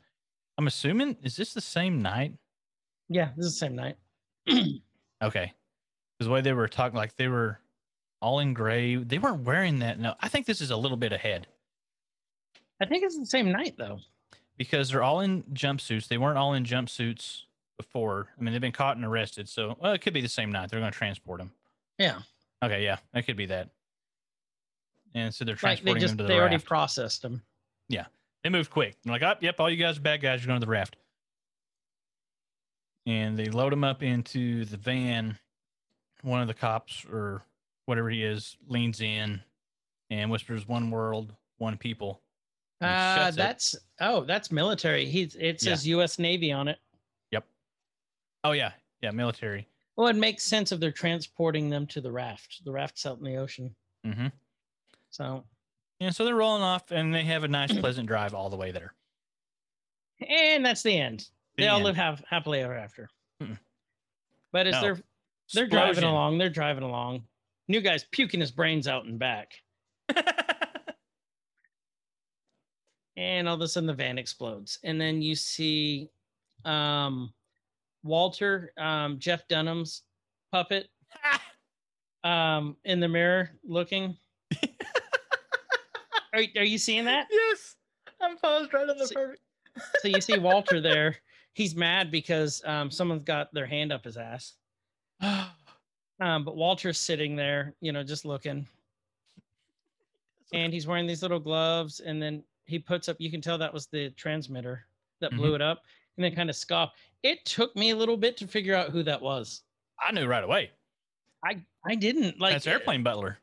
C: I'm assuming is this the same night?
B: Yeah, this is the same night.
C: Okay, because the way they were talking, like they were all in gray. They weren't wearing that. No, I think this is a little bit ahead
B: I think it's the same night though.
C: because they're all in jumpsuits. They weren't all in jumpsuits before. I mean, they've been caught and arrested. So, well, it could be the same night. They're going to transport them.
B: Yeah.
C: Okay, yeah, that could be that. And so they're
B: Like they
C: transporting
B: just
C: them to the
B: they already processed them.
C: Yeah, they moved quick. They're like, oh, yep, all you guys are bad guys. You're going to the raft. And they load them up into the van. One of the cops or whatever he is leans in and whispers, "One world, one people."
B: Uh,
C: shuts it.
B: that's oh, that's military. He's it
C: Yeah.
B: says U.S. Navy on it.
C: Oh yeah, yeah, military.
B: Well, it makes sense if they're transporting them to the raft. The raft's out in the ocean,
C: Mm-hmm.
B: so
C: Yeah, so they're rolling off, and they have a nice, pleasant drive all the way there.
B: and that's the end.
C: The
B: they all live happily ever after.
C: Mm-mm.
B: But as
C: No.
B: they're they're driving along, they're driving along. New guy's puking his brains out and back, and all of a sudden the van explodes, and then you see um, Walter, um, Jeff Dunham's puppet, um, in the mirror looking. are, are you seeing that?
C: yes, I'm paused right on the
B: See-
C: perfect.
B: so you see Walter there. He's mad because um, someone's got their hand up his ass. Um, but Walter's sitting there, you know, just looking. And he's wearing these little gloves. And then he puts up, you can tell that was the transmitter that blew it up. And kind of scoff. It took me a little bit to figure out who that was.
C: I knew right away.
B: I I didn't like
C: That's airplane butler.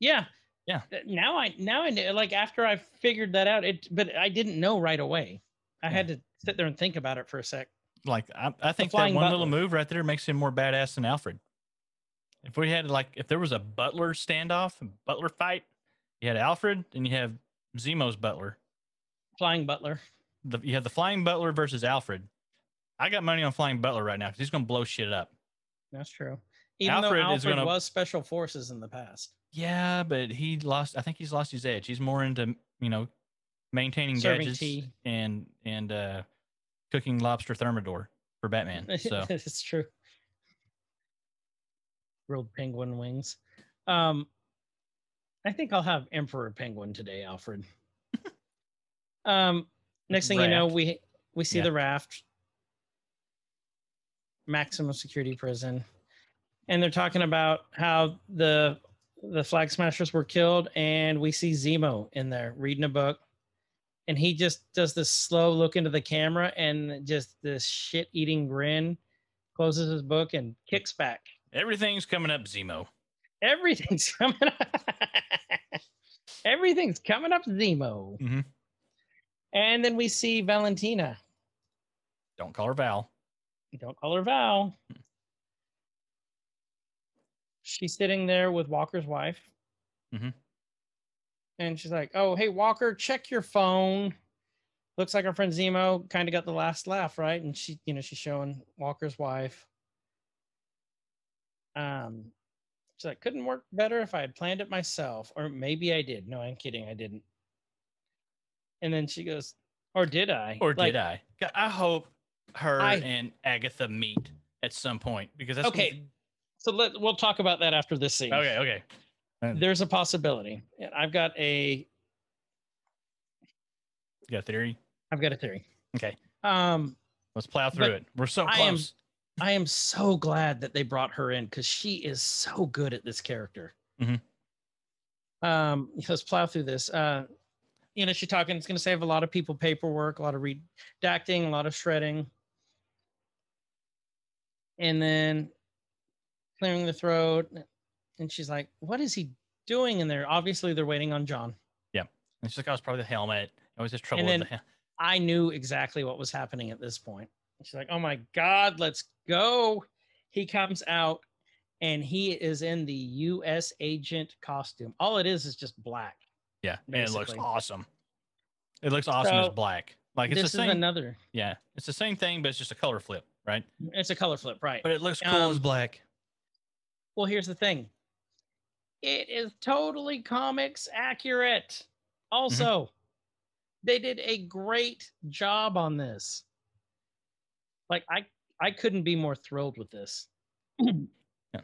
B: Yeah.
C: Yeah.
B: Uh, Now I now I like after I figured that out, it but I didn't know right away. I had to sit there and think about it for a sec.
C: Like I, I think that one little move right there makes him more badass than Alfred. If we had like, if there was a butler standoff, a butler fight, you had Alfred and you have Zemo's butler.
B: Flying Butler.
C: The, you have the flying butler versus Alfred. I got money on flying butler right now because he's gonna blow shit up.
B: That's true. Even
C: Alfred
B: though Alfred
C: gonna-
B: was special forces in the past.
C: Yeah, but he lost. I think he's lost his edge. He's more into you know maintaining
B: Serving
C: gadgets
B: tea.
C: and and uh, cooking lobster thermidor for Batman. So
B: it's true. Grilled penguin wings. Um, I think I'll have Emperor Penguin today, Alfred. um, next thing you know, we we see
C: Yeah.
B: the raft, maximum security prison, and they're talking about how the the flag smashers were killed, and we see Zemo in there reading a book, and he just does this slow look into the camera and just this shit eating grin, closes his book and kicks back.
C: everything's coming up, Zemo.
B: Everything's coming up. Everything's coming up, Zemo.
C: Mhm.
B: And then we see Valentina.
C: Don't call her Val.
B: Don't call her Val. She's sitting there with Walker's wife.
C: Mhm.
B: And she's like, Oh, hey, Walker, check your phone. Looks like our friend Zemo kind of got the last laugh, right? And she, you know, she's showing Walker's wife. Um, she's like, couldn't work better if I had planned it myself. Or maybe I did. No, I'm kidding. I didn't. And then she goes, Or did I?
C: Or
B: Like,
C: did I? I hope her
B: I-
C: and Agatha meet at some point because that's
B: Okay. So let we'll talk about that after this scene.
C: Okay, okay.
B: There's a possibility. I've got a
C: You got a theory?
B: I've got a theory.
C: Okay.
B: Um
C: Let's plow through it. We're so close.
B: I am- I am so glad that they brought her in because she is so good at this character.
C: Mhm.
B: Um, let's plow through this. Uh, you know, she's talking. It's going to save a lot of people paperwork, a lot of redacting, a lot of shredding, and then clearing the throat. And she's like, "What is he doing in there?" Obviously, they're waiting on John. Yeah.
C: And she's like, I was probably the helmet. I was just trouble
B: And
C: with
B: then- I knew exactly what was happening at this point. She's like, "Oh my god, let's go!" He comes out, and he is in the U.S. agent costume. All it is is just black.
C: Yeah, and it looks awesome. It looks awesome as black. Like it's
B: this
C: the
B: is
C: same.
B: another.
C: yeah, it's the same thing, but it's just a color flip, right?
B: It's a color flip, right?
C: But it looks cool as
B: Um,
C: black.
B: Well, here's the thing. It is totally comics accurate. Also, they did a great job on this. Like I I couldn't be more thrilled with this. yeah.
C: Do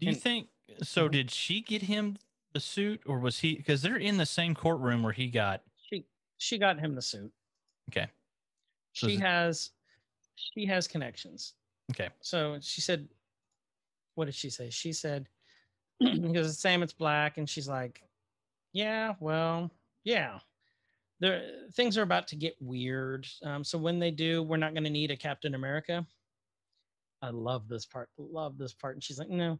C: you
B: and-
C: think so?
B: Mhm.
C: Did she get him the suit, or was he? Because they're in the same courtroom where he got.
B: She she got him the suit.
C: Okay. So
B: She has she has connections.
C: Okay.
B: So she said what did she say? She said because it's Sam it's black and she's like, "Yeah, well, yeah. There things are about to get weird. Um, so when they do, we're not going to need a Captain America." I love this part. Love this part. And she's like, "No,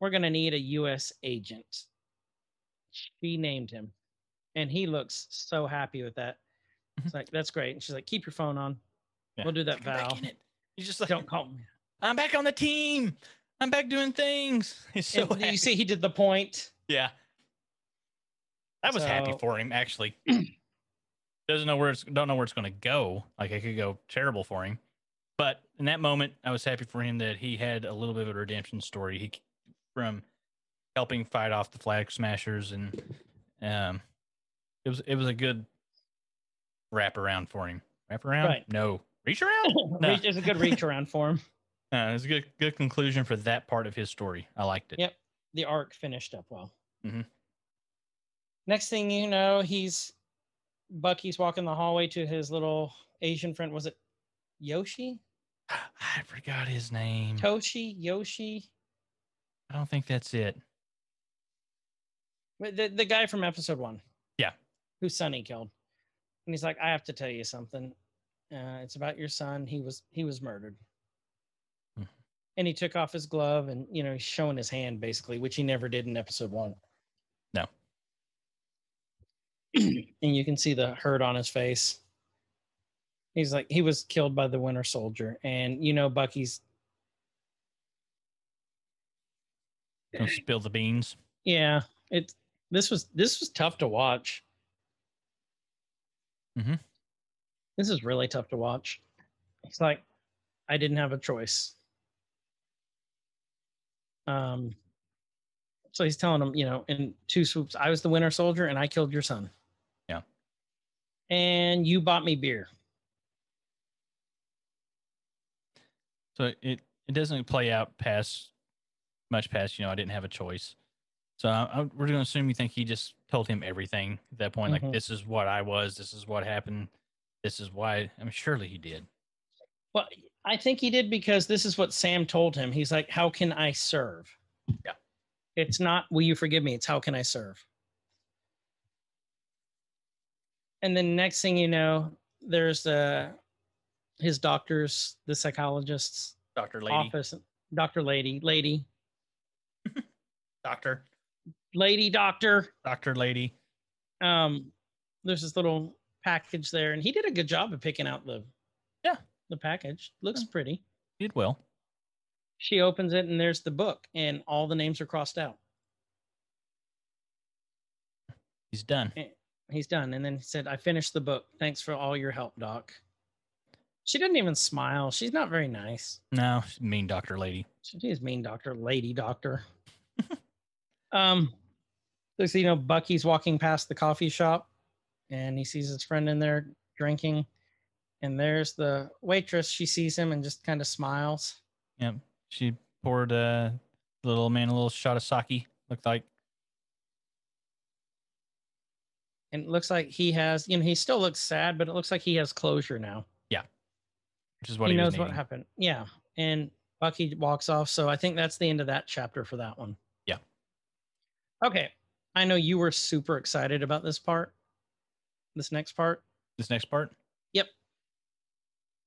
B: we're going to need a US agent." She named him. And he looks so happy with that. It's mm-hmm. like, that's great. And she's like, keep your phone on.
C: Yeah.
B: We'll do that,
C: back
B: Val.
C: in it. He's just like,
B: Don't call me.
C: I'm back on the team. I'm back doing things. He's so
B: And
C: happy.
B: you see, he did the point.
C: Yeah. I was happy for him actually. Doesn't know where it's don't know where it's gonna go. Like it could go terrible for him. But in that moment, I was happy for him that he had a little bit of a redemption story. He from helping fight off the flag smashers and um it was it was a good wrap around for him. Wrap around?
B: Right.
C: No. Reach around? No.
B: Reach- It's a good reach around for him.
C: Uh, it was a good good conclusion for that part of his story. I liked it.
B: Yep. The arc finished up well.
C: Mhm.
B: Next thing you know, he's Bucky's walking the hallway to his little Asian friend. Was it Yoshi?
C: I forgot his name.
B: Toshi? Yoshi?
C: I don't think that's it.
B: The, the guy from episode one.
C: Yeah.
B: Who Sonny killed. And he's like, I have to tell you something. Uh, it's about your son. He was he was murdered.
C: Mhm.
B: And he took off his glove and you know, he's showing his hand basically, which he never did in episode one.
C: No.
B: and you can see the hurt on his face. He's like he was killed by the Winter Soldier, and you know Bucky's
C: Don't spill the beans.
B: yeah. It this was this was tough to watch.
C: Mhm.
B: This is really tough to watch. He's like, I didn't have a choice. Um. So he's telling him, you know, in two swoops, I was the Winter Soldier, and I killed your son.
C: Yeah.
B: And you bought me beer.
C: So it it doesn't play out past much past. You know, I didn't have a choice. So I, we're going to assume you think he just told him everything at that point.
B: Mhm.
C: Like this is what I was. This is what happened. This is why. I mean, surely he did.
B: Well, I think he did because this is what Sam told him. He's like, How can I serve?
C: Yeah.
B: It's not, Will you forgive me? It's how can I serve? And then next thing you know, there's uh, his doctors, the psychologist's
C: Doctor Lady.
B: office. Dr. Lady, lady,
C: Doctor.
B: Lady, doctor.
C: Doctor Lady.
B: Um, there's this little package there, and he did a good job of picking out the
C: Yeah.
B: the package. Looks
C: Yeah.
B: pretty.
C: He did well.
B: She opens it and there's the book and all the names are crossed out.
C: He's done.
B: He's done. And then he said, I finished the book. Thanks for all your help, Doc. She didn't even smile. She's not very nice.
C: No, mean Doctor Lady.
B: She is mean doctor, lady doctor. Um, there's you know, Bucky's walking past the coffee shop and he sees his friend in there drinking. And there's the waitress. She sees him and just kind of smiles.
C: Yep. She poured uh, little man a little shot of sake. Looked like.
B: And it looks like he has, you know, he still looks sad, but it looks like he has closure now.
C: Yeah, which is what
B: he
C: he,
B: knows what happened. Yeah. And Bucky walks off. So I think that's the end of that chapter for that one. Okay. I know you were super excited about this part, this next part.
C: This next part. Yep.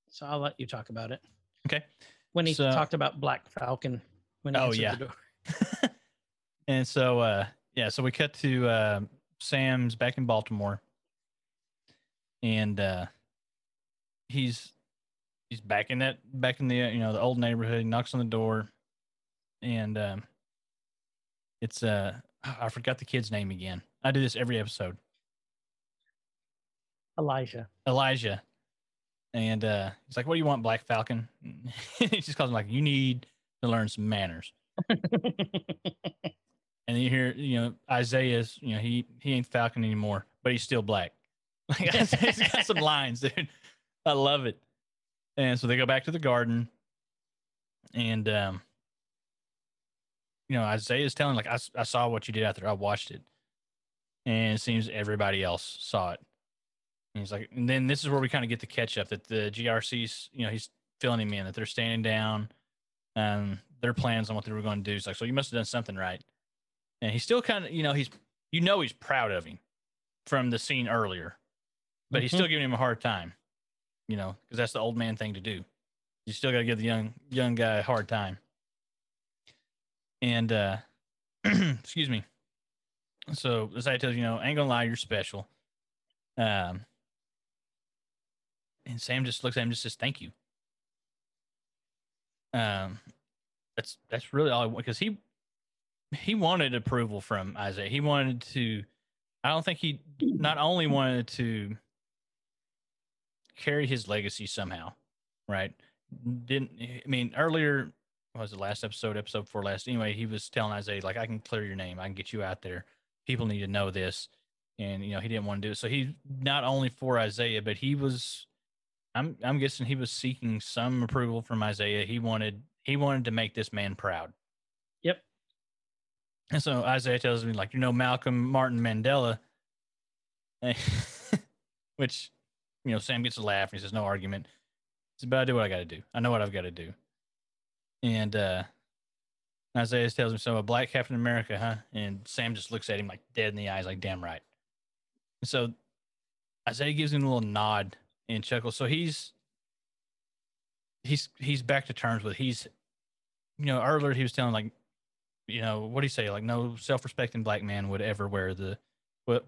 B: So I'll let you talk about it.
C: Okay.
B: When he
C: So-
B: talked about Black Falcon. When he
C: Oh, yeah. and so uh yeah so we cut to uh sam's back in baltimore and uh he's he's back in that back in the you know the old neighborhood he knocks on the door and um it's uh i forgot the kid's name again i do this every episode
B: Elijah.
C: elijah and uh he's like what do you want black falcon he just calls him like you need to learn some manners and you hear you know Isaiah's you know he he ain't Falcon anymore, but he's still black. Like Isaiah's got some lines, dude. I love it. And so they go back to the garden, and um, you know Isaiah's telling like I saw what you did out there. I watched it, and it seems everybody else saw it. And he's like, and then this is where we kind of get the catch up that the GRC's you know he's filling him in that they're standing down, and their plans on what they were going to do. He's like, so you must have done something right and he's still kind of you know he's you know he's proud of him from the scene earlier but he's
B: Mhm.
C: still giving him a hard time you know because that's the old man thing to do you still got to give the young young guy a hard time and uh excuse me so Isaiah tells you, you know, ain't gonna lie, you're special. Um, and Sam just looks at him, and just says, "Thank you." Um, that's that's really all I want because he he wanted approval from Isaiah. He wanted to. I don't think he not only wanted to carry his legacy somehow, right? Didn't I mean earlier? What Was the last episode, episode four last? Anyway, he was telling Isaiah like, "I can clear your name. I can get you out there. People need to know this." And you know he didn't want to do it. So he not only for Isaiah, but he was. I'm I'm guessing he was seeking some approval from Isaiah. He wanted he wanted to make this man proud.
B: Yep.
C: And so Isaiah tells me, like, you know, Malcolm Martin Mandela, which, you know, Sam gets a laugh and he says, no argument. It's about I do what I got to do. I know what I've got to do. And uh, Isaiah tells him, so a black Captain America, huh? And Sam just looks at him like dead in the eyes, like, damn right. And so Isaiah gives him a little nod and chuckles. So he's he's he's back to terms with he's you know earlier he was telling like you know what do you say like no self-respecting black man would ever wear the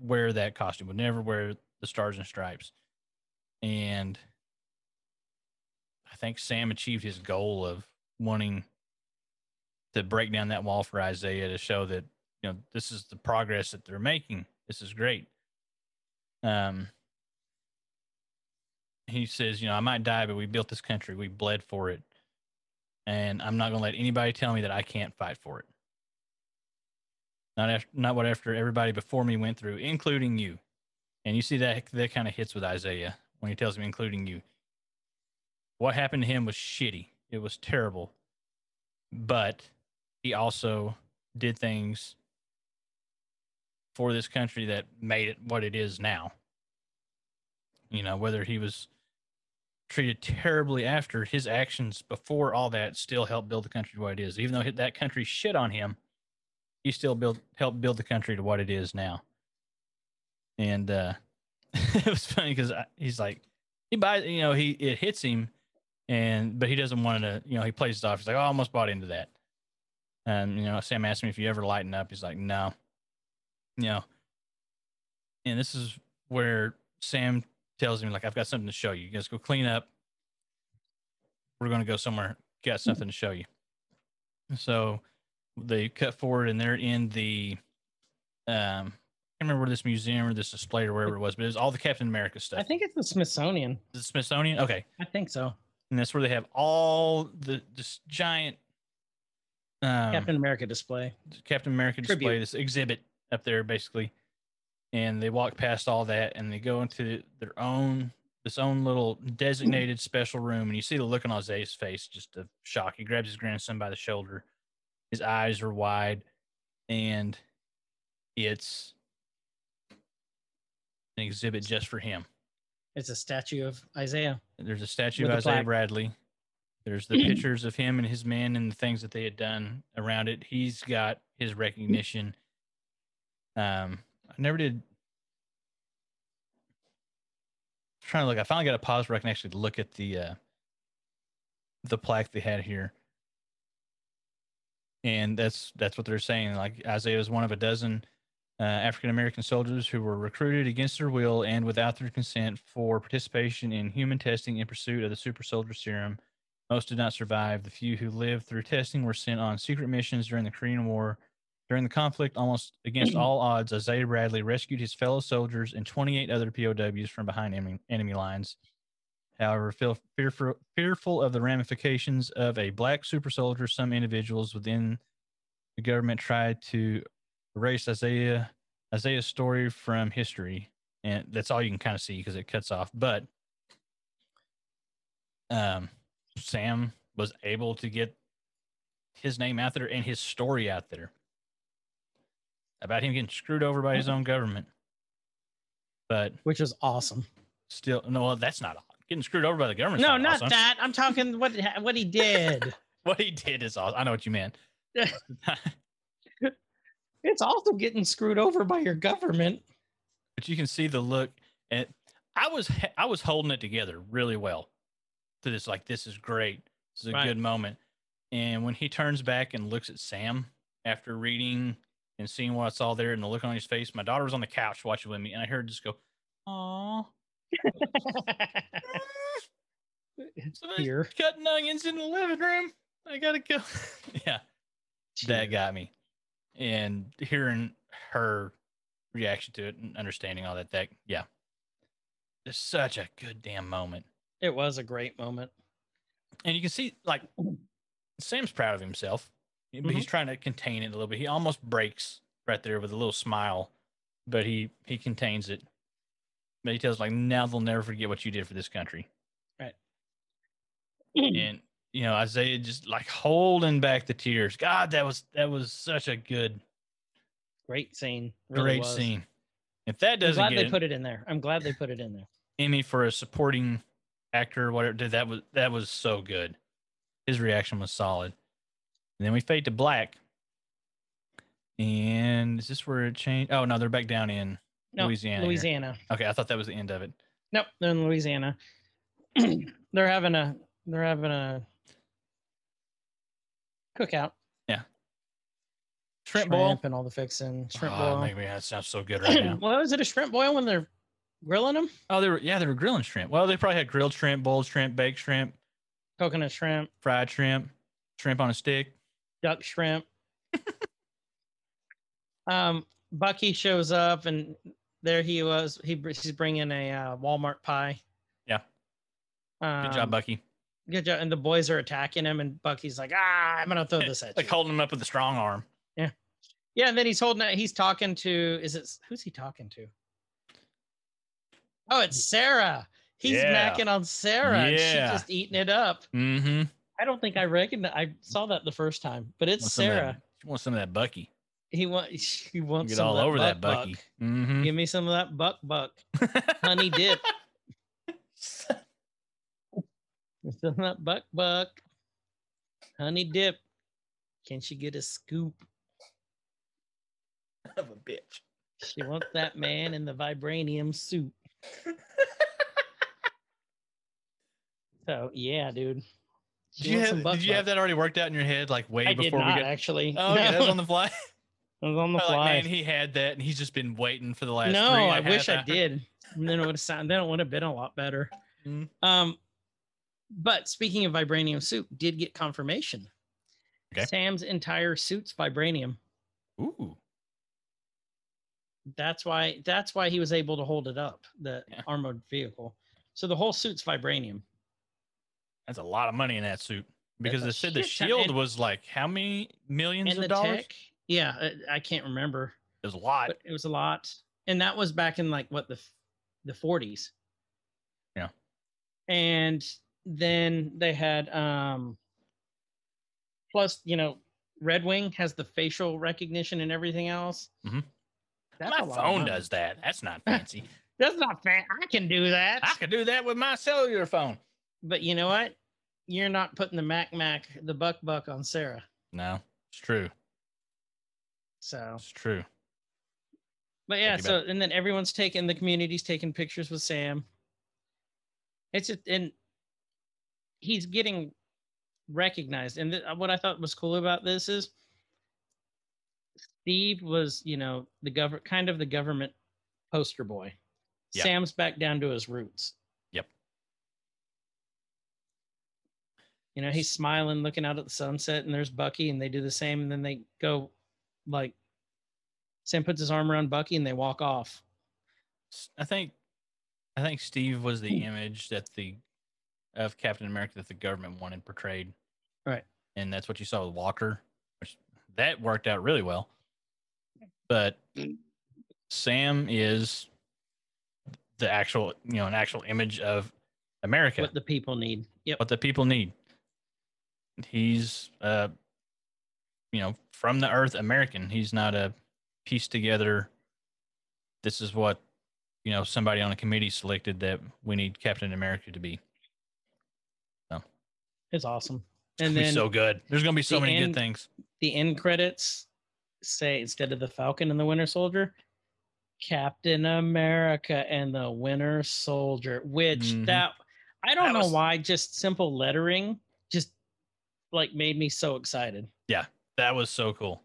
C: wear that costume would never wear the stars and stripes and i think sam achieved his goal of wanting to break down that wall for isaiah to show that you know this is the progress that they're making this is great um he says, you know, I might die, but we built this country. We bled for it. And I'm not going to let anybody tell me that I can't fight for it. Not after, not what after everybody before me went through, including you. And you see that that kind of hits with Isaiah when he tells me, including you. What happened to him was shitty. It was terrible. But he also did things for this country that made it what it is now. You know, whether he was treated terribly after his actions before all that still helped build the country to what it is. Even though that country shit on him, he still built helped build the country to what it is now. And uh, it was funny because he's like, he buys, you know, he it hits him, and but he doesn't want to, you know, he plays it off. He's like, oh, I almost bought into that. And you know, Sam asked me if you ever lighten up. He's like, no, you know. And this is where Sam tells him like, "I've got something to show you. You guys go clean up. We're going to go somewhere. Got something to show you." So they cut forward and they're in the um I can't remember this museum or this display or wherever it was, but it was all the Captain America stuff.
B: I think it's the Smithsonian.
C: the Smithsonian. Okay,
B: I think so.
C: And that's where they have all the this giant um,
B: Captain America display.
C: Captain America display,
B: Tribute.
C: this exhibit up there basically. And they walk past all that and they go into their own this own little designated special room and you see the look on Isaiah's face, just of shock. He grabs his grandson by the shoulder. His eyes are wide and it's an exhibit just for him.
B: It's a statue of Isaiah.
C: There's a statue of
B: a
C: Isaiah
B: plaque.
C: Bradley. There's the pictures of him and his men and the things that they had done around it. He's got his recognition. Um, I never did. trying to look. I finally got a pause where I can actually look at the uh, the plaque they had here, and that's that's what they're saying. Like Isaiah was one of a dozen uh, African American soldiers who were recruited against their will and without their consent for participation in human testing in pursuit of the super soldier serum. Most did not survive. The few who lived through testing were sent on secret missions during the Korean War. During the conflict, almost against all odds, Isaiah Bradley rescued his fellow soldiers and 28 other POWs from behind enemy, enemy lines. However, feel, fearful, fearful of the ramifications of a black super soldier, some individuals within the government tried to erase Isaiah Isaiah's story from history, and that's all you can kind of see because it cuts off. But um, Sam was able to get his name out there and his story out there about him getting screwed over by his own government. But
B: which is awesome.
C: still, no, well, that's not getting screwed over by the government.
B: No, not
C: awesome.
B: that. I'm talking what what he did.
C: What he did is awesome. I know what you meant.
B: it's also getting screwed over by your government.
C: but you can see the look and i was i was holding it together really well to this like this is great this is a
B: Right.
C: good moment and when he turns back and looks at sam after reading and seeing what's all there and the look on his face. My daughter was on the couch watching with me, and I heard her just go, "Aw." Somebody's
B: Here.
C: cutting onions in the living room. I gotta go. yeah, that got me. And hearing her reaction to it and understanding all that, that yeah, it's such a good damn moment.
B: It was a great moment.
C: And you can see like Sam's proud of himself, but he's mm-hmm. trying to contain it a little bit. He almost breaks right there with a little smile, but he he contains it. But he tells like, now they'll never forget what you did for this country. Right. And you know Isaiah just like holding back the tears. God, that was that was such a good,
B: Great scene. Really
C: great
B: was.
C: scene. If that does
B: I'm
C: doesn't
B: glad they put it in there. I'm glad they put it in there.
C: Emmy for a supporting actor, whatever, dude, that was that was so good. His reaction was solid. And then we fade to black. And is this where it changed? Oh no, they're back down in
B: No,
C: Louisiana. here.
B: Louisiana.
C: Okay, I thought that was the end of it.
B: Nope, they're in Louisiana. they're having a they're having a cookout. Yeah.
C: Shrimp boil.
B: and all the fixing. Shrimp
C: oh,
B: boil.
C: Make me, that sounds so good right now.
B: well, is it a shrimp boil when they're grilling them?
C: Oh, they were yeah, they were grilling shrimp. Well, they probably had grilled shrimp, boiled shrimp, baked shrimp,
B: Coconut shrimp,
C: fried shrimp, shrimp on a stick.
B: duck shrimp. um, Bucky shows up, and there he was. He he's bringing a uh, Walmart pie.
C: Yeah. Good
B: Um,
C: job, Bucky.
B: Good job. And the boys are attacking him, and Bucky's like, "Ah, I'm gonna throw this at
C: Like
B: you."
C: holding him up with a strong arm.
B: Yeah, yeah. and then he's holding it. He's talking to. Is it who's he talking to? Oh, it's Sarah. He's
C: Yeah.
B: macking on Sarah. and She's just eating it up.
C: Mm-hmm.
B: I don't think I recognized. I saw that the first time, but it's Sarah.
C: She wants some of that Bucky.
B: He wants. He wants
C: Get
B: some
C: all
B: of that
C: over that Bucky.
B: buck.
C: Mm-hmm.
B: Give me some of that buck buck honey dip. Some of that buck buck honey dip. Can she get a scoop?
C: of a bitch.
B: She wants that man in the vibranium suit. So yeah, dude. She
C: Did you have Did you have that already worked out in your head, like way
B: I did
C: before
B: not
C: we got?
B: actually.
C: Oh, okay, that was on the fly.
B: I was on the
C: Like,
B: fly.
C: man, he had that, and he's just been waiting for the last.
B: no,
C: three and a
B: I wish I did. And then it would have sounded. Then it would have been a lot better.
C: Mm.
B: Um, but speaking of vibranium suit, did get confirmation.
C: Okay.
B: Sam's entire suit's vibranium.
C: Ooh,
B: That's why. That's why he was able to hold it up, the
C: Yeah.
B: armored vehicle. So the whole suit's vibranium.
C: that's a lot of money in that suit. Because
B: a
C: they said the
B: shit ton,
C: shield was like how many millions
B: And
C: of dollars?
B: tech, yeah, I, I can't remember,
C: It was a lot.
B: but it was a lot. And that was back in like what the the 40s.
C: Yeah.
B: And then they had um plus, you know, Red Wing has the facial recognition and everything else.
C: Mhm.
B: That's
C: my phone does that. That's not fancy.
B: That's not fancy. I can do that.
C: I could do that with my cellular phone.
B: But you know what? You're not putting the Mac Mac, the Buck Buck on Sarah.
C: No, it's true.
B: So,
C: It's true.
B: but yeah. So, and then everyone's taking the community's taking pictures with Sam. It's a, and he's getting recognized. And th- what I thought was cool about this is Steve was, you know, the government kind of the government poster boy.
C: Yeah.
B: Sam's back down to his roots.
C: Yep.
B: You know, he's smiling, looking out at the sunset, and there's Bucky, and they do the same, and then they go like Sam puts his arm around Bucky and they walk off.
C: I think I think Steve was the hmm. image that the of Captain America that the government wanted portrayed.
B: Right.
C: And that's what you saw with Walker, which that worked out really well. But Sam is the actual, you know, an actual image of America,
B: What the people need. Yep.
C: what the people need. He's uh you know, from the earth American. He's not a piece together this is what you know somebody on a committee selected that we need Captain America to be.
B: It's awesome. And then
C: so good. There's gonna be so many
B: end-
C: good things.
B: the end credits say instead of the Falcon and the Winter Soldier, Captain America and the Winter Soldier, which
C: Mhm.
B: that I don't
C: That
B: know
C: was-
B: why just simple lettering just like made me so excited.
C: Yeah, that was so cool.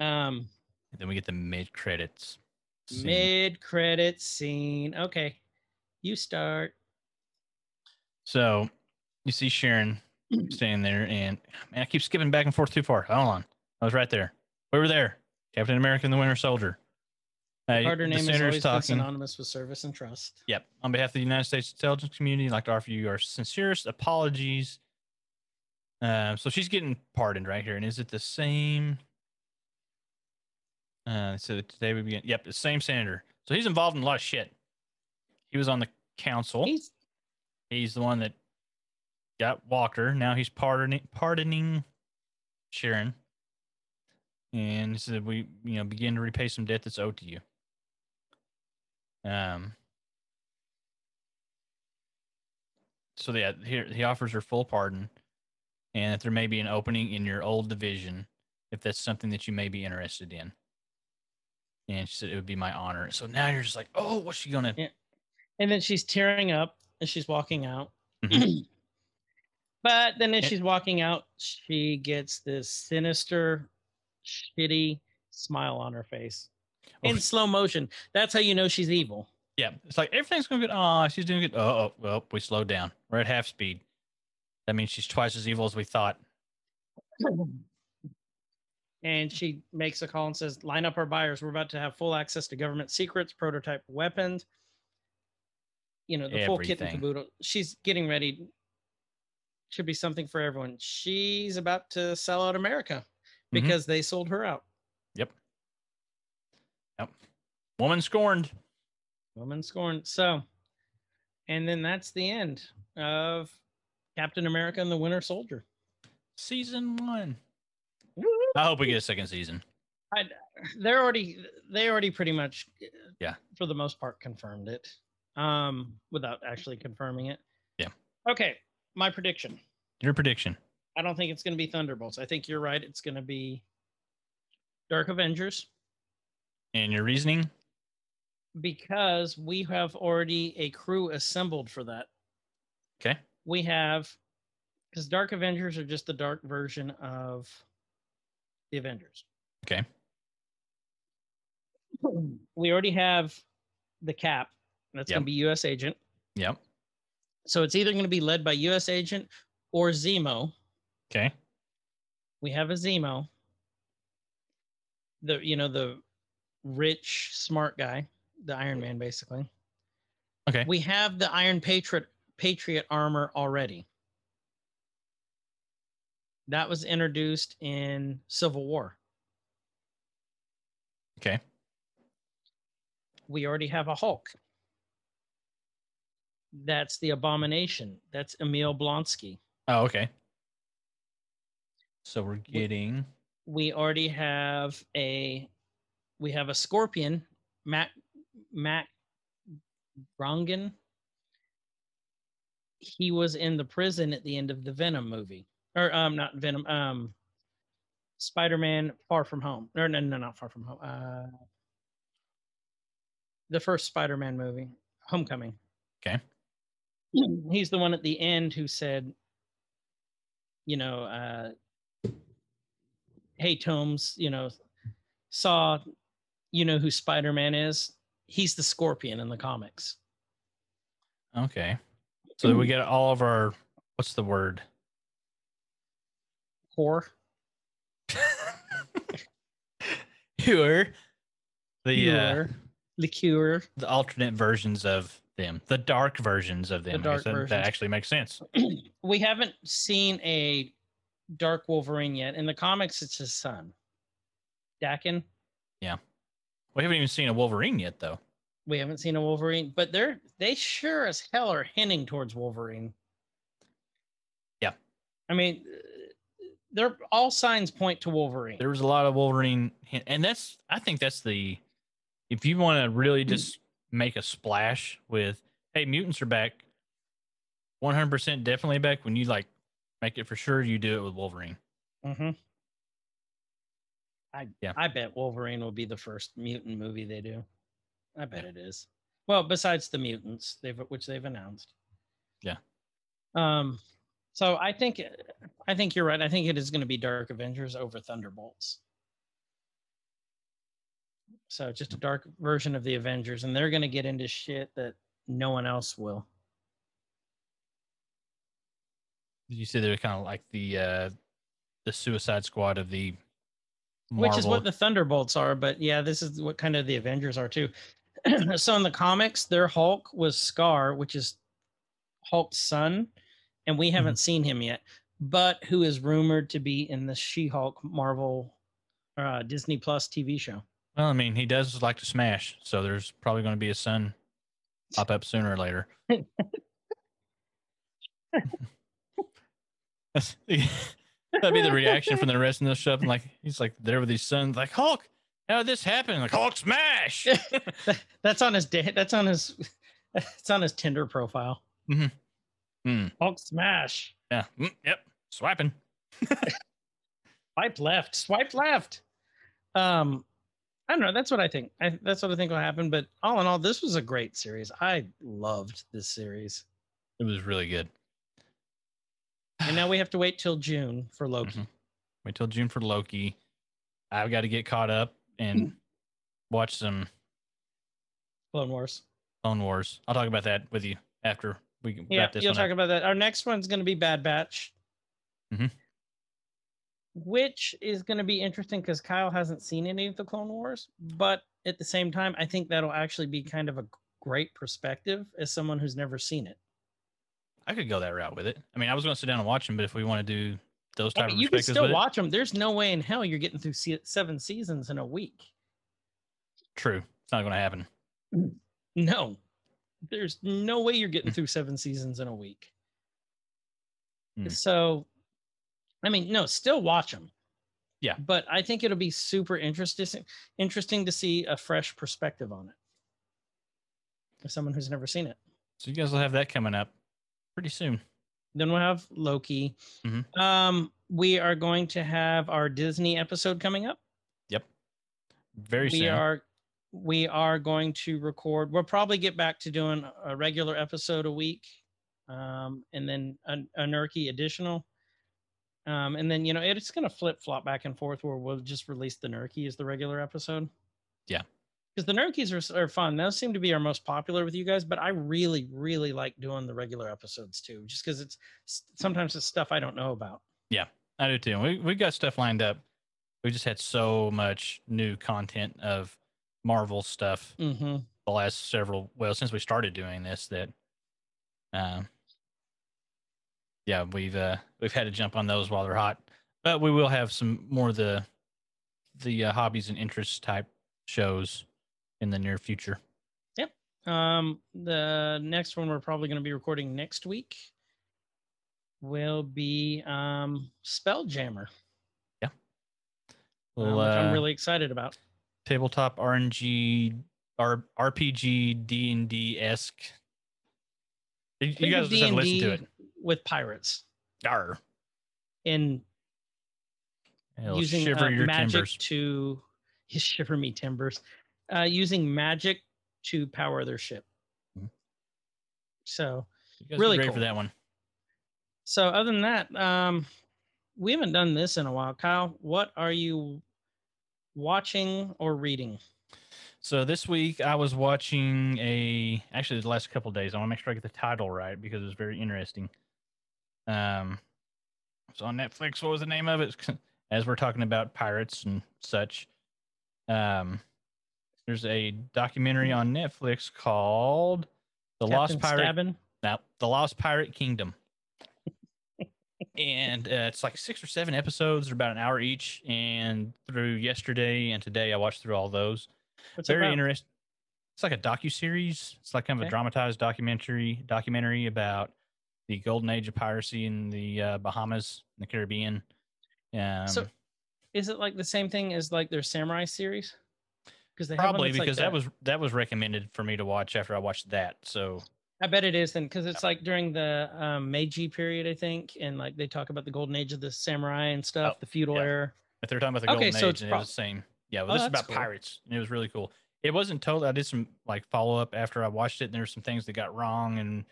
B: Um,
C: then we get the mid credits.
B: mid credit scene. Okay, you start.
C: So you see Sharon standing there, and man, I keep skipping back and forth too far. Hold on, I was right there. We were there. Captain America and the Winter Soldier. Uh,
B: Carter name is always
C: talking.
B: synonymous with service and trust.
C: Yep. On behalf of the United States intelligence community, I'd like to offer you our sincerest apologies. Um, so she's getting pardoned right here. And is it the same? Uh, so today we begin. Yep, the same senator. So he's involved in a lot of shit. He was on the council.
B: He's
C: He's the one that got Walker. Now he's pardoning pardoning Sharon. And he said we you know begin to repay some debt that's owed to you. Um so yeah, here he offers her full pardon and that there may be an opening in your old division if that's something that you may be interested in. And she said it would be my honor. So now you're just like, oh, what's she gonna
B: Yeah. and then she's tearing up as she's walking out.
C: Mhm.
B: but then as
C: eh
B: she's walking out, she gets this sinister, shitty smile on her face oh, in
C: Oh.
B: slow motion. That's how you know she's evil.
C: Yeah, it's like everything's going good. Oh, she's doing good. Oh, oh, well, we slowed down. We're at half speed. That means she's twice as evil as we thought.
B: and she makes a call and says, "Line up our buyers. We're about to have full access to government secrets, prototype weapons. You know, the full kit and
C: Everything.
B: caboodle. She's getting ready. Should be something for everyone. She's about to sell out America
C: Mhm.
B: because they sold her out.
C: Yep. Yep. Woman scorned.
B: Woman scorned. So, and then that's the end of Captain America and the Winter Soldier.
C: Season one. I hope we get a second season.
B: I, they're already they already pretty much
C: Yeah.
B: for the most part confirmed it um without actually confirming it
C: Yeah.
B: okay my prediction
C: Your prediction.
B: i don't think it's going to be thunderbolts i think you're right it's going to be dark avengers
C: And your reasoning?
B: because we have already a crew assembled for that
C: Okay.
B: we have because dark avengers are just the dark version of the avengers
C: Okay.
B: we already have the cap that's going to be U.S. agent
C: Yep.
B: So it's either going to be led by U.S. agent or Zemo.
C: Okay.
B: We have a Zemo, the you know the rich, smart guy, the Iron Man, basically.
C: Okay.
B: We have the Iron Patriot Patriot armor already. That was introduced in Civil War.
C: Okay.
B: We already have a Hulk. That's the Abomination. That's Emil Blonsky.
C: Oh, okay. So we're getting
B: we already have a we have a scorpion matt Mac Gargan he was in the prison at the end of the venom movie or um not venom um spider-man far from home or no no not far from home uh the first spider-man movie homecoming
C: Okay.
B: he's the one at the end who said you know uh hey Toomes, you know, saw you know who Spider-Man is? He's the Scorpion in the comics.
C: okay. So we get all of our what's the word?
B: Core.
C: Cure. The uh,
B: Liqueur. Liqueur.
C: the alternate versions of them, the dark versions of them. I
B: dark
C: that, that actually makes sense.
B: We haven't seen a Dark Wolverine yet. In the comics, it's his son. Daken.
C: Yeah, we haven't even seen a Wolverine yet, though.
B: We haven't seen a Wolverine, but they're they sure as hell are hinting towards Wolverine.
C: Yeah.
B: I mean, they're all signs point to Wolverine.
C: There was a lot of Wolverine, and that's I think that's the if you want to really just make a splash with hey mutants are back, one hundred percent definitely back. When you like make it for sure, you do it with Wolverine.
B: Mm-hmm. I
C: Yeah.
B: I bet Wolverine will be the first mutant movie they do. I bet it is. Well, besides the mutants, they've which they've announced.
C: Yeah.
B: Um. So I think I think you're right. I think it is going to be Dark Avengers over Thunderbolts. So just a dark version of the Avengers, and they're gonna get into shit that no one else will.
C: Did you say they're kind of like the uh the Suicide Squad of the Marvel.
B: which is what the Thunderbolts are. But yeah, this is what kind of the Avengers are too. so in the comics, their Hulk was Skaar, which is Hulk's son, and we haven't seen him yet. But who is rumored to be in the She-Hulk Marvel uh, Disney Plus TV show?
C: Well, I mean, he does like to smash, so there's probably going to be a son pop up sooner or later. That'd be the reaction from the rest of the show. And like he's like there with his sons, like Hulk. How did this happen? Like Hulk smash.
B: That's on his da- that's on his it's on his Tinder profile.
C: Mhm. Hmm.
B: Hulk smash.
C: yeah. Mm, yep. Swiping.
B: Swipe left. Swipe left. Um, I don't know. That's what I think. I, that's what I think will happen. But all in all, this was a great series. I loved this series.
C: It was really good.
B: And now we have to wait till June for Loki.
C: Mhm. Wait till June for Loki. I've got to get caught up and watch some
B: Clone Wars.
C: Clone Wars. I'll talk about that with you after we
B: Yeah,
C: wrap this
B: you'll talk
C: up.
B: about that. Our next one's going to be Bad Batch,
C: Mhm.
B: Which is going to be interesting because Kyle hasn't seen any of the Clone Wars. But at the same time, I think that'll actually be kind of a great perspective as someone who's never seen it.
C: I could go that route with it. I mean, I was going to sit down and watch them, but if we want to do those
B: I
C: type
B: mean,
C: of
B: you can still watch them. There's no way in hell you're getting through seven seasons in a week.
C: true, it's not going to happen.
B: No, there's no way you're getting through seven seasons in a week.
C: Hmm.
B: So, I mean, no, still watch them.
C: Yeah.
B: but I think it'll be super interesting, interesting to see a fresh perspective on it. As someone who's never seen it,
C: So you guys will have that coming up pretty soon.
B: then we'll have Loki.
C: Mhm.
B: Um, we are going to have our Disney episode coming up.
C: Yep, very
B: we
C: soon.
B: are we are going to record we'll probably get back to doing a regular episode a week um, and then a, a nurky additional um, and then you know it's going to flip flop back and forth where we'll just release the nurky as the regular episode
C: Yeah.
B: because the nurkies are, are fun those seem to be our most popular with you guys but i really really like doing the regular episodes too just because it's sometimes it's stuff i don't know about Yeah,
C: I do too. We we got stuff lined up. We just had so much new content of Marvel stuff
B: mm-hmm.
C: the last several well since we started doing this that um yeah we've uh we've had to jump on those while they're hot but we will have some more of the the uh, hobbies and interests type shows in the near future. Yeah.
B: Um, the next one we're probably going to be recording next week will be um Spelljammer, um,
C: Little,
B: which I'm
C: uh,
B: really excited about.
C: tabletop rng R- rpg d&d esque you, you guys just have to listen to it
B: with pirates
C: Arr.
B: In
C: It'll
B: using
C: shiver
B: uh,
C: your
B: magic
C: timbers
B: to shiver me timbers, uh, using magic to power their ship.
C: Mhm.
B: So, really
C: be ready
B: cool.
C: for that one
B: so other than that, um, we haven't done this in a while. Kyle, what are you watching or reading?
C: So this week I was watching a actually the last couple of days. I want to make sure I get the title right because it was very interesting. Um, it's on Netflix. What was the name of it? As we're talking about pirates and such. Um, there's a documentary on Netflix called "The Lost
B: Captain
C: Pirate."
B: Stabbin?
C: Now, The Lost Pirate Kingdom. and uh, it's like six or seven episodes. They're about an hour each. And through yesterday and today, I watched through all those
B: What's
C: very interesting. It's like a docu series. It's like kind of
B: Okay.
C: a dramatized documentary documentary about the golden age of piracy in the uh, Bahamas, in the Caribbean. Um,
B: So, Is it like the same thing as like their samurai series? Because they
C: probably
B: that's like
C: because that was that was recommended for me to watch after I watched that. So
B: I bet it is then, because it's like during the um, Meiji period, I think, and like they talk about the golden age of the samurai and stuff,
C: Oh,
B: the feudal
C: yeah.
B: era.
C: if they're talking about the
B: Okay,
C: golden
B: so
C: age, and it
B: prob-
C: was the same. Yeah, well,
B: Oh,
C: this is about
B: cool.
C: pirates, and it was really cool. It wasn't totally. I did some like follow up after I watched it, and there were some things that got wrong, and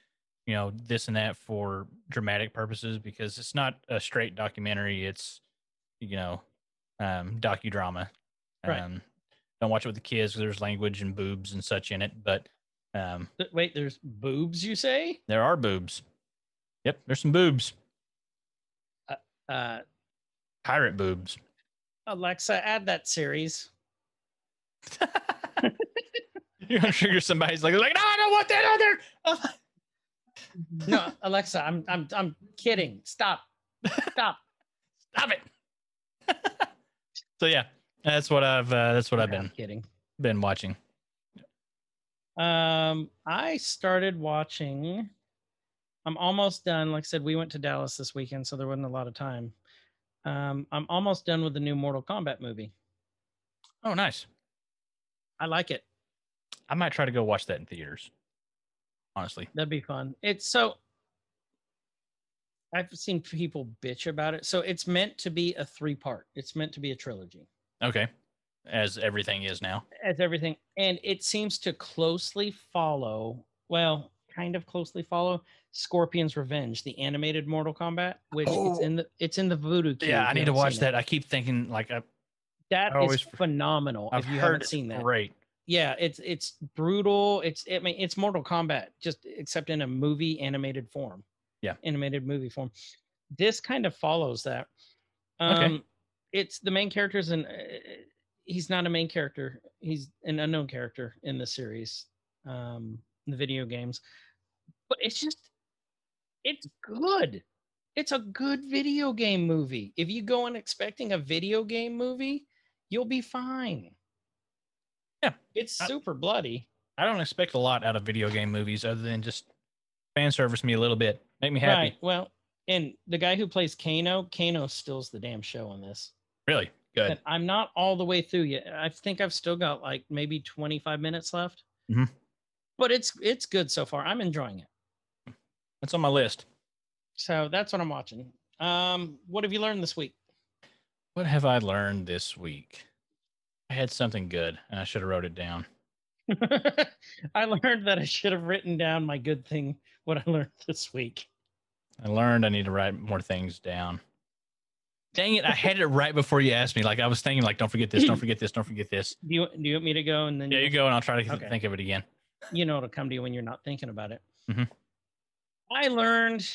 C: you know this and that for dramatic purposes because it's not a straight documentary. It's you know um, docudrama.
B: Right.
C: Um, don't watch it with the kids because there's language and boobs and such in it. But um,
B: Wait, there's boobs, you say?
C: there are boobs. Yep, there's some boobs.
B: Uh,
C: Pirate boobs.
B: Alexa, add that series.
C: You're gonna trigger somebody's like, like, no, I don't want that other.
B: No, Alexa, I'm I'm I'm kidding. Stop. Stop.
C: Stop it. so yeah, that's what I've uh, that's what I've been
B: kidding.
C: been watching.
B: Um, I started watching. I'm almost done. Like I said, we went to Dallas this weekend, so there wasn't a lot of time. Um, I'm almost done with the new Mortal Kombat movie.
C: Oh, nice.
B: I like it.
C: I might try to go watch that in theaters. Honestly,
B: That'd be fun. It's so. I've seen people bitch about it. So it's meant to be a three part. It's meant to be a trilogy.
C: okay, as everything is now.
B: as everything and it seems to closely follow well kind of closely follow scorpion's revenge the animated mortal kombat which it's
C: Oh.
B: in the it's in the voodoo Cube,
C: Yeah, I need to watch that.
B: it.
C: I keep thinking like I,
B: That
C: I
B: is
C: always-
B: phenomenal
C: I've
B: if you
C: heard
B: haven't seen that
C: great.
B: Yeah it's it's brutal it's i mean it's mortal kombat just except in a movie animated form.
C: Yeah.
B: animated movie form. This kind of follows that.
C: Okay.
B: um it's the main character's an uh, he's not a main character. He's an unknown character in the series um in the video games. But it's just it's good. It's a good video game movie. If you go in expecting a video game movie you'll be fine
C: Yeah,
B: it's
C: I-
B: super bloody
C: I don't expect a lot out of video game movies other than just fan service me a little bit, make me happy.
B: Right. Well, and the guy who plays Kano, Kano steals the damn show on this.
C: Really good.
B: And I'm not all the way through yet. I think I've still got like maybe 25 minutes left.
C: Mhm.
B: But it's it's good so far. I'm enjoying it.
C: That's on my list.
B: So that's what I'm watching. Um, what have you learned this week?
C: What have I learned this week? I had something good, and I should have wrote it down.
B: I learned that I should have written down my good thing, what I learned this week.
C: I learned I need to write more things down. Dang it! I had it right before you asked me. Like I was thinking, like, don't forget this, don't forget this, don't forget this.
B: Do you do you want me to go and then
C: Yeah, you go, and I'll try to
B: Okay.
C: think of it again.
B: you know it'll come to you when you're not thinking about it.
C: Mhm.
B: I learned,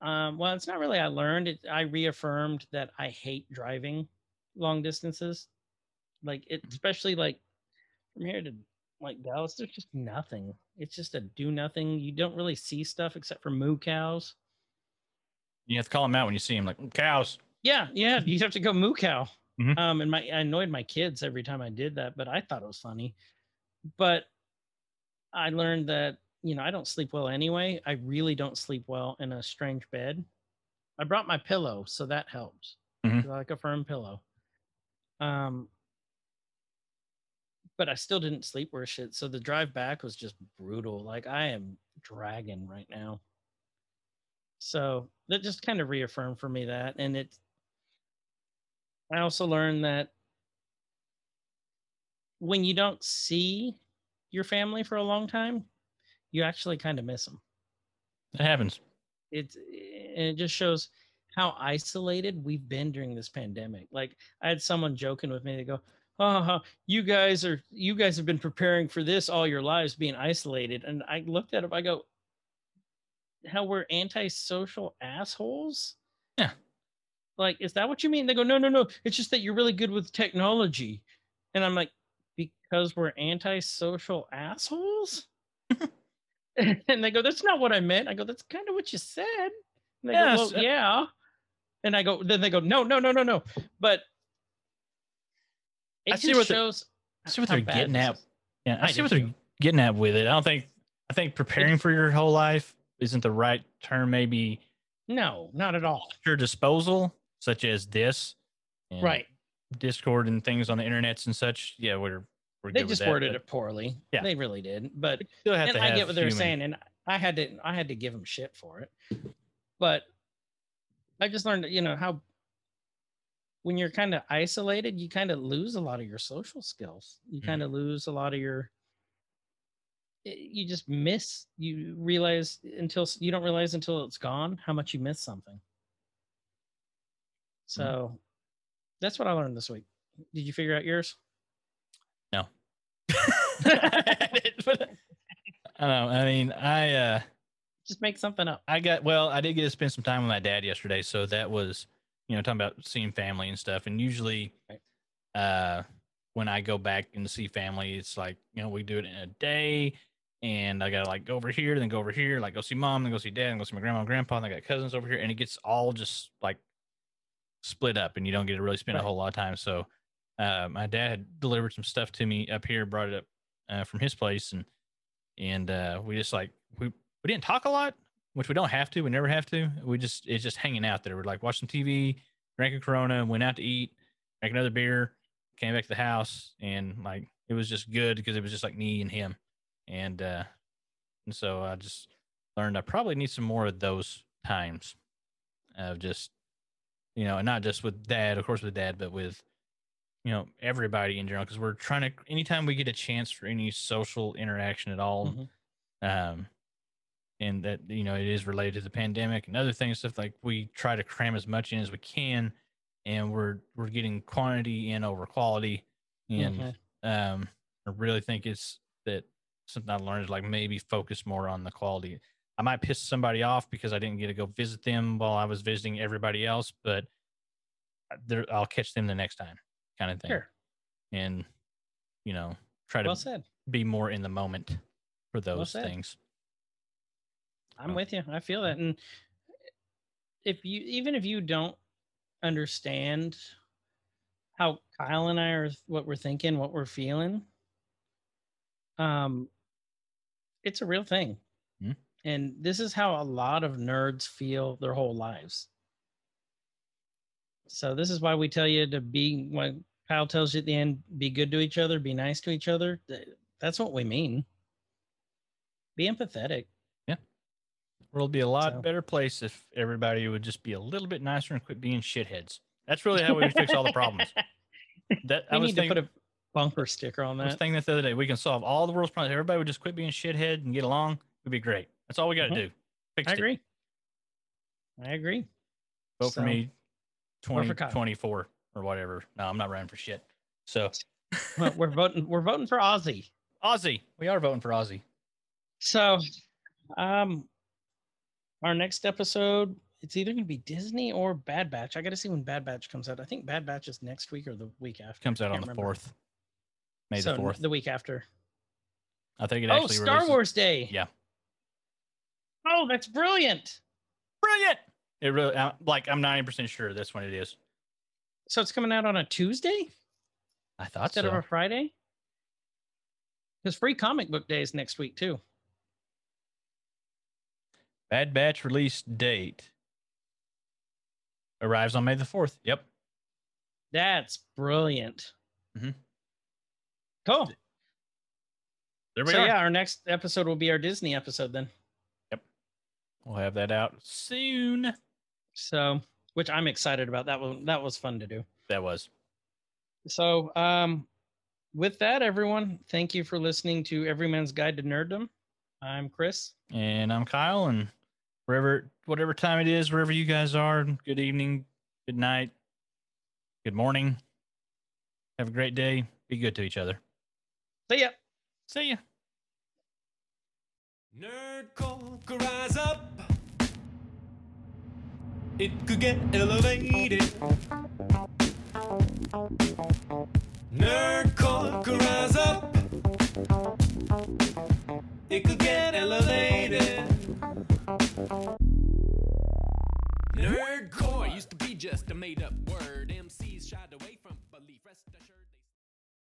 B: um, well, it's not really I learned it. I reaffirmed that I hate driving long distances, like it,
C: Mhm.
B: especially like from here to like Dallas. There's just nothing. It's just a do nothing. You don't really see stuff except for moo cows.
C: You have to call them out when you see them, like cows.
B: Yeah, yeah. You have to go moo cow.
C: Mhm.
B: Um, and my I annoyed my kids every time I did that, but I thought it was funny. But I learned that you know I don't sleep well anyway. I really don't sleep well in a strange bed. I brought my pillow, so that helps. 'cause I like a firm pillow. Um, but I still didn't sleep worth shit. So the drive back was just brutal. Like I am dragging right now. So that just kind of reaffirmed for me that. And it, I also learned that when you don't see your family for a long time, you actually kind of miss them.
C: It happens.
B: It's, and it just shows how isolated we've been during this pandemic. Like I had someone joking with me, they go, Oh, you guys are you guys have been preparing for this all your lives being isolated. And I looked at it, I go, how we're antisocial assholes?
C: Yeah.
B: Like, is that what you mean? They go, no, no, no. It's just that you're really good with technology. And I'm like, because we're antisocial assholes? and they go, that's not what I meant. I go, that's kind of what you said. And they
C: Yes,
B: go,
C: uh
B: well, yeah. And I go, then they go, no, no, no, no, no. But it
C: I see what
B: shows.
C: I see what they're getting at. Yeah, I,
B: I
C: see what they're
B: too.
C: getting at with it. I don't think I think preparing for your whole life isn't the right term. Maybe
B: No, not at all.
C: at your disposal, such as this, and
B: Right.
C: Discord and things on the internets and such. Yeah, we're we're
B: They just
C: that,
B: worded
C: but
B: it poorly.
C: Yeah.
B: They really did. But
C: Still have to
B: I
C: have
B: get what they're saying, and I had to I had to give them shit for it. But I just learned, you know, how when you're kind of isolated, you kind of lose a lot of your social skills. You
C: Mhm.
B: kind of lose a lot of your you just miss you realize until you don't realize until it's gone how much you miss something. So that's what I learned this week. Did you figure out yours?
C: No. I don't know. I mean, I uh
B: Just make something up.
C: I got well, I did get to spend some time with my dad yesterday, so that was you know talking about seeing family and stuff. And usually, uh, when I go back and see family, it's like you know we do it in a day, and I gotta like go over here, then go over here, like go see mom, then go see dad, and go see my grandma and grandpa, and I got cousins over here, and it gets all just like split up, and you don't get to really spend
B: Right.
C: a whole lot of time. So, uh, my dad had delivered some stuff to me up here, brought it up uh, from his place, and and uh, we just like we we didn't talk a lot, which we don't have to. We never have to. We just it's just hanging out there. We're like watching TV, drank a Corona, went out to eat, drank another beer, came back to the house, and like it was just good because it was just like me and him, and uh, and so I just learned I probably need some more of those times of just you know, and not just with dad, of course with dad, but with you know everybody in general because we're trying to anytime we get a chance for any social interaction at all
B: Mhm.
C: um and that you know it is related to the pandemic and other things stuff like we try to cram as much in as we can and we're we're getting quantity in over quality and
B: Mhm.
C: um i really think it's that something i learned is like maybe focus more on the quality i might piss somebody off because i didn't get to go visit them while i was visiting everybody else but there i'll catch them the next time kind of thing
B: Sure.
C: and you know try to
B: Well
C: be more in the moment for those
B: said.
C: things
B: I'm
C: Oh.
B: with you. I feel that. And if you, even if you don't understand how Kyle and I are, what we're thinking, what we're feeling, um, it's a real thing.
C: Hmm.
B: And this is how a lot of nerds feel their whole lives. So this is why we tell you to be when Kyle tells you at the end, be good to each other, be nice to each other. That's what we mean. Be empathetic.
C: World be a lot
B: So-
C: better place if everybody would just be a little bit nicer and quit being shitheads. That's really how we fix all the problems. That I
B: we
C: was
B: need to put a bumper sticker on that.
C: I was
B: that.
C: thinking that the other day. We can solve all the world's problems. Everybody would just quit being shithead and get along. It'd be great. That's all we got to
B: Mhm.
C: do. Fix
B: I
C: it.
B: agree. I agree.
C: Vote
B: So,
C: for me,
B: vote for Kyle.
C: 2024 or whatever. No, I'm not running for shit. So
B: Well, we're voting. We're voting for Aussie.
C: Aussie, we are voting for Aussie.
B: So, um, our next episode, it's either going to be Disney or Bad Batch. I got to see when Bad Batch comes out. I think Bad Batch is next week or the week after.
C: Comes out on the fourth, May
B: so
C: the fourth.
B: The week after.
C: I think it
B: Oh,
C: actually
B: Star
C: releases-
B: Wars Day.
C: Yeah.
B: Oh, that's brilliant.
C: Brilliant. It really, uh, like, I'm 90% sure that's when it is.
B: So it's coming out on a Tuesday
C: I thought
B: instead
C: so.
B: of a Friday. Because free comic book day is next week too.
C: Bad Batch release date arrives on May the 4th. Yep.
B: That's brilliant.
C: Mhm.
B: Cool.
C: There we
B: So
C: are.
B: yeah, our next episode will be our Disney episode then. Yep.
C: We'll have that out soon.
B: So, which I'm excited about. That was that was fun to do.
C: That was.
B: So, um, with that, everyone, thank you for listening to Everyman's Guide to Nerddom. I'm Chris.
C: And I'm Kyle. And wherever, whatever time it is, wherever you guys are, good evening, good night, good morning. Have a great day. Be good to each other.
B: See ya.
C: See ya.
A: Nerd Corker, rise up. It could get elevated. Nerd Corker, rise up. It could get elevated. Nerdcore used to be just a made up word. MCs shied away from belief. Rest assured.